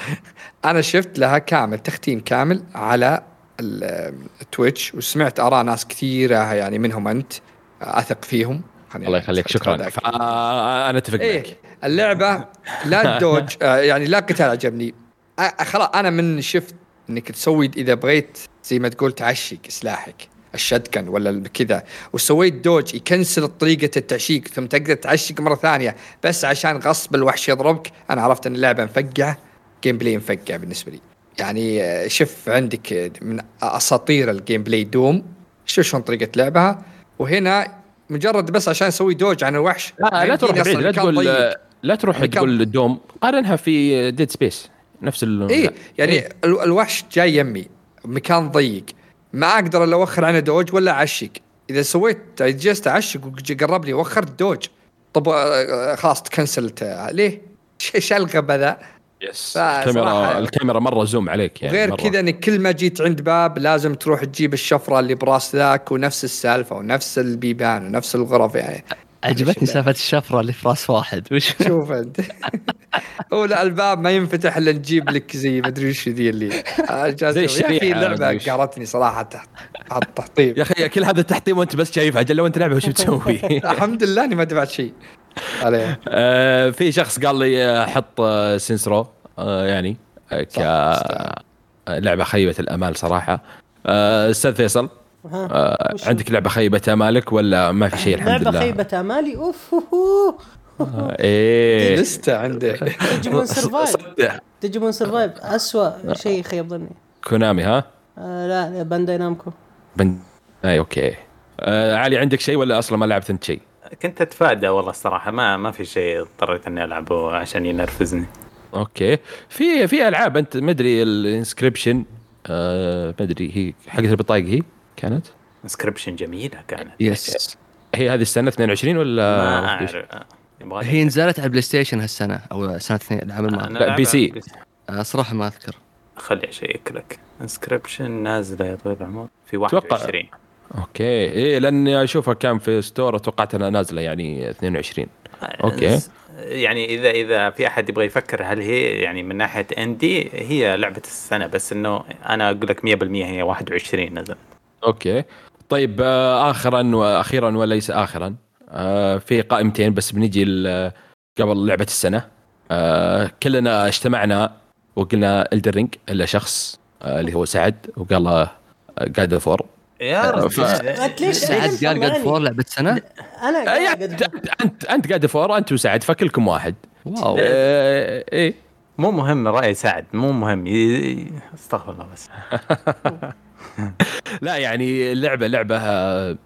أنا شفت لها كامل تختيم كامل على ال- ال Twitch وسمعت آراء ناس كثيرة يعني منهم أنت أثق فيهم. الله يخليك شكرا. ذاك. فانا أتفق معك. إيه اللعبة لا *laughs* ال dodge آه يعني لا قتال عجبني. آه خلاص أنا من شفت إنك تسوي إذا بغيت زي ما تقول تعشق سلاحك ال shotgun ولا كذا. وسويت dodge يكنسل طريقة التعشيق ثم تقدر تعشق مرة ثانية. بس عشان غصب الوحش يضربك أنا عرفت إن اللعبة مفقعة gameplay مفقع بالنسبة لي. يعني آه، شوف عندك آه، من أساطير ال gameplay Doom. شوف شلون طريقة لعبها. وهنا مجرد بس عشان أسوي dodge عن الوحش لا لا يمديني تروح بعيد لا تقول ضيق. لا تروح مكان- تقول ال Doom قارنها في Dead Space نفس ال اي يعني ال- الوحش جاي يمي مكان ضيق ما أقدر إلا أوخر عنه dodge ولا أعشق. إذا سويت جلست أعشق وقرب لي وخرت dodge. طب آه، خلاص تكنسلت. آه، ليه؟ إيش الغباء ذا؟ بس الكاميرا الكاميرا مرة zoom عليك يعني مرة. كذا انك كل ما جيت عند باب لازم تروح تجيب الشفرة اللي براس ذاك ونفس السالفة ونفس البيبان ونفس الغرف يعني. عجبتني سالفة الشفرة اللي في راس واحد. وش شوف انت. هو لا الباب ما ينفتح إلا نجيب لك زي ما أدري وش ذي اللي. آه، زي. يا أخي وش. قهرتني صراحة تحت التحطيم يا أخي كل هذا التحطيم وأنت بس شايفها أجل لو انت لعبة وش بتسوي؟ *laughs* الحمد لله إني ما دفعت شيء. عليه. آه، في شخص قال لي آه، حط آه، سينسرو آه، يعني آه، ك آه، لعبة خيبة الأمال صراحة. آه، أستاذ فيصل. ها. آه، عندك لعبة خيبه امالك ولا ما في شيء؟ الحمد لعبة لله. خيبه امالي أوف هو هو. آه، إيه. لستة عنده Digimon Survive. Digimon Survive اسوء شيء خيب ظني. Konami ها؟ آه لا لا، Bandai Namco. بن... اي okay. آه علي عندك شيء ولا أصلا ما لعبت أنت شيء؟ كنت أتفادى والله الصراحة. ما ما في شيء اضطريت إني ألعبه عشان ينرفزني. okay. في في ألعاب أنت ما أدري ال Inscryption آه ما أدري هي حقت البطايق هي؟ كانت؟ Inscryption جميلة كانت. yes هي هذه السنة 22 ولا ما أعرف. هي نزلت على ال PlayStation هالسنة أو سنة اثنين العام الماضي. لا، PC. آه، صراحة ما أذكر. خلي اشيك لك Inscryption نازلة يا طويل العمر في أتوقع. 21 okay. إيه لأني أشوفها كان في store توقعت إنها نازلة يعني 22 okay. يعني إذا إذا في أحد يبغى يفكر هل هي يعني من ناحية indie هي لعبة السنة بس إنه أنا أقول لك 100% هي 21 نزل okay. طيب آه اخرا وأخيرا وليس اخرا. آه في قائمتين بس بنجي قبل لعبة السنة. آه كلنا اجتمعنا وقلنا Elden Ring إلا شخص آه اللي هو سعد وقال God of War يا آه، ف- أنت ليش سعد قال طلعني؟ فور لعبة سنه أنا أنت قاعد أنت أنت God of War أنت وسعد فكلكم واحد. wow. آه إيه. مو مهم رأي سعد مو مهم. استغفر الله بس. *laughs* *laughs* لا يعني اللعبة لعبة آه،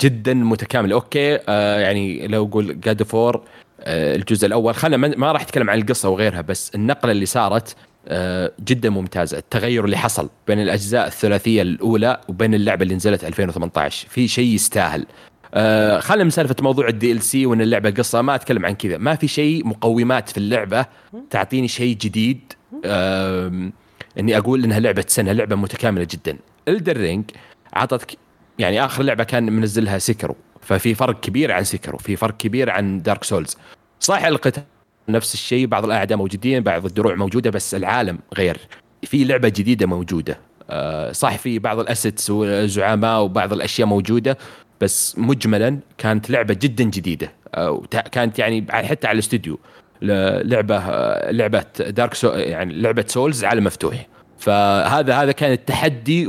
جدا متكاملة. okay آه يعني لو أقول God of War آه الجزء الأول. خلينا ما- راح أتكلم عن القصة وغيرها بس النقلة اللي صارت آه جدا ممتازة. التغير اللي حصل بين الأجزاء الثلاثية الأولى وبين اللعبة اللي نزلت 2018 في شيء يستاهل. آه خلينا من سالفه موضوع ال DLC وإن اللعبة قصة. ما أتكلم عن كذا. ما في شيء مقومات في اللعبة تعطيني شيء جديد. آم، إني أقول إنها لعبة سنة لعبة متكاملة جدا. Elden Ring عطتك يعني آخر لعبة كان منزلها Sekiro ففي فرق كبير عن Sekiro في فرق كبير عن Dark Souls صح القتال نفس الشيء بعض الأعداء موجودين بعض الدروع موجودة بس العالم غير. في لعبة جديدة موجودة. آه، صح في بعض ال assets والزعماء وبعض الأشياء موجودة بس مجملا كانت لعبة جدا جديدة. آه، كانت يعني حتى على الاستوديو. لعبه لعبة Dark Sou يعني لعبة Souls عالم مفتوح. فهذا هذا كان التحدي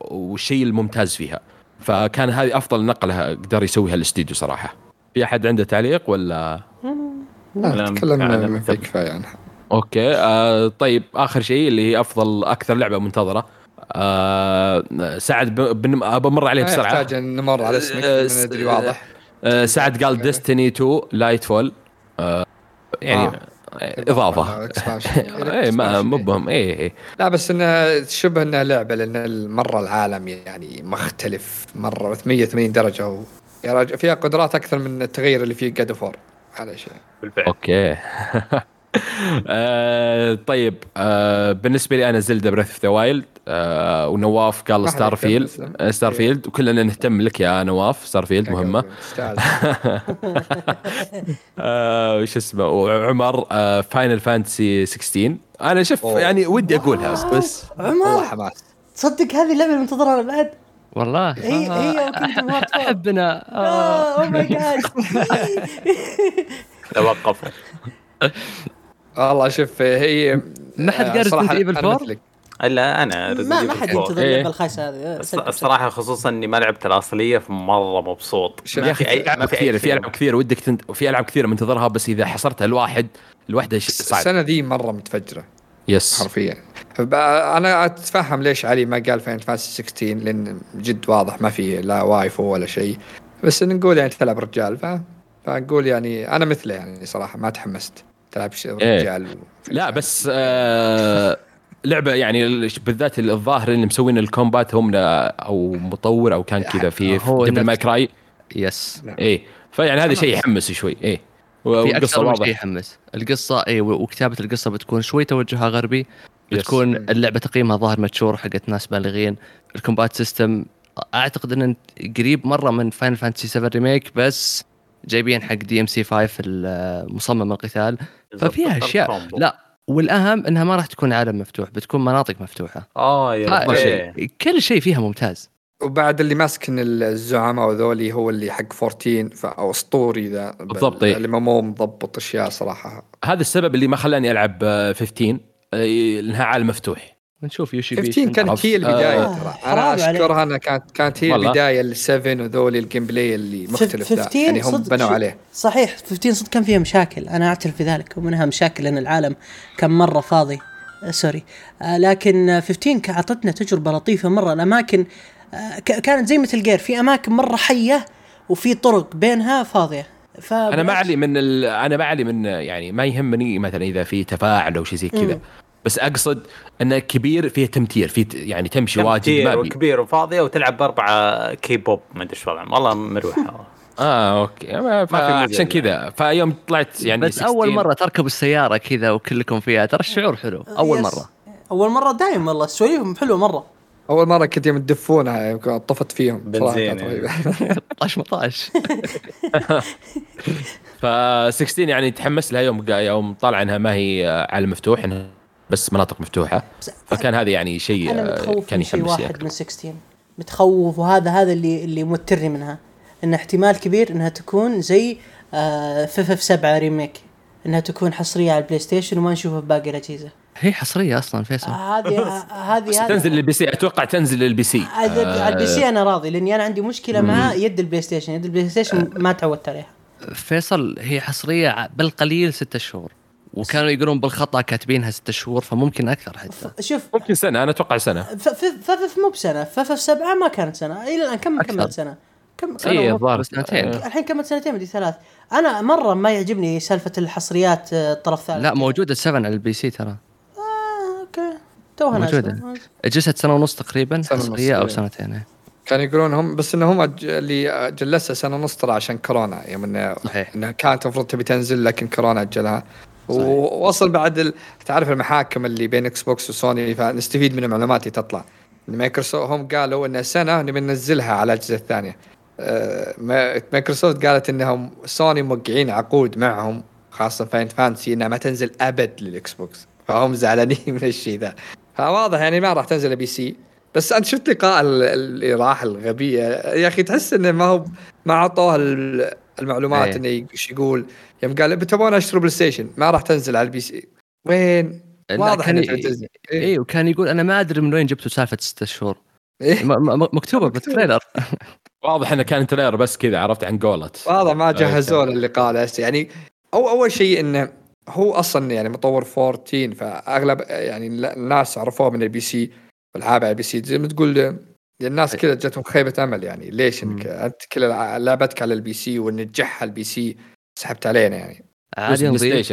والشيء الممتاز فيها. فكان هذه أفضل نقلة قدر يسويها الاستديو صراحة. في أحد عنده تعليق ولا؟ لا تكلمنا كفاية عنها. okay آه طيب آخر شيء اللي هي أفضل أكثر لعبة منتظرة. آه سعد بمر عليه بسرعة. يحتاج أن نمر على اسمك آه، من ندري واضح. آه سعد قال Destiny 2 Lightfall آه يعني آه. إضافة. *laughs* اي ما مو بهم اي اي لا بس إنه شبه انها لعبة لأن مرة العالم يعني مختلف مرة 180 درجة و يا رجل فيها قدرات أكثر من التغير اللي في God of War هذا شيء. بالفعل. okay. *laughs* آه طيب آه بالنسبة لي أنا Zelda Breath of the Wild ونواف قال Starfield. آه Starfield وكلنا نهتم لك يا نواف Starfield مهمة. *laughs* *laughs* آه وش اسمه؟ وعمر آه Final Fantasy 16 أنا شوف. يعني ودي أقولها بس عمر حماس. تصدق هذه اللعبة المنتظرة أنا بعد والله. هي هي 4 أحبنا. آه. oh my God توقفوا والله شوف هي ما حد قال صراحة Resident Evil أنا 4? مثلك. إلا أنا ما ما حد Evil 4. ينتظر إيه. اللعبه الخايسه هذه الص- الصراحه خصوصا إني ما لعبت الأصلية فمرة مبسوط. يا أخي في ألعاب كثيرة في ألعاب كثيرة ودك تنت... في ألعاب كثيرة منتظرها بس إذا حصرتها الواحد الواحده ش- صعب. السنة ذي مرة متفجرة. yes. حرفيا. فب- أنا أتفهم ليش علي ما قال Final Fantasy 16 لأن جد واضح ما في لا waifu ولا شيء. بس نقول يعني تلعب رجال ف... فنقول يعني أنا مثله يعني صراحة ما تحمست. تلعب ش- إيه. رجال. لا بس آه لعبة يعني ال- بالذات الظاهر اللي مسوين ال combat هم أو مطور أو كان كذا في Devil May Cry yes إيه. فيعني هذا شيء يحمس شوي إيه. في أكثر من شيء يحمس. القصة اي وكتابة القصة بتكون شوي توجهها غربي. yes. بتكون اللعبة تقييمها ظاهر mature حقت ناس بالغين. ال combat system أعتقد انه قريب مرة من Final Fantasy 7 Remake بس جايبين حق DMC 5 المصمم القتال. ففيها أشياء. لا والأهم إنها ما راح تكون عالم مفتوح بتكون مناطق مفتوحة. آه يا آه، أخي. كل شيء فيها ممتاز. وبعد اللي ماسك الزعماء وذولي هو اللي حق 14 ف... أو أسطوري ذا بالضبط، إيه. اللي مو مضبط أشياء صراحة. هذا السبب اللي ما خلاني ألعب آه، 15 آه، لانها عالم مفتوح. نشوف يوشي 15 كانت؟ هي البداية آه، ترى. أنا. أشكرها أنها كانت كانت هي. البداية لل7 وذولي ال gameplay اللي مختلف. ذا 15 يعني هم بنوا عليه. صحيح 15 صدق كان فيها مشاكل. أنا أعترف بذلك. ومنها مشاكل أن العالم كان مرة فاضي. آه sorry. آه لكن آه، 15 ك- أعطتنا تجربة لطيفة مرة. الأماكن آه ك- كانت زي مثل جير في أماكن مرة حية وفي طرق بينها فاضية. ف أنا ما علي من ال... أنا ما علي من يعني ما يهمني مثلا إذا في تفاعل أو شيء زي كذا. بس أقصد انه كبير فيه تمتير في ت- يعني تمشي واجد ما كبير بي. وكبير وفاضيه وتلعب بأربعة كي بوب ما أدري إيش وضعهم والله مروحه آه أوكي ما في عشان كذا فيوم طلعت يعني بس أول 16 مرة تركب السيارة كذا وكلكم فيها ترى الشعور حلو أول يس. مرة أول مرة دايم والله سواليفهم حلوة مرة أول مرة كنت يوم تدفونها طفت فيهم بنزين يعني. رهيبة. *laughs* طاش مطاش *laughs* ف 16 يعني تحمس لها يوم يوم طالع إنها ما هي عالم مفتوح إنها بس مناطق مفتوحة. فكان هذا يعني شيء أنا آه، متخوف كان من شيء واحد أكثر. من 16 متخوف وهذا هذا اللي اللي موترني منها. إن احتمال كبير إنها تكون زي FF 7 Remake. إنها تكون حصرية على ال PlayStation وما نشوفها في باقي الأجهزة. هي حصرية أصلا فيصل. آه، هذه آه، بس هذه تنزل لل PC أتوقع تنزل لل PC. على ال PC أنا راضي لأني أنا عندي مشكلة مع يد ال PlayStation. يد ال PlayStation ما تعودت عليها. فيصل هي حصرية بالقليل ستة شهور. وكانوا يقولون بالخطأ كاتبينها ستة شهور فممكن أكثر حتى شوف ممكن سنة أنا أتوقع سنة ف- ف- FF مو بسنة FF 7 ما كانت سنة إلى الآن كم. كملت سنة كم ونص الظاهر. سنتين آه. الحين كملت سنتين مدري ثلاث أنا مرة ما يعجبني سالفة الحصريات آه، الطرف الثالث لا موجودة 7 على ال PC ترى آه، أوكي توها موجودة. نازلة. جلست سنة ونص تقريبا سنة ونص، حصرية أو إيه. سنتين إيه. كانوا يقولون هم بس انهم اللي جلسها سنة ونص ترى عشان كورونا يوم انه صحيح. انها كانت المفروض تبي تنزل لكن كورونا أجلها ووصل بعد ال... تعرف المحاكم اللي بين Xbox وسوني فنستفيد من المعلومات اللي تطلع. مايكروسوفت هم قالوا ان سنة نبي ننزلها على الأجهزة الثانية. ما- مايكروسوفت قالت إنهم سوني موقعين عقود معهم خاصة Final Fantasy إنها ما تنزل أبد لل Xbox فهم زعلانين من الشيء ذا. فواضح يعني ما راح تنزل PC. بس أنت شفت لقاء ال- اللي راح الغبية. يا أخي تحس إنه ما هو ما اعطوه المعلومات إيه. إنه إيش يقول يوم قال بتبون اشتروا PlayStation؟ ما راح تنزل على ال PC. وين؟ واضح انها ي- تنزل. إيه. اي وكان يقول أنا ما أدري من وين جبتوا سالفة ستة شهور. إيه. مكتوبة بال trailer. واضح إنه كان trailer بس كذا عرفت عن قولت. واضح ما جهزوا له اللقاء ذا يعني أو أول شيء إنه هو أصلا يعني مطور 14 فأغلب يعني الناس عرفوه من ال PC والعاب على ال PC. زي ما تقول الناس كذا جاتهم خيبة أمل يعني. ليش إنك أنت كل لعبتك على ال PC وان نجحها ال PC سحبت علينا يعني. عادي بلاي نضيف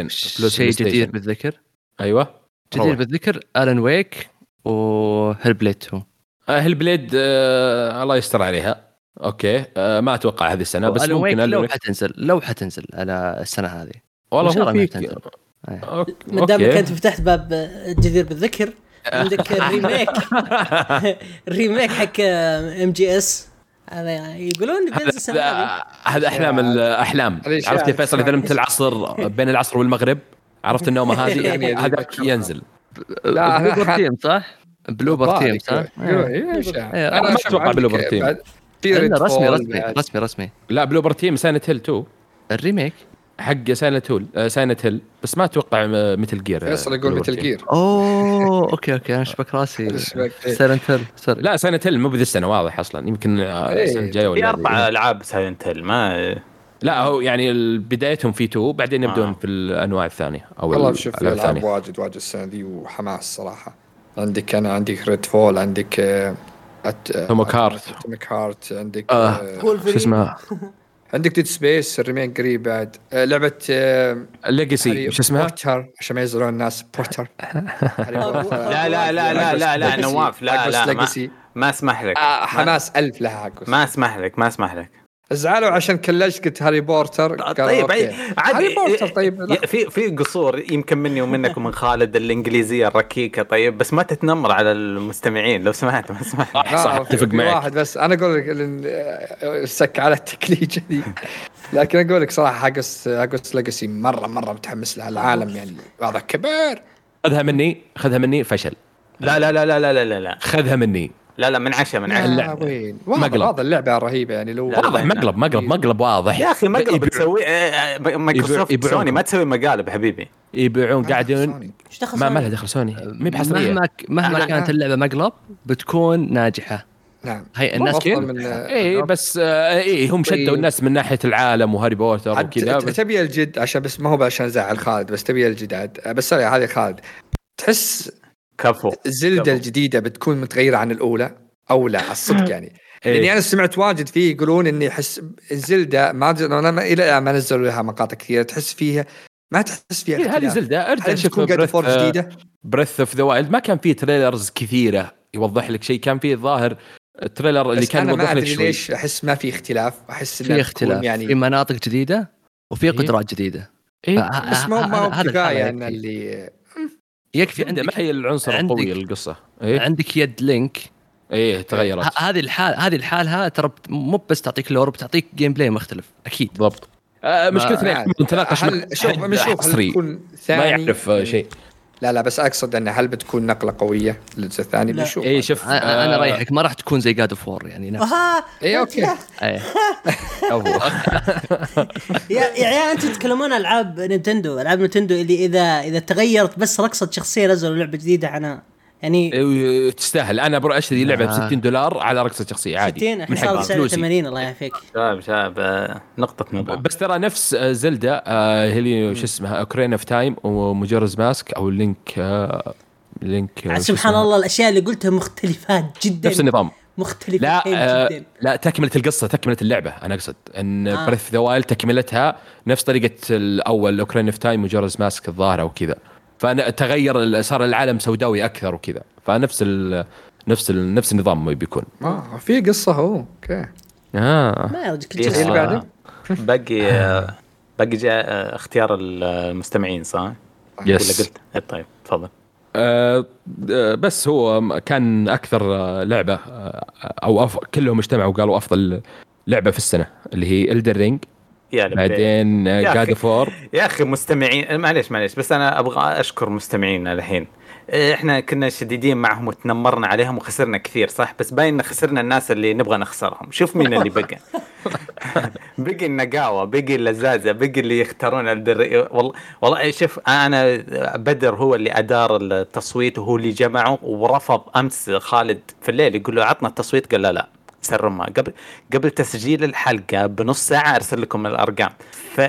شيء Station. بالذكر أيوه. جدير روح. بالذكر Alan Wake و Hellblade 2 Hellblade آه الله يستر عليها. أوكي. آه ما أتوقع هذه السنة بس ممكن لو حتنزل لو حتنزل على السنة هذه. والله هو الله فيك. أيه. أوك- ما دامك. أنت فتحت باب جدير بالذكر عندك ال remake ال remake *laughs* حق MGS هذا يقولون هذا هذا أحلام الاحلام عرفت يا فيصل اذا نمت. العصر بين العصر والمغرب عرفت النومه *laughs* هذه يعني هذاك ينزل لا، Bloober Team صح؟ Bloober Team صح؟ أيوه إشاعة. إيه، أنا ما عندك Bloober Team. رسمي رسمي. رسمي رسمي لا Bloober Team Silent Hill 2 ال remake حق Silent Hill Silent Hill بس ما أتوقع Metal Gear فيصل يقول Metal Gear أوه أوكي أوكي أنا شبك راسي. Silent Hill sorry لا Silent Hill مو بذي السنة واضح أصلا يمكن آه، إيه. السنة الجاية ولا في. أربع ألعاب Silent Hill ما لا هو يعني بدايتهم في 2 بعدين يبدون آه. في الأنواع الثانية أو والله شوف في العاب واجد واجد السنة دي وحماس صراحة عندك أنا عندك Redfall عندك آه، آه، Atomic Heart. Atomic Heart عندك آه. آه، شو اسمه *laughs* عندك Dead Space ال remake قريب بعد. آه، لعبة آه، Legacy شو اسمها؟ Potter عشان ما يزعلون الناس Potter *laughs* لا لا لا لا لا لا نواف لا لا ما, اسمح لك. آه ما, حماس ألف لها ما اسمح لك ما اسمح لك. زعلوا عشان كلجت Harry Potter. طيب, طيب، عادي. Harry Potter إيه، طيب إيه، في في قصور يمكن مني ومنك ومن خالد الإنجليزية الركيكة طيب بس ما تتنمر على المستمعين لو سمحت ما سمحت. صح أتفق معك. واحد بس أنا أقول لك السك على التكليج دي لكن أقول لك صراحة هاجس هاجس ليجاسي مرة مرة متحمس لها العالم يعني هذا كبير. خذها مني خذها مني فشل. لا لا لا لا لا لا لا. خذها مني. لا لا من عشاء من عشاء. اللعبة. وين؟ واضح مقلب. واضح اللعبة رهيبة يعني. لو لا، واضح. مقلب مقلب مقلب واضح. يا أخي مقلب تسوي آه، آه، مايكروسوفت يبيعون. سوني ما تسوي مقالب حبيبي. يبيعون دخل ما؟ لها دخل سوني. ما بحصرية. مهما مهما لا، كانت لا. اللعبة مقلب بتكون ناجحة. نعم هي الناس من اي بس آه اي هم شدوا طيب. الناس من ناحية العالم و Harry Potter وكذا. تبي الجد عشان بس ما هو عشان ازعل خالد بس تبي الجد عاد. بس sorry هذه خالد. تحس كفو Zelda كفو. الجديدة بتكون متغيرة عن الأولى أو لا على الصدق يعني لأني إيه. أنا سمعت واجد فيه يقولون إني أحس Zelda ما أنا ما إلى الآن ما نزلوا لها مقاطع كثيرة تحس فيها ما تحس فيها إيه، هذه. Zelda أرجع هل شوف قاعدة فور جديدة؟ Breath of the Wild ما كان فيه trailers كثيرة يوضح لك شيء كان فيه الظاهر ال trailer اللي بس كان أنا ما يوضح لك أدري شوي ليش أحس ما في اختلاف أحس في اختلاف يعني في مناطق جديدة وفي إيه. قدرات جديدة إيه؟ بس ما هو كفاية إن. اللي يكفي عندك هي العنصر القوي للقصة؟ إيه؟ عندك يد Link. إيه تغيرت. هذه لحالها هذه لحالها ترى مو بس تعطيك lore بتعطيك gameplay مختلف أكيد. بالضبط. آه مشكلتنا يعني. نتناقش هل شوف *laughs* حصري بتكون ما ثاني. يعرف آه، شيء. لا لا بس أقصد إن هل بتكون نقلة قوية للجزء الثاني؟ لا. بنشوف. إيه شوف أنا أنا آه، رايحك ما راح تكون زي God of War يعني نفس. أها. إيه أوكي. إيه. *laughs* *laughs* يا يا عيال أنتم تتكلمون عن ألعاب Nintendo ألعاب Nintendo اللي إذا إذا تغيرت بس رقصه شخصية نزلوا لعبة جديدة أنا يعني إيه، تستاهل. أنا بروح أشتري لعبة ب آه. 60 دولار على رقصة شخصية عادي. 60 الحين من حق صار فلوسي. 89 الله يعافيك. شباب شباب آه، نقطة نظر بس ترى نفس آه، Zelda آه، هي اللي شو اسمها Ocarina of Time و Majora's Mask أو Link آه، لينك سبحان؟ الله الأشياء اللي قلتها مختلفات جدا. نفس النظام. مختلفة لا آه جدا. لا تكملة القصة تكملة اللعبة أنا أقصد. إن آه. بريث ذا وايلد تكملتها نفس طريقة الأول اوكرين اوف تايم وجورز ماسك الظاهرة وكذا. فتغير ال- صار العالم سوداوي أكثر وكذا فنفس ال نفس ال نفس النظام بيكون آه في قصة هو أوكي آه ما يرد كل شيء اللي بعده؟ *laughs* باقي آه، باقي جاء آه، اختيار المستمعين صح؟ yes. ولا قلت؟ إيه، طيب تفضل آه آه، بس هو كان أكثر لعبة أو أف... كلهم اجتمعوا وقالوا أفضل لعبة في السنة اللي هي Elden Ring يا لبيه. بعدين يا God of War يا أخي مستمعين معليش معليش بس أنا أبغى أشكر مستمعينا الحين إيه، إحنا كنا شديدين معهم وتنمرنا عليهم وخسرنا كثير صح بس باين ان خسرنا الناس اللي نبغى نخسرهم شوف مين اللي بقى *laughs* بقي النقاوة بقي اللذاذة بقي اللي يختارون Elden... والله والله شوف أنا بدر هو اللي أدار التصويت وهو اللي جمعه ورفض أمس خالد في الليل يقول له عطنا التصويت قال لا لا سرمها قبل قبل تسجيل الحلقة بنص ساعة أرسل لكم الأرقام. ف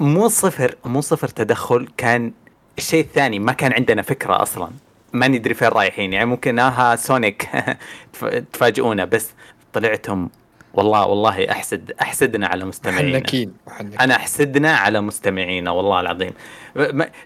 مو صفر مو صفر تدخل كان الشيء الثاني ما كان عندنا فكرة أصلا. ما ندري فين رايحين. يعني ممكن آها سونيك *laughs* تف- تفاجئونا بس طلعتم والله والله احسد أحسدنا على مستمعينا. محنكين محنكين أنا أحسدنا على مستمعينا والله العظيم.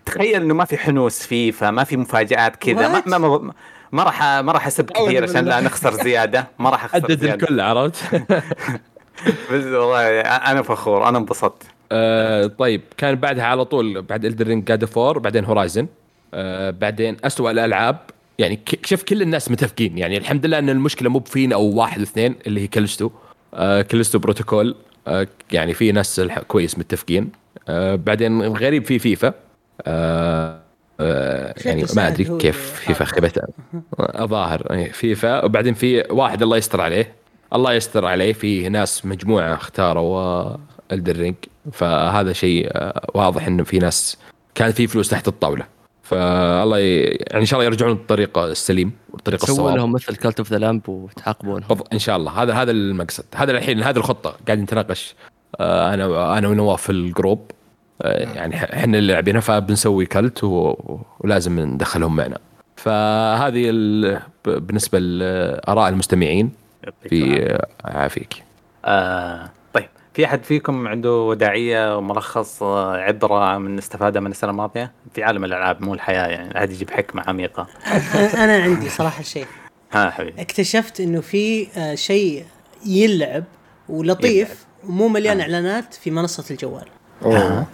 تخيل إنه ما في حنوس فيه فما في مفاجآت كذا. ما? ما, ما, ما راح ما راح أسب كثير عشان. لا نخسر زيادة. ما راح أخسر عدد زيادة. الكل عرفت؟ *laughs* بس والله أنا فخور أنا انبسطت. آه طيب كان بعدها على طول بعد Elden Ring God of War بعدين Horizon آه بعدين أسوأ الألعاب. يعني شوف كل الناس متفقين. يعني الحمد لله إن المشكلة مو بفينا أو واحد اثنين اللي هي كلستو آه Callisto Protocol آه يعني في ناس كويس متفقين. آه بعدين الغريب في فيفا آه يعني ما أدري كيف فيفا حاطه. خيبتها الظاهر إيه، فيفا وبعدين في واحد الله يستر عليه. الله يستر عليه في ناس مجموعة اختاروا Elden Ring فهذا شيء آه، واضح إنه في ناس كان في فلوس تحت الطاولة. فالله ي... يعني إن شاء الله يرجعون للطريق السليم والطريق سووا الصواب. لهم مثل Cult of the Lamb وتعاقبونهم بالضبط إن شاء الله. هذا هذا المقصد. هذا الحين هذه الخطة. قاعد نتناقش آه، أنا أنا ونواف في الجروب آه، يعني ح- إحنا اللي لاعبينها فبنسوي كلت و... ولازم ندخلهم معنا. فهذه بالنسبة لاراء المستمعين في عافيك. آه طيب في أحد فيكم عنده وداعية وملخص آه، عبرة من استفادة من السنة الماضية؟ في عالم الألعاب مو الحياة يعني هذه يجيب حكمة عميقة. أنا- أنا عندي صراحة شيء. *laughs* ها حبيبي. اكتشفت إنه في آه، شيء يلعب ولطيف ومو مليان آه. إعلانات في منصة الجوال. أوه.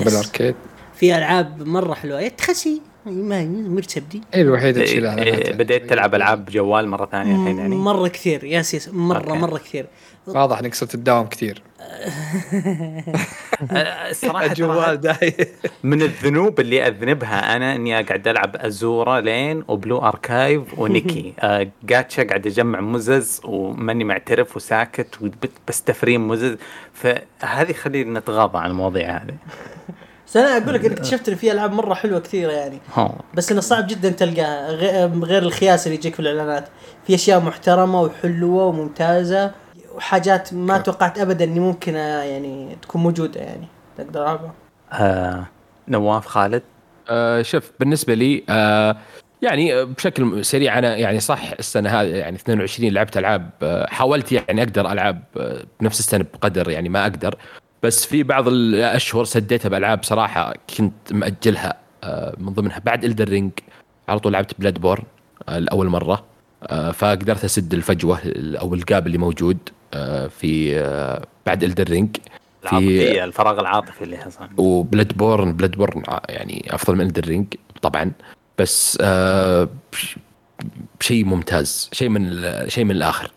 طب يس. الأركيد. في ألعاب مرة حلوة. إيه، تخسي. ما مرتبدي هي الوحيده إيه، تشيل إيه، اعلانات بديت تلعب ألعاب جوال مرة ثانية الحين يعني. مرة كثير. يس يس. مرة أوكي. مرة كثير. واضح إنك صرت تداوم كثير. آه، *laughs* الصراحه الجوال داي من الذنوب اللي أذنبها أنا إني قاعد ألعب ازورا لين وبلو أركايف ونيكي. *laughs* آه جاتشا قاعد أجمع مزز وماني معترف وساكت بس تفريم مزز. فهذه خلينا نتغاضى عن المواضيع هذه. بس أنا أقول لك إن اكتشفت إن في ألعاب مرة حلوة كثيرة يعني. بس إنه صعب جدا تلقاها غ- غير الخياس اللي يجيك في الإعلانات. في أشياء محترمة وحلوة وممتازة. وحاجات ما توقعت ابدا إني ممكن آه، يعني تكون موجودة يعني تقدر العبها آه نواف خالد؟ آه شوف بالنسبة لي آه يعني آه، بشكل سريع أنا يعني صح السنة هذه يعني 22 لعبت ألعاب آه حاولت يعني أقدر ألعب آه بنفس السنة بقدر يعني ما أقدر بس في بعض الأشهر سديتها بألعاب صراحة كنت مأجلها من ضمنها بعد Elden Ring على طول لعبت Bloodborne لأول مرة فقدرت أسد الفجوة أو ال gap اللي موجود. في آه بعد Elden Ring العاطفية الفراغ العاطفي اللي حصل و Bloodborne Bloodborne يعني أفضل من Elden Ring طبعا. بس آه بشيء ممتاز شيء من شيء من الآخر.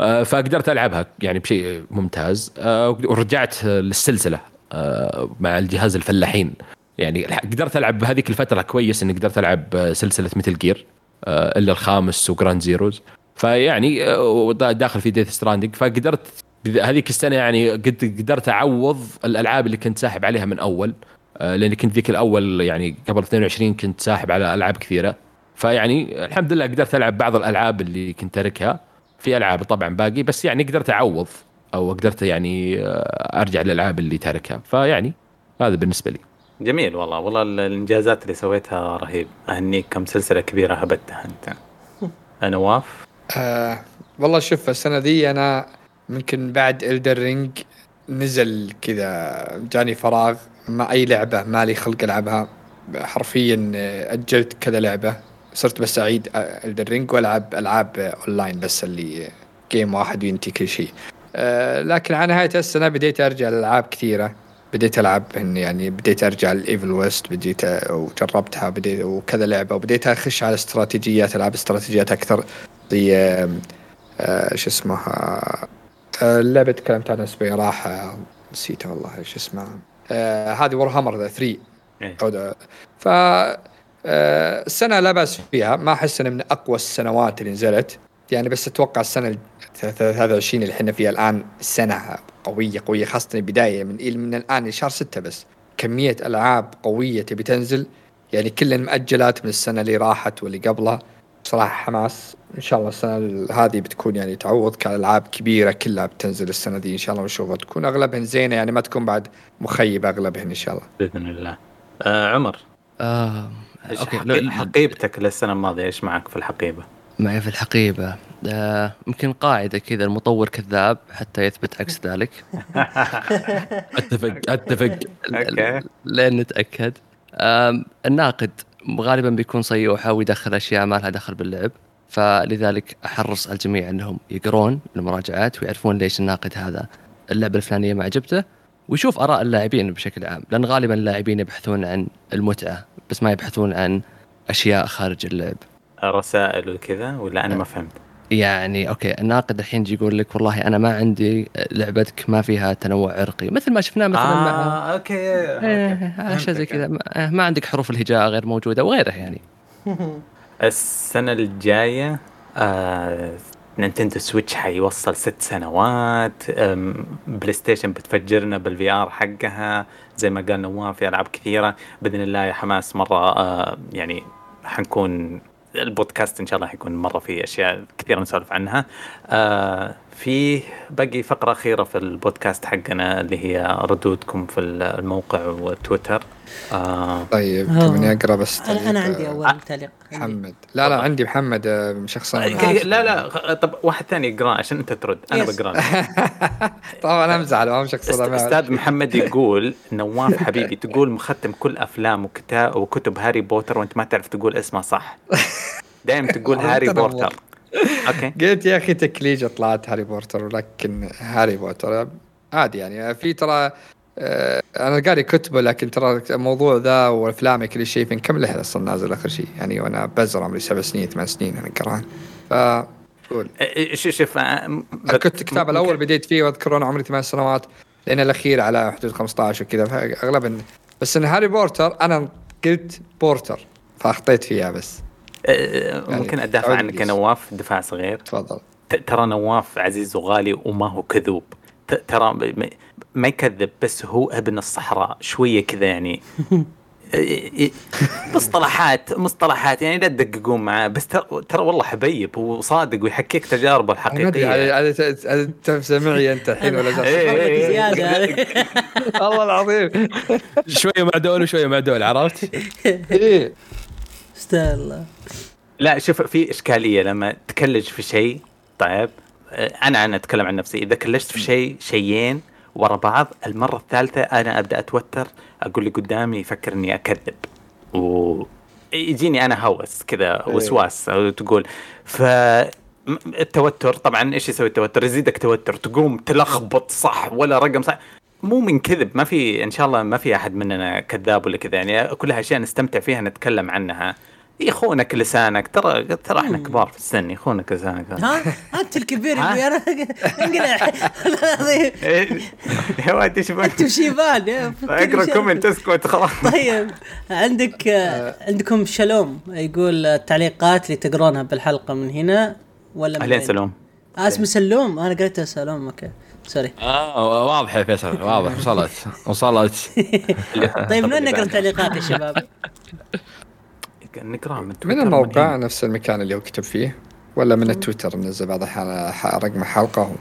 آه فقدرت ألعبها يعني بشيء ممتاز. آه ورجعت للسلسلة آه مع الجهاز الفلاحين. يعني قدرت ألعب بهذيك الفترة كويس إني قدرت ألعب آه، سلسلة Metal Gear آه إلا الخامس و Ground Zeroes فيعني آه، داخل في Death Stranding فقدرت هذيك السنة يعني قد قدرت أعوض الألعاب اللي كنت ساحب عليها من أول. آه، لاني كنت ذيك الأول يعني قبل 22 كنت ساحب على ألعاب كثيرة. فيعني الحمد لله قدرت ألعب بعض الألعاب اللي كنت تاركها في ألعاب طبعا باقي بس يعني قدرت أعوض أو قدرت يعني آه، أرجع للألعاب اللي تاركها فيعني هذا بالنسبة لي. جميل والله. والله ال- الإنجازات اللي سويتها رهيب. أهنيك كم سلسلة كبيرة هبتها أنت. *laughs* نواف آه والله شوف السنة دي أنا ممكن بعد إلدر رينج نزل كذا جاني فراغ ما أي لعبة مالي خلق ألعبها. حرفيا آه، أجلت كذا لعبة. صرت بس أعيد Elden Ring وألعب ألعاب آه، أونلاين بس اللي game واحد وينتهي كل شيء. آه لكن على نهاية السنة بديت أرجع لألعاب كثيرة. بديت ألعب إن يعني بديت أرجع ل Evil West بديت أ- وجربتها بديت وكذا لعبة وبديت أخش على استراتيجيات ألعاب استراتيجيات أكثر. زي آه شو اسمها آه اللعبة تكلمت عنها أسبوعين راح آه، نسيتها والله اسمها آه هذه وور هامر 3 إيه. أو ده- ف السنة لا بأس فيها ما أحس إنها من أقوى السنوات اللي نزلت. يعني بس أتوقع السنة ال 23 اللي إحنا فيها الآن سنة قوية قوية خاصة البداية من من الآن لشهر ستة بس. كمية ألعاب قوية تبي تنزل يعني كل المؤجلات من السنة اللي راحت واللي قبلها. بصراحة حماس. إن شاء الله السنة ال- هذه بتكون يعني تعوض كألعاب كبيرة كلها بتنزل السنة دي إن شاء الله ونشوفها. تكون أغلبها زينة يعني ما تكون بعد مخيبة أغلبها إن شاء الله. بإذن الله. آه عمر. آه إيش okay حقيبتك للسنة الماضية؟ إيش معك في الحقيبة؟ معي في الحقيبة. آه، يمكن قاعدة كذا المطور كذاب حتى يثبت عكس *laughs* ذلك. اتفق أتفق. *laughs* okay. لين نتأكد. آم، الناقد. غالبا بيكون صيء ويحاول يدخل أشياء ما لها دخل باللعب. فلذلك أحرص الجميع أنهم يقرون المراجعات ويعرفون ليش الناقد هذا اللعبة الفلانية ما عجبته ويشوف آراء اللاعبين بشكل عام. لأن غالبا اللاعبين يبحثون عن المتعة بس ما يبحثون عن أشياء خارج اللعب. رسائل وكذا ولا أنا ما فهمت؟ يعني أوكي الناقد الحين يجي يقول لك والله أنا ما عندي لعبتك ما فيها تنوع عرقي. مثل ما شفناه مثلا مع آه okay إيه، اشياء زي كذا. ما- آه، ما عندك حروف الهجاء غير موجودة وغيره يعني. *laughs* السنة الجاية آه Nintendo Switch حيوصل ست سنوات. PlayStation بتفجرنا بال VR حقها. زي ما قال نواف في ألعاب كثيرة. بإذن الله يا حماس مرة آه يعني حنكون البودكاست إن شاء الله حيكون مرة في أشياء كثيرة نسولف عنها. آه في باقي فقرة أخيرة في البودكاست حقنا اللي هي ردودكم في الموقع وتويتر. آه طيب آه. تبني أقرأ بس أنا تعليق، أنا عندي آه، اول تعليق عندي. محمد. لا لا عندي محمد آه، شخصيا لا لا خ- طب واحد ثاني يقرا عشان أنت ترد. أنا yes. بقرا *laughs* طبعا امزح ما شخص أست- أستاذ محمد يقول *laughs* نواف حبيبي تقول مختم كل أفلام وكتاب وكتب هاري بوتر وأنت ما تعرف تقول اسمه صح. *laughs* دائما تقول هاري. بوتر. أوكي. *laughs* قلت يا أخي تكليجة طلعت هاري بوتر ولكن هاري بوتر عادي يعني. في ترى آه، أنا قاري كتبه لكن ترى الموضوع ذا وافلامي كل شيء في كم لحظة أصلا نازل آخر شيء؟ يعني وأنا بزر عمري سبع سنين ثمان سنين أنا قران ف قول. إيه، شوف شوف آه، كنت الكتاب الأول بديت فيه واذكر أنا عمري ثمان سنوات لأن الأخير على حدود 15 وكذا. فاغلبا بس إن هاري بورتر أنا قلت بورتر فأخطيت فيها بس. آه، ممكن ادافع عنك. نواف دفاع صغير تفضل ترى نواف عزيز وغالي وما هو كذوب ترى ما يكذب بس هو ابن الصحراء شوية كذا يعني *laughs* مصطلحات مصطلحات يعني لا تدققون معاه بس ترى ترى والله حبيب وصادق ويحكيك تجاربه الحقيقية هذا تفسر معي أنت الحين ولا إيه، إيه، إيه. زيادة. *laughs* والله العظيم شوية مع دول وشوية مع دول عرفت؟ استاهل لا شوف في إشكالية لما تكلج في شيء طيب أنا أنا أتكلم عن نفسي. إذا كلجت في شيء شيئين ورا بعض المرة الثالثة أنا أبدأ أتوتر أقول اللي قدامي يفكر اني أكذب. و يجيني أنا هوس كذا وسواس أو تقول ف التوتر طبعا إيش يسوي التوتر؟ يزيدك توتر تقوم تلخبط صح ولا رقم صح. مو من كذب ما في إن شاء الله ما في أحد مننا كذاب ولا كذا يعني كلها اشياء نستمتع فيها نتكلم عنها. يخونك لسانك ترى ترى إحنا كبار في السن يخونك لسانك. ها؟ أنت الكبير أنا *laughs* انقلع يا ولد إيش بك؟ انت فكرني أقرأ. كومنت أسكت خلاص. طيب عندك آه، عندكم شالوم يقول التعليقات اللي تقرونها بالحلقة من هنا ولا من؟ سلوم. آه اسمه سلوم؟ أنا قريتها سلوم okay. sorry. آه واضح يا فيصل واضح وصلت *laughs* وصلت. *laughs* طيب من وين نقرأ التعليقات يا شباب؟ نقرأ من من تويتر الموقع هنا. نفس المكان اللي هو كتب فيه ولا من التويتر نزل بعض الاحيان رقم حلقة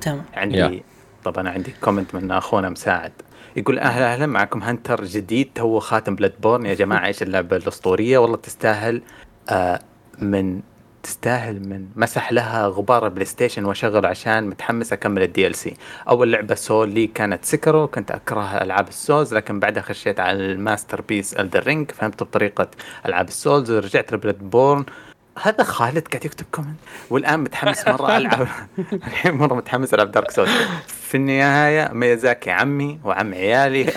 تمام. عندي. طب أنا عندي comment من أخونا مساعد. يقول أهلا أهلا معكم hunter جديد تو خاتم Bloodborne يا جماعة إيش اللعبة الأسطورية؟ والله تستاهل آه من تستاهل من مسح لها غبار ال PlayStation واشغل عشان متحمس أكمل ال DLC أول لعبة Souls لي كانت Sekiro كنت أكره ألعاب ال Souls لكن بعدها خشيت على ال masterpiece Elden Ring فهمت بطريقة ألعاب ال Souls ورجعت ل Bloodborne هذا خالد قاعد يكتب comment والآن متحمس مرة ألعب. *laughs* الحين مرة متحمس ألعب Dark Souls في النهاية ميازاكي عمي وعم عيالي. *laughs*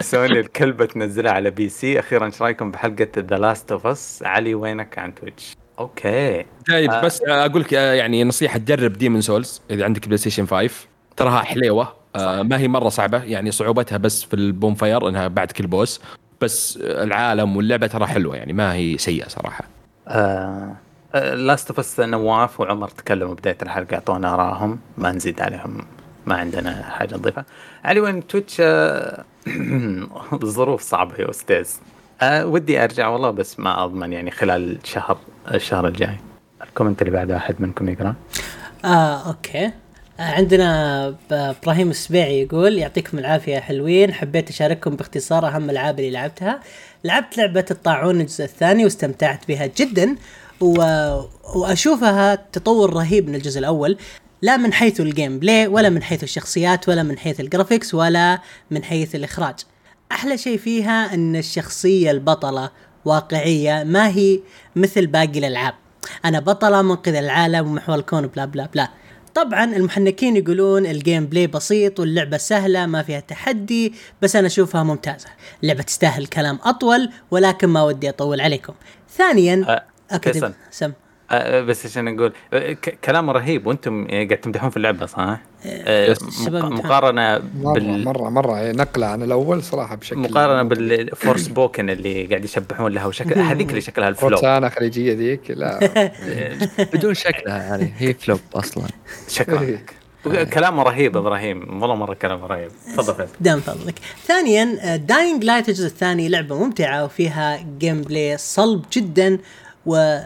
سوني الكلبة تنزلها على PC. أخيرا إيش رأيكم بحلقة The Last of Us علي وينك؟ عن Twitch. okay. جايب آه. بس أقول لك آه، يعني نصيحة تجرب Demon's Souls إذا عندك PlayStation 5 تراها حليوة. آه، ما هي مرة صعبة. يعني صعوبتها بس في ال bonfire إنها بعد كل boss بس آه، العالم واللعبة ترى حلوة. يعني ما هي سيئة صراحة. Last of Us نواف وعمر تكلموا بداية الحلقة أعطونا آرائهم ما نزيد عليهم ما عندنا حاجة نضيفها. علي وين Twitch؟ *coughs* آه، الظروف صعبة يا أستاذ. أه ودي أرجع والله بس ما أضمن يعني خلال شهر الشهر الجاي. ال comment اللي بعده أحد منكم يقرأ؟ آه okay. آه، عندنا ب- إبراهيم السبيعي يقول يعطيكم العافية حلوين. حبيت أشارككم باختصار أهم الألعاب اللي لعبتها. لعبت لعبة الطاعون الجزء الثاني واستمتعت بها جدا. و... وأشوفها تطور رهيب من الجزء الأول لا من حيث ال gameplay ولا من حيث الشخصيات ولا من حيث ال graphics ولا من حيث الإخراج. أحلى شيء فيها أن الشخصية البطلة واقعية ما هي مثل باقي الألعاب. أنا بطلة منقذ العالم ومحور الكون بلا بلا بلا. طبعا المحنكين يقولون ال gameplay بسيط واللعبة سهلة ما فيها تحدي بس أنا أشوفها ممتازة. اللعبة تستاهل كلام أطول ولكن ما ودي أطول عليكم. ثانيا أه، فيصل. سم. آه، بس عشان أقول؟ ك- كلام رهيب وأنتم قاعد تمدحون في اللعبة صح؟ الشباب يمدحون. مقارنة مرة بال مرة مرة إيه، نقلة عن الأول صراحة بشكل مقارنة بال Forspoken اللي قاعد يشبحون لها وشكل *laughs* هذيك اللي شكلها الفلو روتانا خليجية ذيك لا. *laughs* *laughs* بدون شكلها يعني هي flop أصلا. شكرا كلامه رهيب إبراهيم. والله مرة كلامه رهيب. تفضل فيصل. دام فضلك. ثانيا Dying Light الجزء الثاني لعبة ممتعة وفيها gameplay صلب جدا. و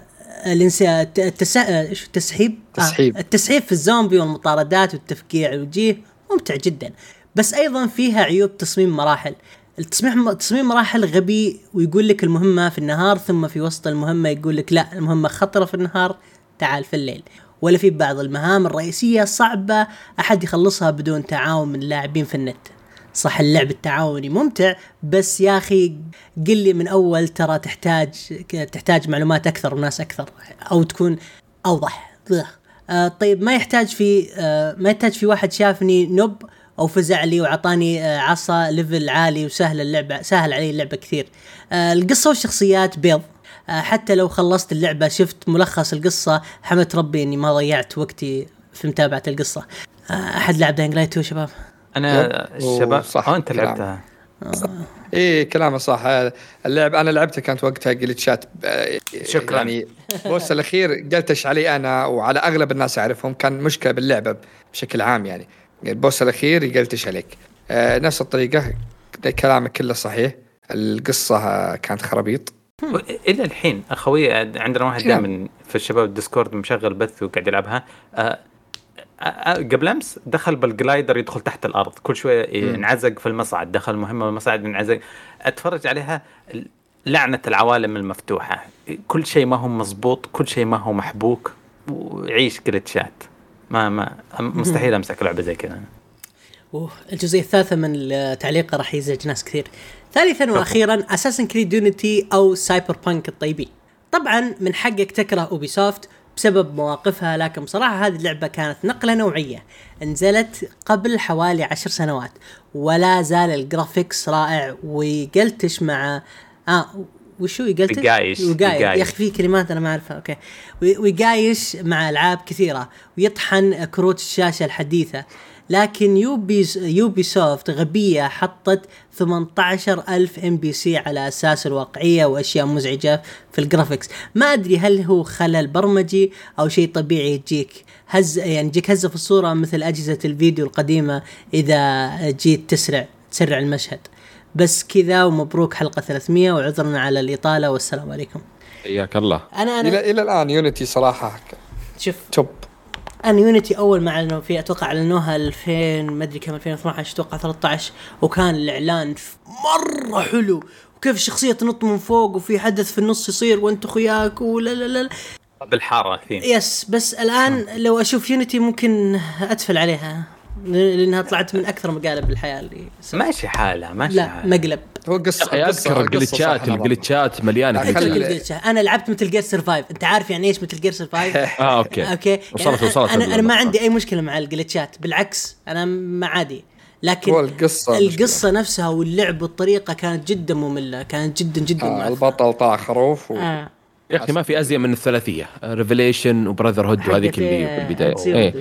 الانسان التس... آه، إيش؟ التسحيب؟ تسحيب. آه التسحيب في الزومبي والمطاردات والتفكيع الوجيه ممتع جدا. بس أيضا فيها عيوب تصميم مراحل. التصميم تصميم مراحل غبي ويقول لك المهمة في النهار ثم في وسط المهمة يقول لك لا المهمة خطرة في النهار تعال في الليل. ولا في بعض المهام الرئيسية صعبة أحد يخلصها بدون تعاون من اللاعبين في النت. صح اللعب التعاوني ممتع بس يا أخي قل لي من أول ترى تحتاج تحتاج معلومات أكثر وناس أكثر أو تكون أوضح. آه طيب ما يحتاج في آه ما يحتاج في واحد شافني نب أو فزع لي وعطاني آه عصا ليفل عالي وسهل اللعبه سهل علي اللعبة كثير. آه القصة والشخصيات بيض. آه حتى لو خلصت اللعبة شفت ملخص القصة حمدت ربي إني ما ضيعت وقتي في متابعة القصة. آه أحد لعب Dying Light 2 شباب؟ أنا. الشباب آه أنت. لعبتها إيه كلامه صح اللعب أنا لعبته كانت وقتها جلتشات شكراً. يعني boss الأخير قلتش علي أنا وعلى أغلب الناس أعرفهم كان مشكلة باللعبة بشكل عام يعني ال boss الأخير يقلتش عليك آه نفس الطريقة كلامك كله صحيح القصة آه، كانت خرابيط إلى الحين أخوي عندنا واحد نعم. دائما في الشباب ال Discord مشغل بث وقاعد يلعبها آه، آه، آه، قبل أمس دخل بال glider يدخل تحت الأرض كل شوية ينعزق في المصعد دخل مهمة المصعد ينعزق. أتفرج عليها لعنة العوالم المفتوحة. كل شيء ما هو مزبوط كل شيء ما هو محبوك وعيش جلتشات ما ما مستحيل أمسك لعبة زي كذا. أوه الجزئية الثالثة من التعليق راح يزعج ناس كثير. ثالثا وأخيرا Assassin's Creed Unity أو Cyberpunk الطيبين. طبعا من حقك تكره Ubisoft بسبب مواقفها لكن بصراحة هذه اللعبة كانت نقلة نوعية. نزلت قبل حوالي عشر سنوات ولا زال ال graphics رائع ويقلتش مع آه وشو يقلتش؟ وقايش. يا أخي في كلمات أنا ما أعرفها أوكي وي- ويقايش مع ألعاب كثيرة ويطحن كروت الشاشة الحديثة لكن Ubi Ubisoft غبية حطت 18000 NPC على أساس الواقعية وأشياء مزعجة في ال graphics. ما أدري هل هو خلل برمجي أو شيء طبيعي يجيك هز يعني يجيك هزة في الصورة مثل أجهزة الفيديو القديمة إذا جيت تسرع تسرع المشهد. بس كذا ومبروك حلقة 300 وعذرنا على الإطالة والسلام عليكم. حياك الله. أنا أنا إلى إلى الآن Unity صراحة شوف. top أنا Unity أول ما أعلنوا فيه أتوقع أعلنوها 2000 ما أدري كم 2012 أتوقع 13 وكان الإعلان مرة حلو. وكيف الشخصية تنط من فوق وفي حدث في النص يصير وأنت أخوياك؟ ولا لا لا بالحارة theme yes بس الآن لو أشوف Unity ممكن أتفل عليها لأنها طلعت من أكثر مقالب الحياة اللي. ماشي حالها ماشي لا حالها. مقلب. هو قصه يا أخي أذكر الجلتشات الجلتشات مليانة جلتشات. أنا لعبت Metal Gear Survive أنت عارف يعني إيش Metal Gear Survive *laughs* آه okay. okay. وصلت يعني وصلت أنا أنا ما. عندي أي مشكلة مع الجلتشات بالعكس أنا ما عادي. لكن هو القصة القصة نفسها واللعب والطريقة كانت جدا مملة. كانت جدا جدا آه. البطل طلع خروف و... آه. يا أخي ما في ازين من الثلاثية. Revelation و Brotherhood وهذيك اللي في البدايه حقت- إيه؟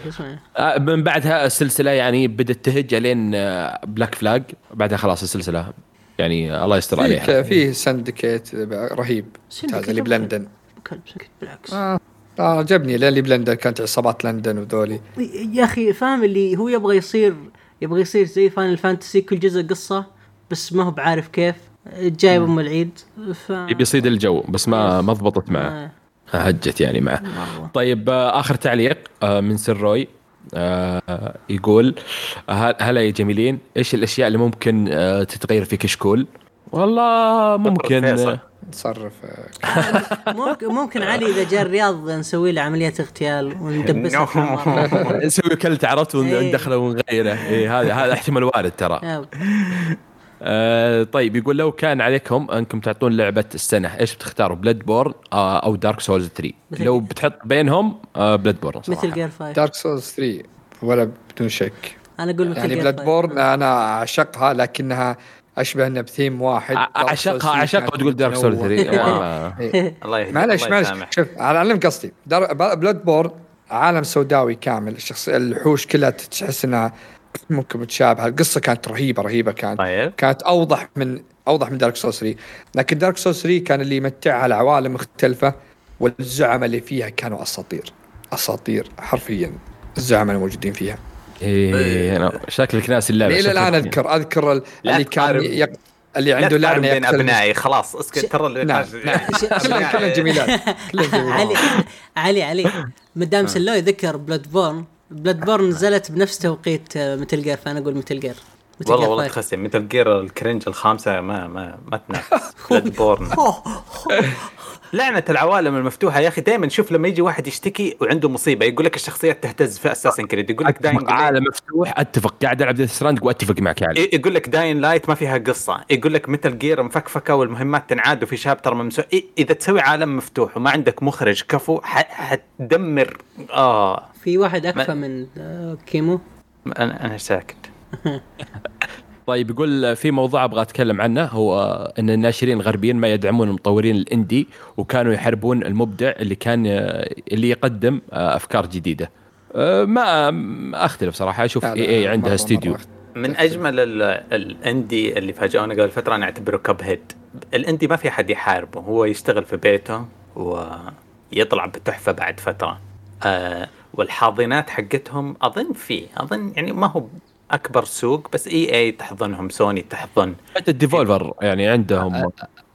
آه، من بعدها السلسلة يعني بدأت تهج لين Black Flag بعدها خلاص السلسلة يعني الله يستر عليها. فيه Syndicate رهيب. Syndicate ممتاز اللي بلندن كلب سكت بالعكس. آه آه عجبني لأن اللي بلندن كانت عصابات لندن وذولي. يا أخي فاهم اللي هو يبغى يصير يبغى يصير زي Final Fantasy كل جزء قصة بس ما هو بعارف كيف. جايب أم العيد ف يبي يصيد الجو بس ما ما ضبطت معه. آه. هجت يعني معه. طيب آه، آخر تعليق آه، من سروي آه يقول هل- هلا يا جميلين إيش الأشياء اللي ممكن آه تتغير في كشكول؟ والله ممكن. تصرف آه، ممكن ممكن علي إذا جاء الرياض نسوي له عملية اغتيال وندبسه مرة. *laughs* نسوي كلت عرفت إيه. وندخله ونغيره اي هذا هذا احتمال وارد ترى. آه طيب يقول لو كان عليكم أنكم تعطون لعبة السنة إيش بتختاروا Bloodborne آه أو Dark Souls 3 مثل لو؟ بتحط بينهم آه Bloodborne صراحة Metal Gear 5 Dark Souls 3 ولا بدون شك أنا أقول Metal يعني Gear Blood 5. borne أنا أعشقها لكنها أشبه إنها بثيم واحد ع- Dark Souls أعشقها 3 اعشقها وتقول Dark Souls متنوعة. 3 آه. *laughs* إيه. *laughs* الله يهديك معلش معلش. شوف اعلم قصدي Dar- Bloodborne عالم سوداوي كامل الشخص الوحوش كلها تحس إنها ممكن متشابهة. القصة كانت رهيبة رهيبة كانت. طيب. كانت أوضح من أوضح من دارك 3 لكن دارك 3 كان اللي يمتعها العوالم مختلفة والزعماء اللي فيها كانوا أساطير. أساطير حرفيا. الزعماء الموجودين فيها. إيه أنا شكلك ناس اللعبة إلى الآن أذكر أذكر اللي كان. يق... اللي لا عنده لعنه بين أبنائي. خلاص اسكت ترى اللي نعم نعم. كلهم كلهم جميلات علي جميلات علي. علي مدام سلوي ذكر Bloodborne Bloodborne نزلت بنفس توقيت Metal Gear فأنا أقول Metal Gear والله والله 5. تخسر Metal Gear ال cringe الخامسة ما ما ما تنافس. *laughs* Bloodborne *laughs* لعنة العوالم المفتوحة يا أخي دائما شوف لما يجي واحد يشتكي وعنده مصيبة يقول لك الشخصيات تهتز في Assassin's Creed يقول لك Dying عالم مفتوح أتفق قاعد ألعب Death Stranding وأتفق معك يا علي يقول لك Dying Light ما فيها قصة يقول لك Metal Gear مفكفكة والمهمات تنعاد وفي chapter ممسوح. إيه إذا تسوي عالم مفتوح وما عندك مخرج كفو حتدمر. آه. في واحد أكفى ما- من آه، كيمو؟ أنا أنا ساكت. *laughs* طيب يقول في موضوع أبغى أتكلم عنه. هو إن الناشرين الغربيين ما يدعمون المطورين الإندي وكانوا يحاربون المبدع اللي كان اللي يقدم أفكار جديدة. أه، ما ما أختلف صراحة. أشوف إي إي عندها استديو. من أجمل ال- الإندي اللي فاجئونا قبل فترة أنا أعتبره كاب هيد. الإندي ما في حد يحاربه. هو يشتغل في بيته ويطلع بتحفة بعد فترة. آه والحاضنات حقتهم أظن في أظن يعني ما هو أكبر سوق بس إي إي تحضنهم سوني تحضن. حتى ال Devolver يعني عندهم.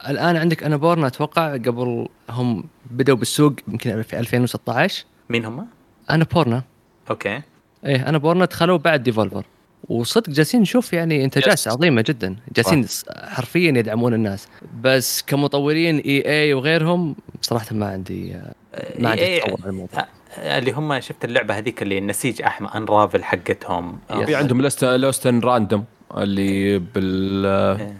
الآن عندك أنا بورن أتوقع قبل هم بدأوا بالسوق يمكن في 2016 مين هم؟ Annapurna أوكي. إيه Annapurna دخلوا بعد Devolver. وصدق جالسين نشوف يعني إنتاجات Yes. عظيمة جدا. جالسين حرفيا يدعمون الناس. بس كمطورين إي إي وغيرهم بصراحه ما عندي ما عندي تصور عن الموضوع. آه، اللي هم شفت اللعبة هذيك اللي النسيج احمر Unravel حقتهم. آه، في عندهم Lost Lost in Random اللي بال إيه.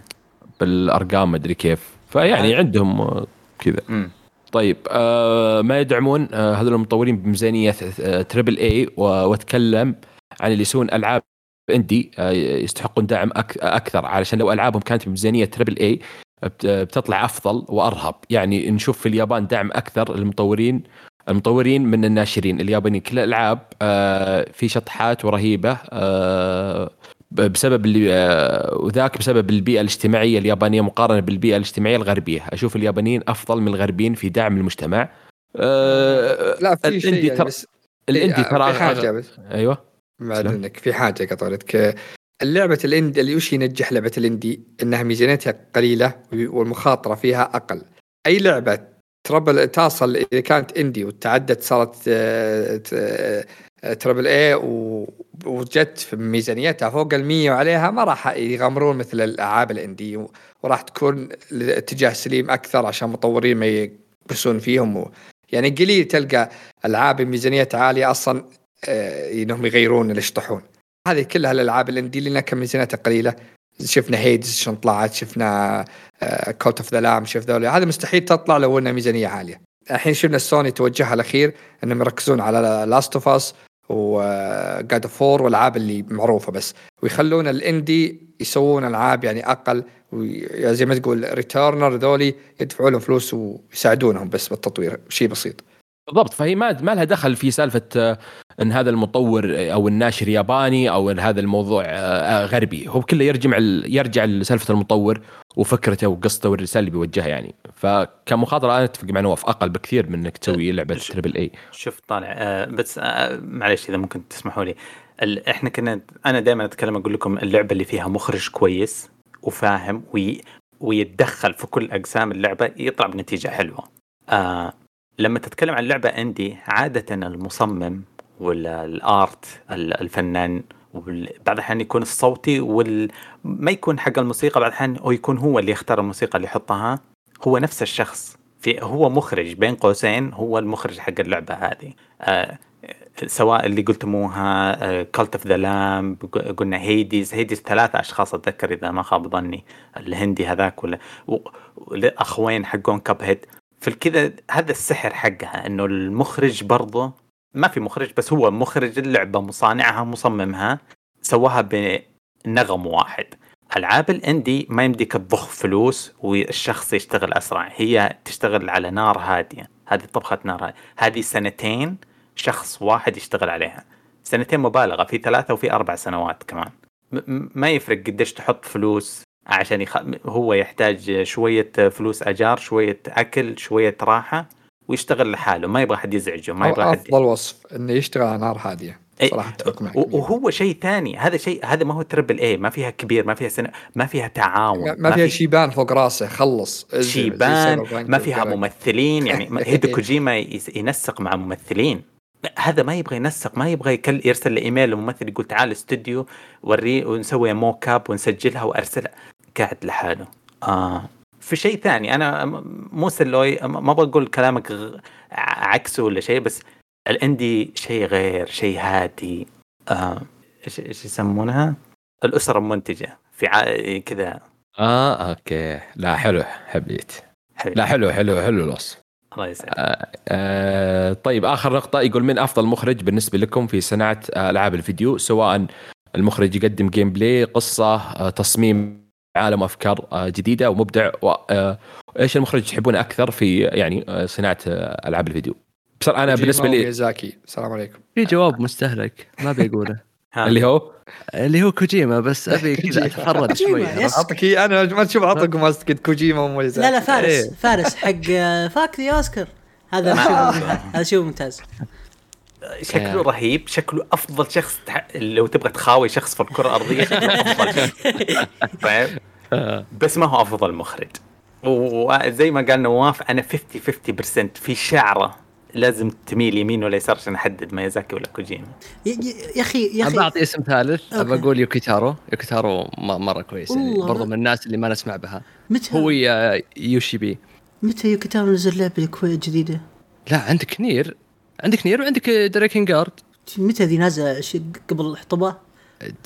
بالأرقام مدري كيف. فيعني عندهم آه، كذا. طيب آه ما يدعمون آه هذول المطورين بميزانية آه triple A وأتكلم عن اللي يسوون ألعاب اندي آه يستحقون دعم أك أكثر. علشان لو ألعابهم كانت بميزانية تريبل اي بت- بتطلع أفضل وأرهب. يعني نشوف في اليابان دعم أكثر للمطورين المطورين من الناشرين اليابانيين كل الألعاب آه في شطحات ورهيبة آه بسبب اللي آه وذاك بسبب البيئة الاجتماعية اليابانية مقارنة بالبيئة الاجتماعية الغربية. أشوف اليابانيين أفضل من الغربيين في دعم المجتمع. لا في شيء يعني ترى بس الإندي في ترى حاجة بس. أيوه. بعد سلام. إنك في حاجة قطعتك اللعبة الإندي اللي وش ينجح لعبة الإندي؟ إنها ميزانيتها قليلة والمخاطرة فيها أقل. أي لعبة تربل تصل إذا كانت إندي وتعدت صارت آه، آه، تربل اي و- وجت في ميزانيتها فوق المية وعليها ما راح يغامرون مثل الألعاب الإندي وراح تكون الاتجاه سليم أكثر عشان مطورين ما يقصون فيهم. يعني قليل تلقى ألعاب بميزانيات عالية أصلا آه، إنهم يغيرون اللي يشطحون هذه كلها الألعاب ال indie لنا كم ميزانيتها قليلة شفنا Hades شلون طلعت شفنا Cult of the Lamb شوف ذولي. هذا مستحيل تطلع لو إنها ميزانية عالية. الحين شفنا سوني توجهها الأخير إنهم يركزون على Last of Us و God of War والألعاب اللي معروفة بس. ويخلون ال indie يسوون ألعاب يعني أقل. زي ما تقول Returnal ذولي يدفعوا لهم فلوس ويساعدونهم بس بالتطوير. شيء بسيط. بالضبط. فهي ما ما لها دخل في سالفة آه، إن هذا المطور آه، أو الناشر ياباني أو إن هذا الموضوع آه، غربي. هو كله يرجع يرجع لسالفة المطور وفكرته وقصته والرسالة اللي بيوجهها يعني. فكمخاطرة أنا أتفق مع نواف أقل بكثير من إنك تسوي لعبة triple A شوف طالع بس معلش إذا ممكن تسمحوا لي. إحنا كنا أنا دائما أتكلم أقول لكم اللعبة اللي فيها مخرج كويس وفاهم وي ويتدخل في كل أقسام اللعبة يطلع بنتيجة حلوة. آه لما تتكلم عن لعبه أندي عادة المصمم ولا الآرت ال- الفنان بعض الأحيان يكون الصوتي وال ما يكون حق الموسيقى بعض الأحيان يكون هو اللي يختار الموسيقى اللي يحطها. هو نفس الشخص. في هو مخرج بين قوسين هو المخرج حق اللعبة هذه. آه سواء اللي قلتموها Cult of the Lamb قلنا Hades Hades ثلاثة أشخاص أتذكر إذا ما خاب ظني الهندي هذاك ولا والاخوين حقون Cuphead في الكذا هذا السحر حقها إنه المخرج برضه ما في مخرج بس هو مخرج اللعبة مصانعها مصممها سواها بنغم واحد. ألعاب ال indie ما يمديك تضخ فلوس والشخص يشتغل أسرع هي تشتغل على نار هادية. هذه طبخة نار هادية. هذه سنتين شخص واحد يشتغل عليها. سنتين مبالغة في ثلاثة وفي أربع سنوات كمان. ما يفرق قديش تحط فلوس عشان يخ... هو يحتاج شوية فلوس أجار شوية أكل شوية راحة ويشتغل لحاله. ما يبغى حد يزعجه ما يبغى حد أفضل وصف إنه يشتغل على نار هادية. إيه، صراحة أتفق معك وهو شيء ثاني. هذا شيء هذا ما هو تربل اي ما فيها كبير ما فيها سنة ما فيها تعاون ما- ما فيها شيبان فوق راسه خلص شيبان ما فيها. ممثلين يعني *laughs* هيدو كوجيما ينسق مع ممثلين. هذا ما يبغى ينسق ما يبغى يكل يرسل إيميل لممثل يقول تعال استوديو وريه ونسوي mocap ونسجلها وأرسلها. قاعد لحاله. آه. في شيء ثاني أنا مو سلوي ما بقول كلامك غ- عكسه ولا شيء بس ال indie شيء غير شيء هادي. آه، إيش إيش يسمونها؟ الأسرة المنتجة في ع... كذا. آه okay. لا حلو حبيت. حلو. لا حلو حلو حلو الوصف. الله يسعدك. آه طيب آخر نقطة يقول من أفضل مخرج بالنسبة لكم في صناعة آه، ألعاب الفيديو سواء المخرج يقدم gameplay قصة آه، تصميم عالم أفكار آه، جديدة ومبدع و- آه، إيش المخرج تحبونه أكثر في يعني آه، صناعة ألعاب الفيديو؟ بصراحة أنا بالنسبة لي وميازاكي السلام عليكم. في جواب مستهلك ما بيقوله. *laughs* اللي هو؟ اللي هو كوجيما بس أبي *laughs* كذا كوجيما، شوي. أعطيك أنا ما تشوف اعطيكم *laughs* قلت كوجيما وميازاكي لا لا فارس إيه. فارس حق فاك ذا أوسكار. هذا هذا شيء ممتاز. شكله رهيب شكله أفضل شخص تح... لو تبغى تخاوي شخص في الكرة الأرضية شكله أفضل شخص. *laughs* فاهم؟ بس ما هو أفضل مخرج. وزي ما قال نواف أنا 50 50% في شعره لازم تميل يمين ولا يسار عشان أحدد ميازاكي ولا كوجيما. يا أخي يا أخي بعطي اسم ثالث. ابى أقول يوكو تارو. يوكو تارو مرة كويس يعني. برضو من الناس اللي ما نسمع بها. متى؟ هو يوشي بي. متى يوكو تارو نزل لعبة كوي- جديدة؟ لا عندك Nier عندك Nier وعندك Drakengard متى ذي نازلة قبل الحطبه؟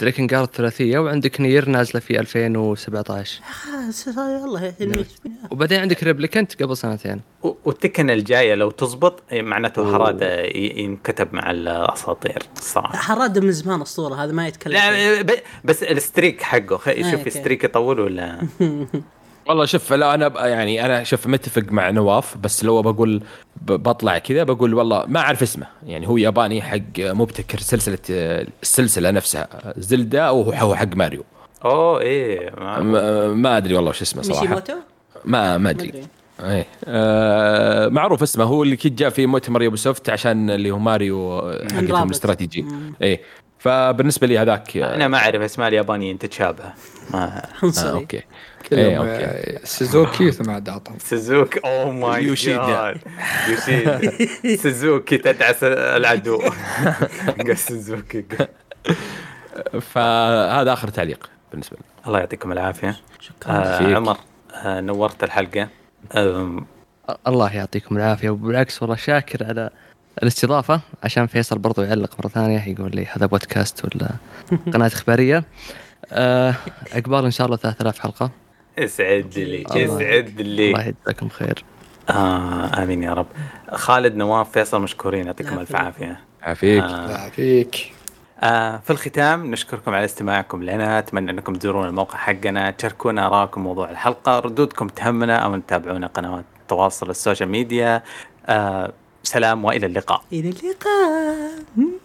Drakengard ثلاثية وعندك Nier نازلة في 2017 آه، س- الله يهديك. وبعدين عندك Replicant قبل سنتين وال Tekken الجاية لو تزبط معناته أوه. هرادا ي- ينكتب مع الأساطير الصراحه هرادا من زمان أسطورة هذا ما يتكلم. لا بس ال streak حقه آه، شوف okay. streak يطول ولا *laughs* والله شوف لا أنا ب- يعني أنا شوف متفق مع نواف بس لو بقول بطلع كذا بقول والله ما أعرف اسمه. يعني هو ياباني حق مبتكر سلسلة السلسلة نفسها Zelda أو هو حق ماريو. أوه إيه ما- ما, ما أدري والله وش اسمه صراحة. مياموتو؟ ما ما ما أدري. إيه. آه معروف اسمه هو اللي كي جاء في مؤتمر Ubisoft عشان اللي هو ماريو حقتهم. الاستراتيجي. إيه. فبالنسبة لي هذاك آه أنا ما أعرف اسماء اليابانيين تتشابه ما عنصري أوكي. إيه أوكي. آه، سوزوكي ثم عاد اعطاهم سوزوكي oh my يوشيدا. جاد يوشيدا. *laughs* سوزوكي تدعس العدو. قال سوزوكي. فهذا آخر تعليق بالنسبة لي. الله يعطيكم العافية. شكرا. آه. عمر آه نورت الحلقة. الله يعطيكم العافية. وبالعكس والله شاكر على الاستضافة عشان فيصل برضو يعلق مرة ثانية يقول لي هذا بودكاست ولا قناة إخبارية. آه عقبال إن شاء الله 3000 حلقة. اسعد لي. اسعد لي. الله يجزاكم خير. آه آمين يا رب. خالد نواف فيصل مشكورين يعطيكم ألف عافية. عافيك آه. لا فيك آه في الختام نشكركم على استماعكم لنا أتمنى أنكم تزورون الموقع حقنا تشاركونا ارائكم موضوع الحلقة ردودكم تهمنا أو تتابعونا قنوات التواصل ال social media. آه سلام وإلى اللقاء. إلى اللقاء.